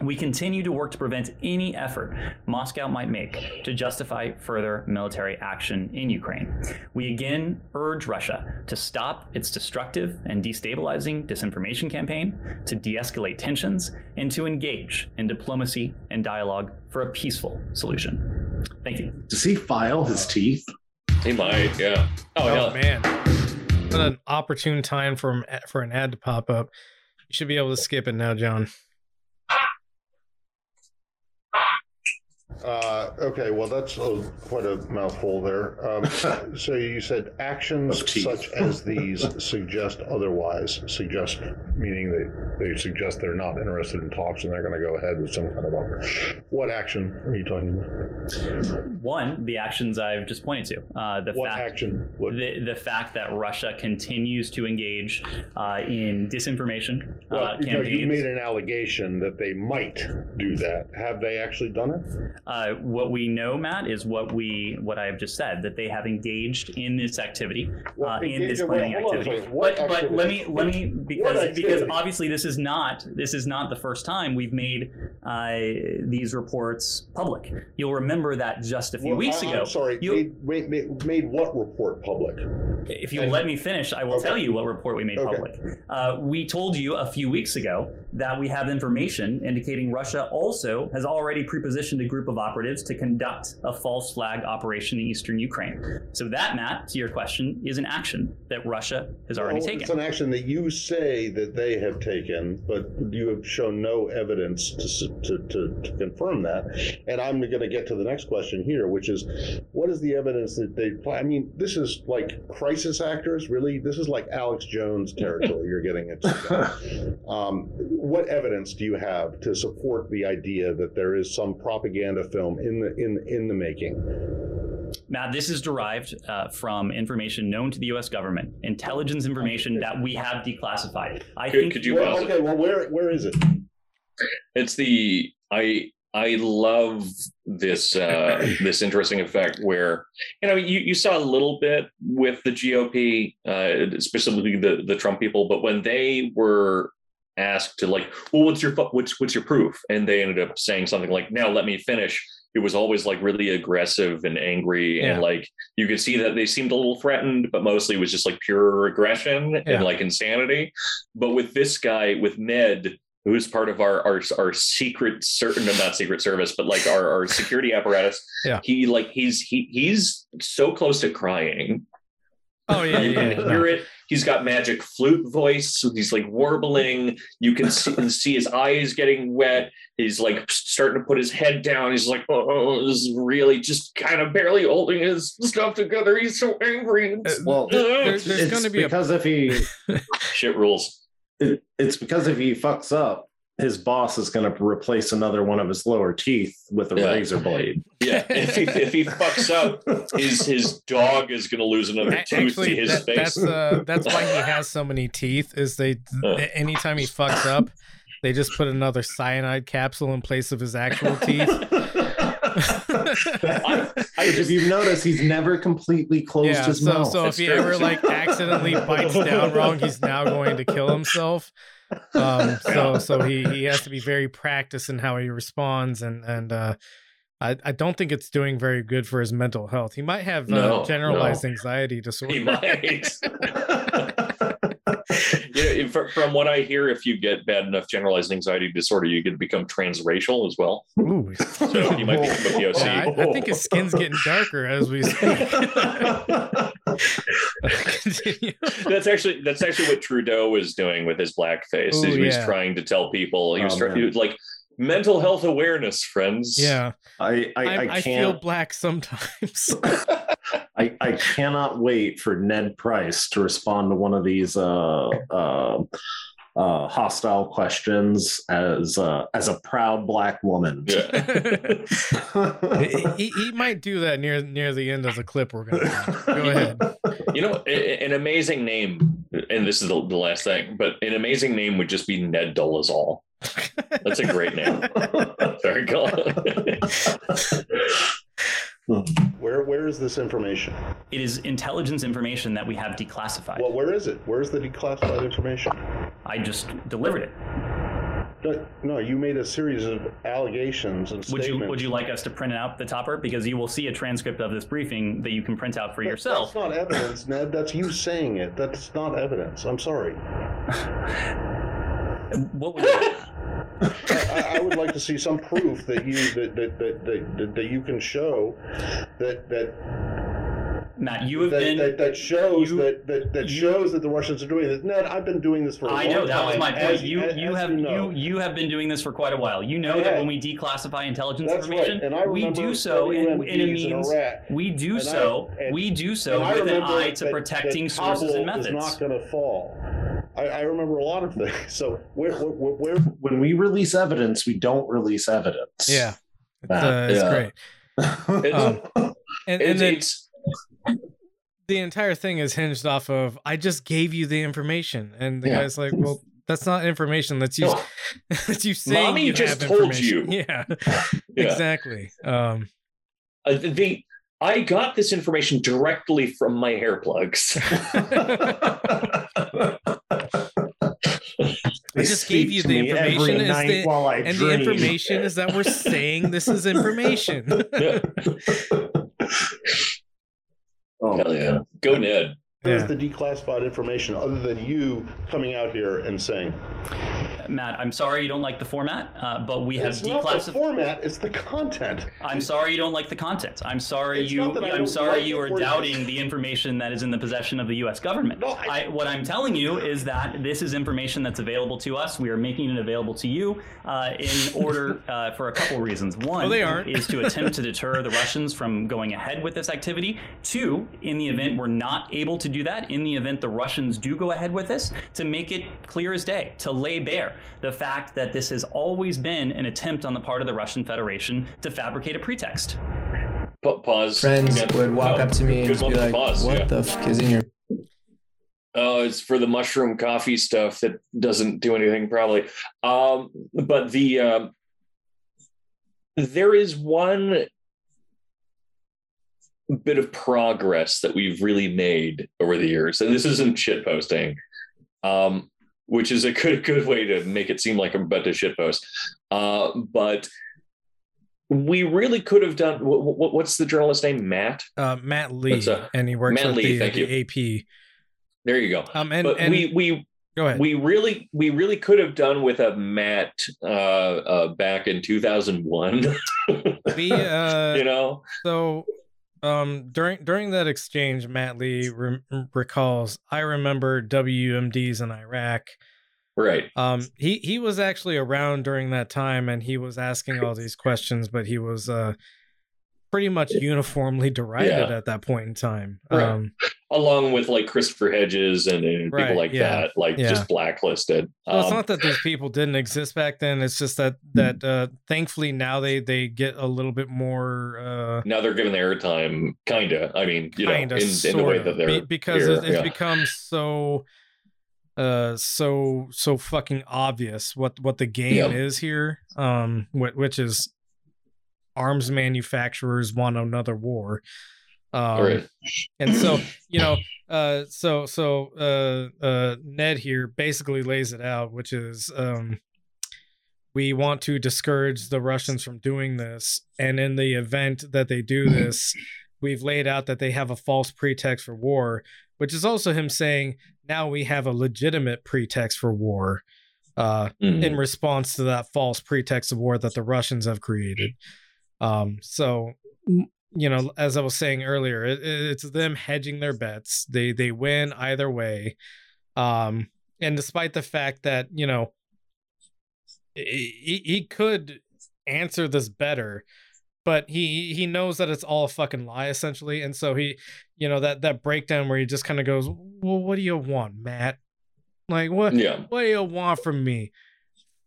We continue to work to prevent any effort Moscow might make to justify further military action in Ukraine. We again urge Russia to stop its destructive and destabilizing disinformation campaign, to de escalate tensions, and to engage in diplomacy and dialogue for a peaceful solution. Thank you. Does he file his teeth? He might, yeah. Oh, Oh, hell. man, what an opportune time for for an ad to pop up. You should be able to skip it now, John. Uh, okay, well, that's uh, quite a mouthful there. Um, so you said actions such as these suggest otherwise. Suggest meaning they, they suggest they're not interested in talks and they're going to go ahead with some kind of offer. What action are you talking about? One, the actions I've just pointed to. Uh, the What fact action? What, the, the fact that Russia continues to engage uh, in disinformation well, uh, you, know, you made an allegation that they might do that. Have they actually done it? Uh, what we know, Matt, is what we what I have just said that they have engaged in this activity, Well, uh, in this planning activity. But, but let me let me because because obviously this is not this is not the first time we've made uh, these reports public. You'll remember that just a few Well, weeks I- ago. I'm sorry. you- made, made, made, what report public? If you'll let me finish, I will Okay. tell you what report we made Okay. public. Uh, we told you a few weeks ago that we have information indicating Russia also has already prepositioned a group of operatives to conduct a false flag operation in eastern Ukraine. So that, Matt, to your question, is an action that Russia has already Well, taken. It's an action that you say that they have taken, but you have shown no evidence to, to, to, to confirm that. And I'm going to get to the next question here, which is what is the evidence that they play? I mean, this is like crisis actors, really? This is like Alex Jones territory you're getting into. Um, what evidence do you have to support the idea that there is some propaganda film in the in in the making? Matt, this is derived uh, from information known to the U.S. government, intelligence information that we have declassified. I Could- think could you- Well, okay, well, where where is it? It's the I I love this uh this interesting effect where you know you, you saw a little bit with the GOP, uh specifically the the Trump people, but when they were asked to like, well, what's your what's what's your proof? And they ended up saying something like, now let me finish. It was always like really aggressive and angry, Yeah. and like you could see that they seemed a little threatened, but mostly it was just like pure aggression Yeah. and like insanity. But with this guy, with Ned, who's part of our our, our secret certain not secret service but like our, our security apparatus Yeah. he like he's he he's so close to crying Oh yeah, you yeah. can yeah. hear it. He's got magic flute voice. So he's like warbling. You can see, see his eyes getting wet. He's like starting to put his head down. He's like oh this is really just kind of barely holding his stuff together. He's so angry. Uh, Well, there- there's gonna be a- because if he shit rules. It, it's because if he fucks up, his boss is going to replace another one of his lower teeth with a Yeah. razor blade. yeah if he, if he fucks up his his dog is going to lose another A- tooth to his that, face that's uh, that's why he has so many teeth. Is they anytime he fucks up, they just put another cyanide capsule in place of his actual teeth. if you've noticed, he's never completely closed yeah. his So mouth. so if he ever like accidentally bites down wrong, he's now going to kill himself. Um. So so he he has to be very practiced in how he responds and and uh. I, I don't think it's doing very good for his mental health. He might have uh, generalized no. anxiety disorder. he might yeah, from what I hear, if you get bad enough generalized anxiety disorder, you could become transracial as well. Ooh. So you might become a POC. Yeah, I, I think his skin's getting darker as we speak. That's actually that's actually what Trudeau was doing with his blackface. Ooh, he was yeah. trying to tell people he was Oh, trying man. he was like mental health awareness, friends. Yeah, I, I, I, I I, feel black sometimes. I, I cannot wait for Ned Price to respond to one of these uh, uh, uh, hostile questions as uh, as a proud black woman. Yeah. he, he might do that near near the end of the clip we're gonna. Go ahead. You know, a- a- an amazing name, and this is the, the last thing, but an amazing name would just be Ned Dolezal. That's a great name. Very cool. Where where is this information? It is intelligence information that we have declassified. Well, where is it? Where's the declassified information? I just delivered it. No, No, you made a series of allegations and Would statements. you Would you like us to print out the topper because you will see a transcript of this briefing that you can print out for That- yourself? That's not evidence, Ned. That's you saying it. That's not evidence. I'm sorry. what would you, I, I would like to see some proof that you that that, that, that, that, you can show that that Matt? You have that, been. that, that shows you- that that, that you- shows that the Russians are doing this. Ned, I've been doing this for a I know that was my point. as- you as- you as have you, know. you you have been doing this for quite a while. You know I that when we declassify intelligence That's right. information, I we do so in, in a WMDs in means Iraq. we do And I- so and- we do so with an eye to protecting that sources and methods. Is not going to fall. I, I remember a lot of things. So where where, where, where when we release evidence, we don't release evidence. Yeah. It's, Matt, uh, it's yeah. great. It's, Um, And, and it's, then it's the entire thing is hinged off of I just gave you the information, and the Yeah. guy's like, "Well, that's not information. That's you. no, that's you saying Mommy you just have told information." you. Yeah, yeah. exactly. Um, Uh, the I got this information directly from my hair plugs. I just gave you the information is the- while I and the information is that we're saying this is information. oh, Hell yeah. Go Ned. Where's Yeah. the declassified information other than you coming out here and saying Matt, I'm sorry you don't like the format, uh, but we have it's not the declassified. format, it's the content. I'm sorry you don't like the content. I'm sorry It's you. I I'm sorry like you are doubting the information that is in the possession of the U.S. government. No, I- I, what I'm telling you is that this is information that's available to us. We are making it available to you uh, in order uh, for a couple reasons. One they is to attempt to deter the Russians from going ahead with this activity. Two, in the event we're not able to do that, in the event the Russians do go ahead with this, to make it clear as day, to lay bare the fact that this has always been an attempt on the part of the Russian Federation to fabricate a pretext. Pa- pause. friends Yeah. would walk Oh, up to me and be like, pause, "What yeah. the fuck is in your?" Oh, it's for the mushroom coffee stuff that doesn't do anything probably. Um, but the um there is one bit of progress that we've really made over the years, and this isn't shit posting, um, which is a good good way to make it seem like I'm about to shit post. Uh, but we really could have done. What, what, what's the journalist name? Matt. uh, Matt Lee, up? and he works Matt with Lee, the, thank the AP. There you go. Um, and but and we we go ahead. we really we really could have done with a Matt uh, uh, back in 2001. We, uh, you know, So, um, during during that exchange, Matt Lee re- recalls, I remember WMDs in Iraq. right? Um, he he was actually around during that time, and he was asking all these questions, but he was uh pretty much uniformly derided Yeah. at that point in time. Right. Um, Along with like Christopher Hedges and, and Right, people like yeah, that, like yeah. just blacklisted. it's Um, not that these people didn't exist back then. It's just that that uh, thankfully now they they get a little bit more. Uh, now they're given airtime, kinda. I mean, you know, in, Kinda, in the way that they're be- because here, it, it's become so uh so so fucking obvious what what the game is here um wh- which is arms manufacturers want another war um right. and so you know uh so so uh uh ned here basically lays it out which is um we want to discourage the russians from doing this and in the event that they do this we've laid out that they have a false pretext for war which is also him saying now we have a legitimate pretext for war uh Mhm. in response to that false pretext of war that the Russians have created. Um, so you know, as I was saying earlier, it, it- it's them hedging their bets. They they win either way. Um, and despite the fact that you know he, he could answer this better, but he he knows that it's all a fucking lie essentially, and so he, you know, that that breakdown where he just kind of goes, "Well, what do you want, Matt? Like what? yeah. What do you want from me?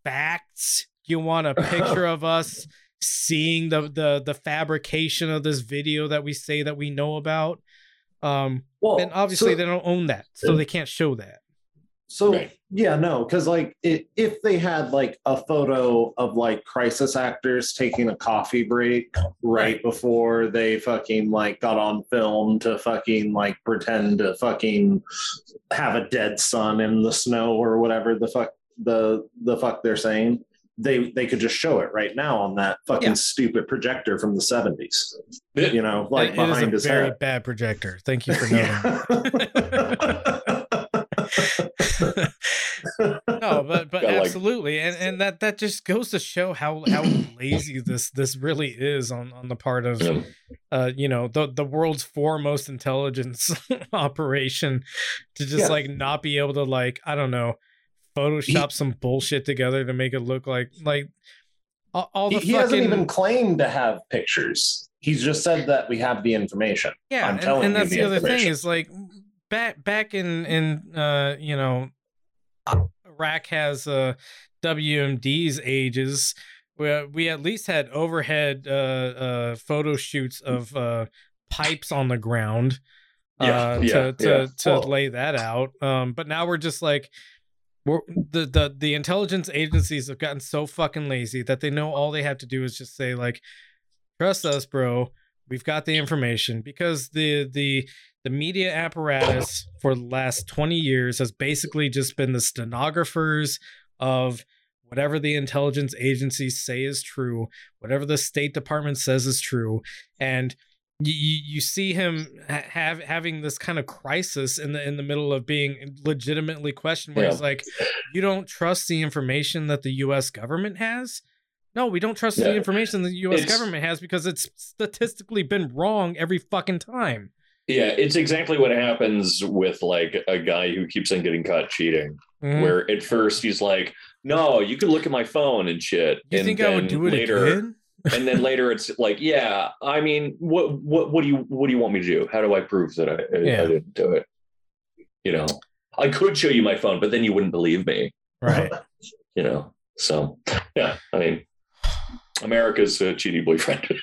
Facts? You want a picture of us seeing the the the fabrication of this video that we say that we know about? Um, Well, and obviously so- they don't own that, so they can't show that. So Right. yeah, no, because like it, if they had like a photo of like crisis actors taking a coffee break right, Right. before they fucking like got on film to fucking like pretend to fucking have a dead son in the snow or whatever the fuck the the fuck they're saying, they they could just show it right now on that fucking Yeah. stupid projector from the seventies. You know, like It- behind it is his a very head. bad projector. Thank you for noting. no, but but Got, like- absolutely, and and that that just goes to show how how lazy this this really is on on the part of Yeah. uh you know the the world's foremost intelligence operation to just Yeah. like not be able to like I don't know Photoshop some bullshit together to make it look like like all, all he, the he fucking hasn't even claimed to have pictures. He's just said that we have the information. yeah I'm and, telling and you that's the the other thing is like back back in in uh you know iraq has uh wmd's ages where we at least had overhead uh uh photo shoots of uh pipes on the ground Yeah, uh yeah, to to, yeah. to Well- lay that out um but now we're just like we're, the, the the intelligence agencies have gotten so fucking lazy that they know all they have to do is just say like trust us bro. We've got the information. Because the the the media apparatus for the last 20 years has basically just been the stenographers of whatever the intelligence agencies say is true whatever the state department says is true and you, you see him have having this kind of crisis in the in the middle of being legitimately questioned where he's like you don't trust the information that the US government has no we don't trust Yeah. the information the US It's- government has because it's statistically been wrong every fucking time Yeah, it's exactly what happens with like a guy who keeps on getting caught cheating. Mhm. Where at first he's like, "No, you can look at my phone and shit." you and think I would do it later, again and then later it's like, "Yeah, I mean, what what what do you what do you want me to do? How do I prove that I, Yeah. I didn't do it?" You know, I could show you my phone, but then you wouldn't believe me. right You know, so yeah, I mean, America's a cheating boyfriend.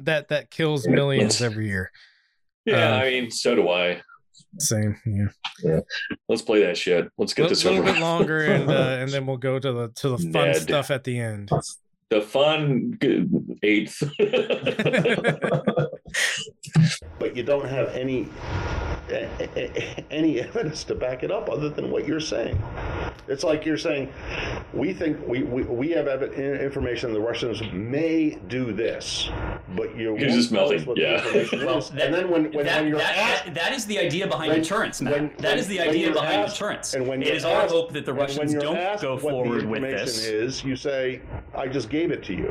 that that kills millions every year yeah, Um, I mean, so do I. same yeah yeah. Let's play that shit. Let's get this a little bit longer and uh, and then we'll go to the to the fun Ned. stuff at the end the fun g- eighth. but you don't have any a- a- any evidence to back it up other than what you're saying. It's like you're saying, we think we, we, we have ev- information the Russians may do this, but you Here's won't just tell us nothing, what yeah. the Well, that- and then when, when, that, when you're that- asked, that- that is the idea behind when- deterrence, Matt. when- that is the idea behind asked- deterrence. and when it you're is our hope that the and when Russians you're don't asked go what the forward with information this. Is you say, I just gave it to you,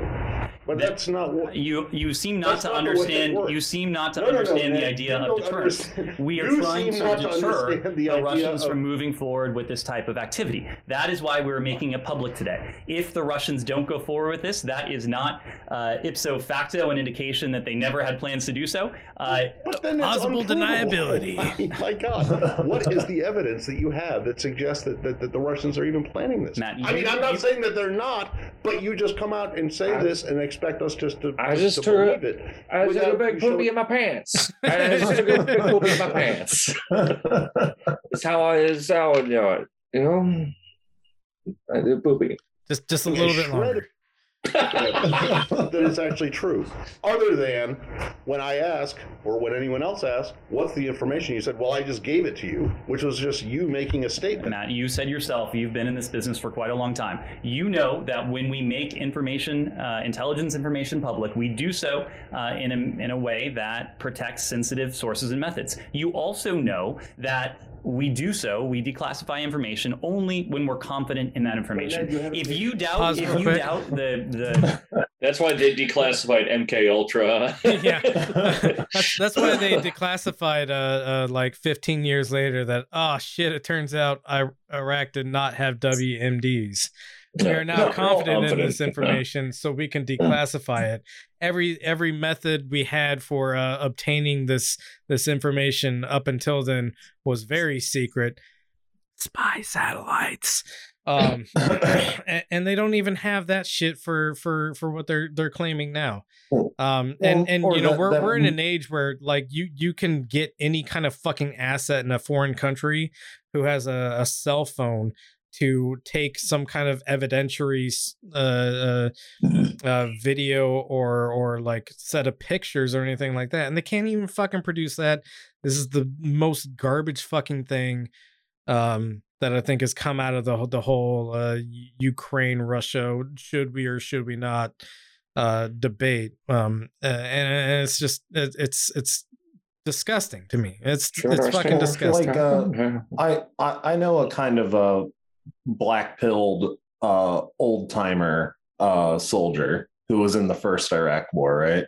but That- that's not what. You you seem not to not the way it understand. You seem not to No, no, no, understand the idea of deterrence. We are trying to not to deter the, the Russians of- from moving forward with this type of activity. That is why we're making it public today. If the Russians don't go forward with this, that is not uh, ipso facto an indication that they never had plans to do so. Uh, But then it's Plausible deniability. I mean, my God, what is the evidence that you have that suggests that, that, that the Russians are even planning this? Matt, I mean, I'm not you- saying that they're not, but you just come out and say this and expect us just to, I to just took a- believe it. I took a big poopy in my pants. I just took a big poopy in my pants. That's how I is how I do it. You know, I did poopy. just just a little bit shred longer that it's actually true. Other than when I ask, or when anyone else asks, what's the information? You said, well, I just gave it to you, which was just you making a statement. Matt, you said yourself you've been in this business for quite a long time. You know that when we make information, uh, intelligence information public, we do so uh, in, a, in a way that protects sensitive sources and methods. You also know that we do so, we declassify information only when we're confident in that information. You If you doubt, if you quick. doubt the the That's why they declassified MK Ultra. yeah that's, that's why they declassified uh, uh like 15 years later that oh shit it turns out I- iraq did not have wmds we No, are now no, we're confident in this information so we can declassify it. Every every method we had for uh, obtaining this this information up until then was very secret. Spy satellites. Um and, and they don't even have that shit for for for what they're they're claiming now. Um and and or you know that- we're, that- we're in an age where like you you can get any kind of fucking asset in a foreign country who has a, a cell phone to take some kind of evidentiary uh, uh, uh, video or or like set of pictures or anything like that, and they can't even fucking produce that. This is the most garbage fucking thing um, that I think has come out of the whole- the whole uh, Ukraine Russia should we or should we not uh, debate. Um, uh, and, and it's just it, it's it's disgusting to me. It's it's fucking disgusting. Like, uh, I, I I know a kind of a black pilled uh old timer uh soldier who was in the first Iraq war, right?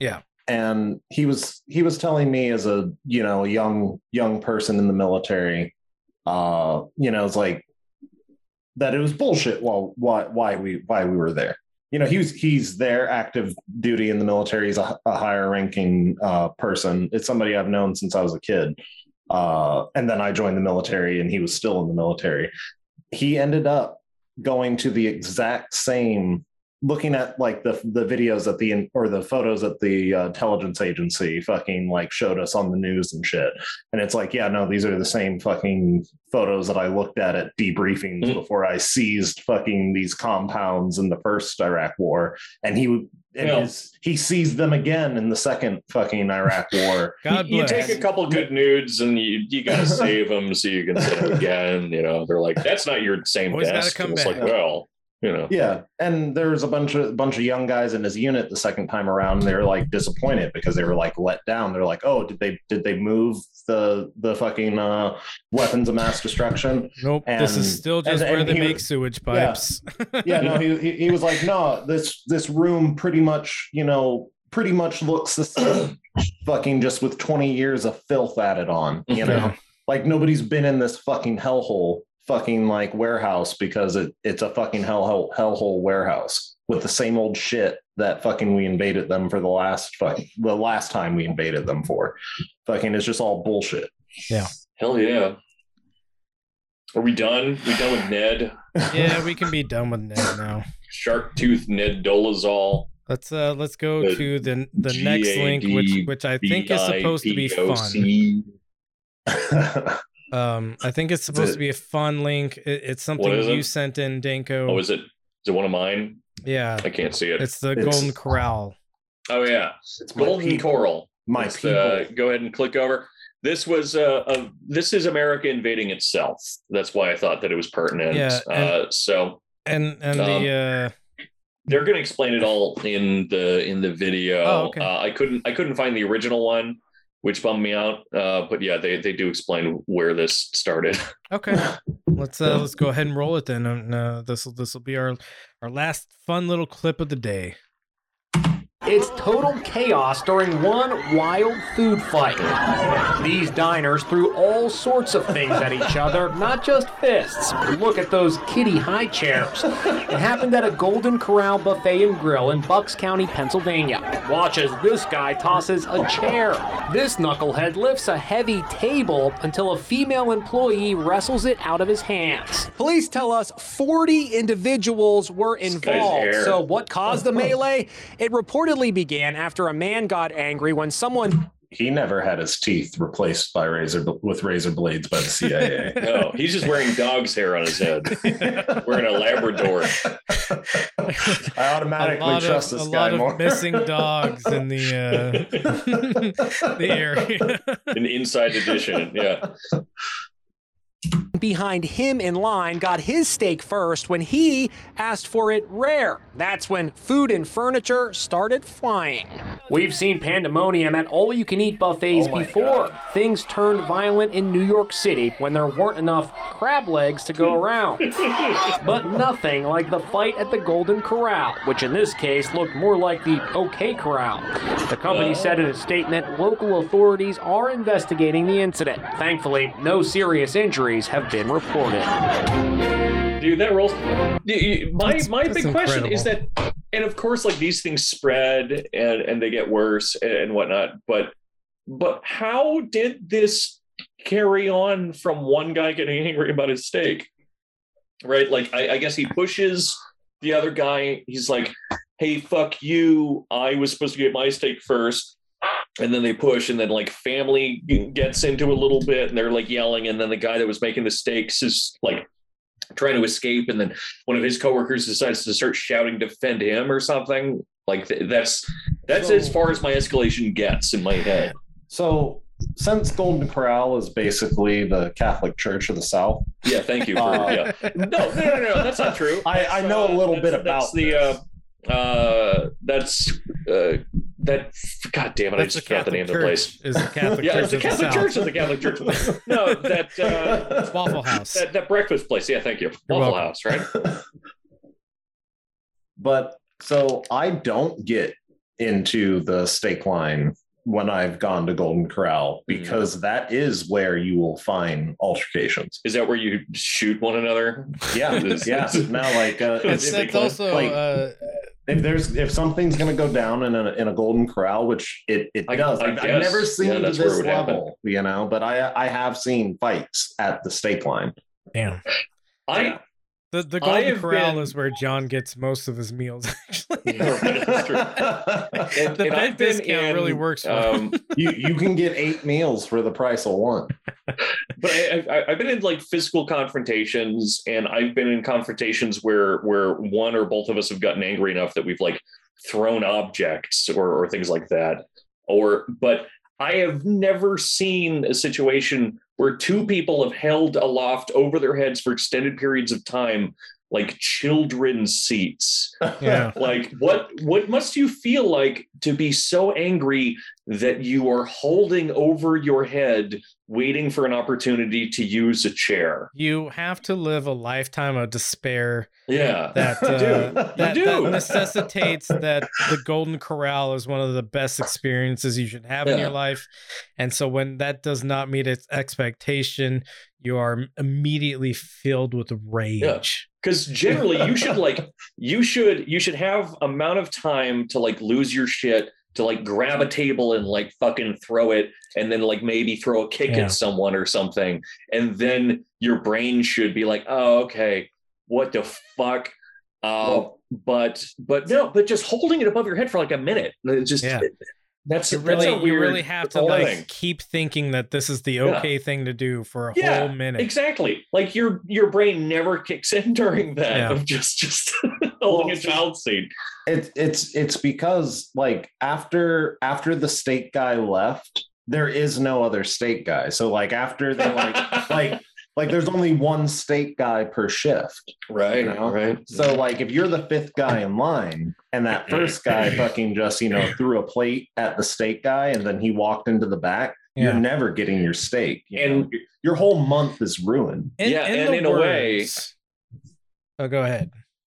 Yeah. And he was he was telling me as a you know a young young person in the military, uh, you know, it's like that it was bullshit while why why we why we were there. You know, he was he's there active duty in the military. He's a, a higher ranking uh person. It's somebody I've known since I was a kid. Uh, and then I joined the military and he was still in the military. He ended up going to the exact same looking at like the the videos at the or the photos that the uh, intelligence agency fucking like showed us on the news and shit and it's like yeah no these are the same fucking photos that i looked at at debriefings Mhm. before i seized fucking these compounds in the first iraq war and he and Yeah. his, he sees them again in the second fucking iraq war God you, you take a couple good nudes and you you gotta save them so you can see them again. You know, they're like, that's not your same Always gotta desk. come it's back. like, well, you know, Yeah, and there was a bunch of bunch of young guys in his unit the second time around. They were like disappointed because they were like let down. They're like, "Oh, did they did they move the the fucking uh, weapons of mass destruction?" Nope, this is still just and- where and they make was- sewage pipes. Yeah, no, he, he he was like, "No, this this room pretty much, you know, pretty much looks the same, fucking just with twenty years of filth added on." You know, like nobody's been in this fucking hellhole fucking like warehouse because it, it's a fucking hell hellhole warehouse with the same old shit that fucking we invaded them for the last fucking the last time we invaded them for. Fucking it's just all bullshit. Yeah. Hell yeah. Are we done? We done with Ned? yeah, we can be done with Ned now. Shark Tooth Ned Dolezal. Let's uh let's go The to the the next link, which which I think is supposed to be fun. B-I-P-O-C. Um, I think it's supposed it- to be a fun link. It, it's something is you it? sent in, Danko. Oh, is it? Is it one of mine? yeah, I can't see it. it's the It's- Golden Corral. oh yeah, it's Golden people. Corral. My Let's, people. uh, go ahead and click over. This was uh, a, this is America invading itself. That's why I thought that it was pertinent. Yeah, and- uh, so And and Um, the uh they're going to explain it all in the in the video. Oh, okay. uh, I couldn't I couldn't find the original one, which bummed me out. Uh, but yeah, they they do explain where this started. okay. Let's uh let's go ahead and roll it then. Uh, this will this will be our our last fun little clip of the day. It's total chaos during one wild food fight. These diners threw all sorts of things at each other, not just fists. Look at those kitty high chairs. It happened at a Golden Corral Buffet and Grill in Bucks County, Pennsylvania. Watch as this guy tosses a chair. This knucklehead lifts a heavy table until a female employee wrestles it out of his hands. Police tell us 40 individuals were involved. So what caused the melee? It reportedly began after a man got angry when someone he never had his teeth replaced by razor with razor blades by the CIA. No, he's just wearing dog's hair on his head. Wearing a Labrador. I A automatically trust of a this guy A lot of more. missing dogs in the uh the area. An inside edition. Yeah. Behind him in line got his steak first when he asked for it rare. That's when food and furniture started flying. We've seen pandemonium at all you can eat buffets Oh before. God. Things turned violent in New York City when there weren't enough crab legs to go around. but nothing like the fight at the Golden Corral, which in this case looked more like the OK Corral. The company uh. said in a statement local authorities are investigating the incident. Thankfully, no serious injuries have been reported. Dude, that rolls. You- you- My That's- my that's big question is that, and of course, like these things spread and and they get worse and, and whatnot. But but how did this carry on from one guy getting angry about his steak? Right, like I, I guess he pushes the other guy. He's like, "Hey, fuck you! I was supposed to get my steak first. And then they push and then like family gets into a little bit and they're like yelling and then the guy that was making the steaks is like trying to escape and then one of his coworkers decides to start shouting defend him or something. Like th- that's that's So- as far as my escalation gets in my head. So since Golden Corral is basically the Catholic Church of the South, yeah thank you for Uh, yeah. No no no no that's not true. I- I know a uh, little that's- bit that's about the uh uh that's uh that god damn it i That's the just forgot the name Catholic of the place Is the Catholic yeah, Church it's the of the Catholic South. Church of the Catholic Church. No, that uh, Waffle House. that, that breakfast place. Yeah, thank you. You're Waffle welcome. House, right? but so I don't get into the steak line when I've gone to Golden Corral Mm-hmm. because that is where you will find altercations. Is that where you shoot one another? Yeah, Is- yeah. Now, like, uh, That's, if, that's also like- uh, if there's if something's going to go down in a in a Golden Corral, which it it I- does, I I've, I've never seen Yeah, to that's where it this would happen. level, you know. But I I have seen fights at the steak line. damn. I The the Golden Corral been- is where John gets most of his meals. Actually, Yeah, right, that's true. and, the and bed I've been discount really in, works for. Um, you you can get eight meals for the price of one. but I, I, I've been in like physical confrontations, and I've been in confrontations where where one or both of us have gotten angry enough that we've like thrown objects or, or things like that. Or, but I have never seen a situation where two people have held aloft over their heads for extended periods of time, like children's seats. Yeah. Like, what what must you feel like to be so angry that you are holding over your head, waiting for an opportunity to use a chair? You have to live a lifetime of despair Yeah, that You uh, do. that, you that necessitates that the Golden Corral is one of the best experiences you should have in your life. And so when that does not meet its expectation, you are immediately filled with rage. because generally you should like you should you should have amount of time to like lose your shit to like grab a table and like fucking throw it and then like maybe throw a kick Yeah. at someone or something and then your brain should be like oh okay what the fuck uh, but but no but just holding it above your head for like a minute it's just Yeah. That's You that's really, a weird you really have to like thing. keep thinking that this is the Yeah. okay thing to do for a Yeah, whole minute. Exactly. Like your your brain never kicks in during that Yeah. of just just holding a Well, child seat. It's it's it's because like after after the steak guy left, there is no other steak guy. So like after they like like like there's only one steak guy per shift. Right. You know? Right. So like if you're the fifth guy in line and that first guy fucking just, you know, threw a plate at the steak guy and then he walked into the back, you're never getting your steak. you And- know? your whole month is ruined. In, Yeah, in and the in a way- Oh, go ahead.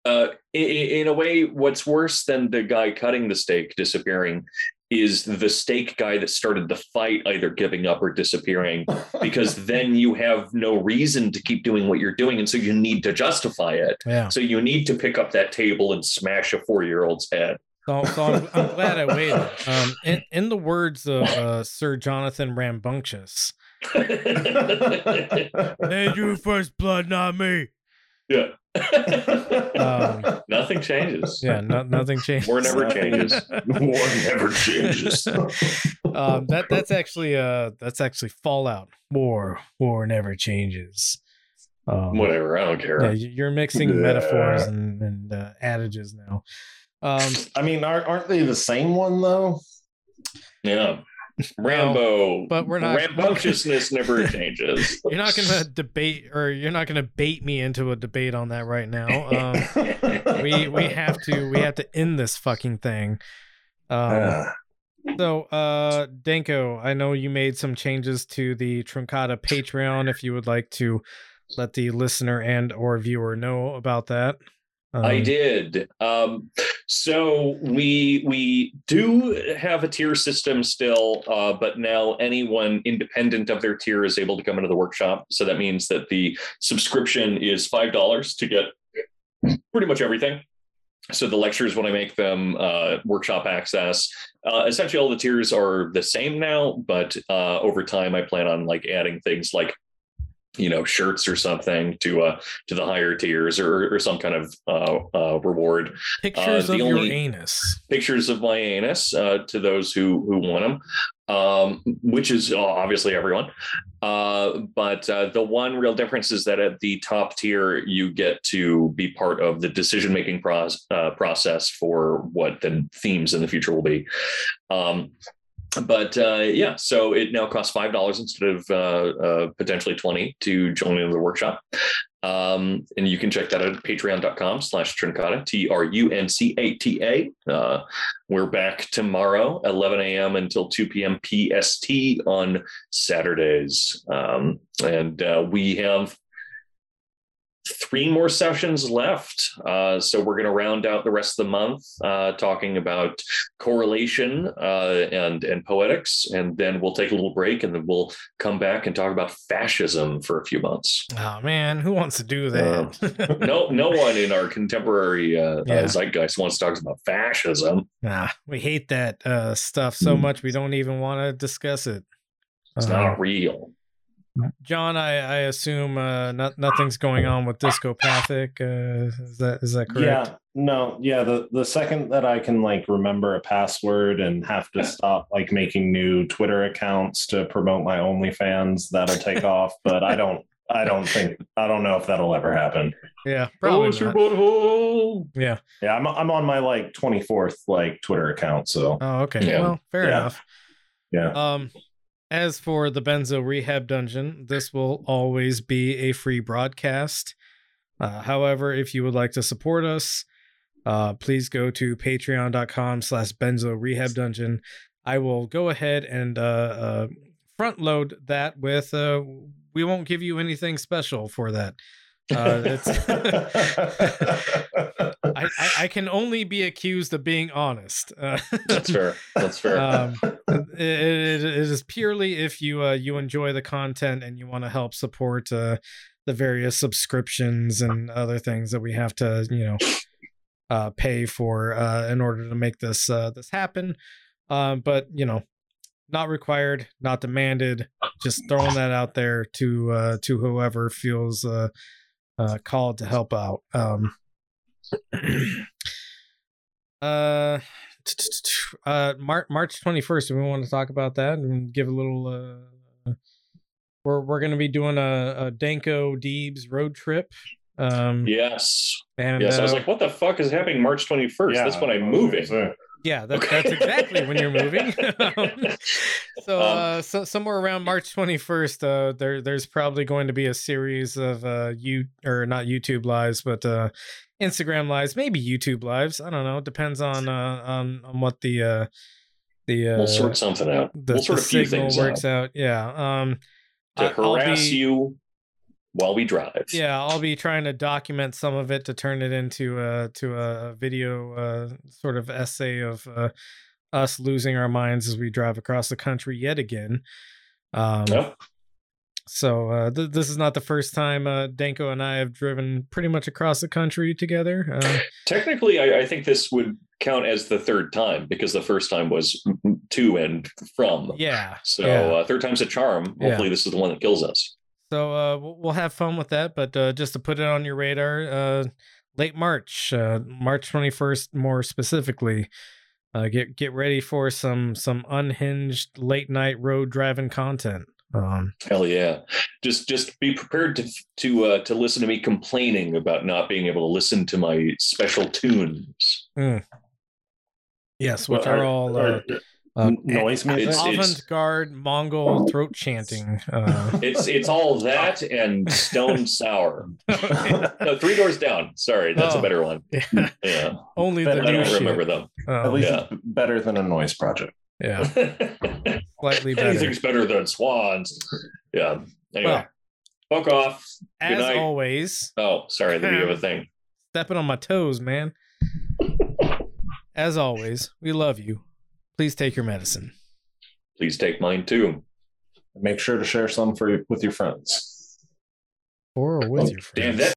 uh, in, in a way, what's worse than the guy cutting the steak disappearing is the stake guy that started the fight either giving up or disappearing because then you have no reason to keep doing what you're doing and so you need to justify it Yeah. so you need to pick up that table and smash a four-year-old's head So, so I'm, I'm glad I waited. Um, in, in the words of uh, Sir Jonathan Rambunctious, they drew first blood, not me. Yeah Um, nothing changes Yeah, no, nothing changes. war never changes War never changes. um, that that's actually uh that's actually Fallout. War, war never changes. Um, whatever i don't care Yeah, you- you're mixing Yeah. metaphors and, and uh, adages now. Um, I mean, aren't, aren't they the same one though? Yeah. Rambo. but we're not- Rambunctiousness never changes. you're not gonna debate, or you're not gonna bait me into a debate on that right now. Um, we we have to we have to end this fucking thing. Um, Ah. so, uh, Danko, I know you made some changes to the Truncata Patreon. If you would like to let the listener and or viewer know about that, I Um, did. Um, so we we do have a tier system still, uh, but now anyone independent of their tier is able to come into the workshop. So that means that the subscription is five dollars to get pretty much everything. So the lectures, when I make them, uh, workshop access. Uh, essentially, all the tiers are the same now, but uh, over time, I plan on like adding things like you know shirts or something to uh to the higher tiers or, or some kind of uh, uh reward Pictures the of your anus. pictures of my anus uh, to those who who want them, um, which is uh, obviously everyone. Uh, but uh, the one real difference is that at the top tier, you get to be part of the decision making process uh, process for what the themes in the future will be. Um, but uh, yeah, so it now costs five dollars instead of uh, uh, potentially twenty to join in the workshop. Um, and you can check that out at patreon.com slash truncata, T R U N C A T A. Uh, we're back tomorrow, 11 a.m. until 2 p.m. PST on Saturdays. Um, and uh, we have three more sessions left. Uh, so we're going to round out the rest of the month uh, talking about correlation uh, and and poetics, and then we'll take a little break, and then we'll come back and talk about fascism for a few months. Oh man, who wants to do that? No, no one in our contemporary uh, Yeah. uh, zeitgeist wants to talk about fascism. nah, we hate that uh, stuff so much we don't even want to discuss it. It's Uh, not real. John, I, I assume uh, not, nothing's going on with discopathic. Uh, is that is that correct? Yeah, no, yeah. The the second that I can like remember a password and have to stop like making new Twitter accounts to promote my OnlyFans, that'll take off. But I don't, I don't think, I don't know if that'll ever happen. Yeah, probably Close your not. butthole. Yeah. Yeah, I'm I'm on my like 24th like Twitter account, so Oh, okay. Yeah. Well, fair Yeah. enough. yeah. Um, as for the Benzo Rehab Dungeon, this will always be a free broadcast. Uh, however, if you would like to support us, uh, please go to patreon.com slash benzo rehab dungeon. I will go ahead and uh, uh, front load that with, uh, we won't give you anything special for that. Uh, it's I, I, I can only be accused of being honest. Uh, That's fair. That's fair. um, it, it- it is purely if you uh, you enjoy the content and you want to help support uh, the various subscriptions and other things that we have to you know uh, pay for uh, in order to make this uh, this happen. Um, but you know, not required, not demanded. Just throwing that out there to uh, to whoever feels uh, uh, called to help out. Um, uh uh Mar- March 21st do we want to talk about that and give a little uh we're we're going to be doing a, a Danko Deebs road trip um yes. and Yes. I was uh, like, what the fuck is happening March 21st? Yeah, That's when I'm I was moving. Yeah that, Okay. that's exactly when you're moving so Um, uh so, somewhere around March 21st uh there there's probably going to be a series of uh you or not YouTube lives but uh Instagram lives maybe YouTube lives I don't know it depends on uh on on what the uh the uh we'll sort something out. the, we'll sort the a few signal things works out out. Yeah. Um to I- harass be- you while we drive. yeah, I'll be trying to document some of it to turn it into a to a video uh sort of essay of uh us losing our minds as we drive across the country yet again. Um Yep. so uh th- this is not the first time uh Danko and I have driven pretty much across the country together. Uh Technically, I, I think this would count as the third time because the first time was to and from. yeah. So yeah. uh, third time's a charm. Yeah. Hopefully, this is the one that kills us. So uh, we'll have fun with that, but uh, just to put it on your radar, uh, late March, uh, March twenty first, more specifically, uh, get get ready for some some unhinged late night road driving content. Um, Hell yeah! Just just be prepared to to uh, to listen to me complaining about not being able to listen to my special tunes. yes, which Well, are all uh, are- uh, noise music. It's- it's- avant garde Mongol throat chanting. Uh, It's it's all that and Stone Sour. No, Three Doors Down. Sorry, that's Oh. a better one. yeah, Yeah, only But the I new don't shit. remember them. Oh, At least yeah. it's better than a noise project. yeah, slightly better. Anything's better than swans. Yeah. Anyway, Well, fuck off. Good As night. always, Oh, sorry. Then you have a thing. stepping on my toes, man. As always, we love you. Please take your medicine. Please take mine too. Make sure to share some for with your friends. Or with Oh, your friends. damn that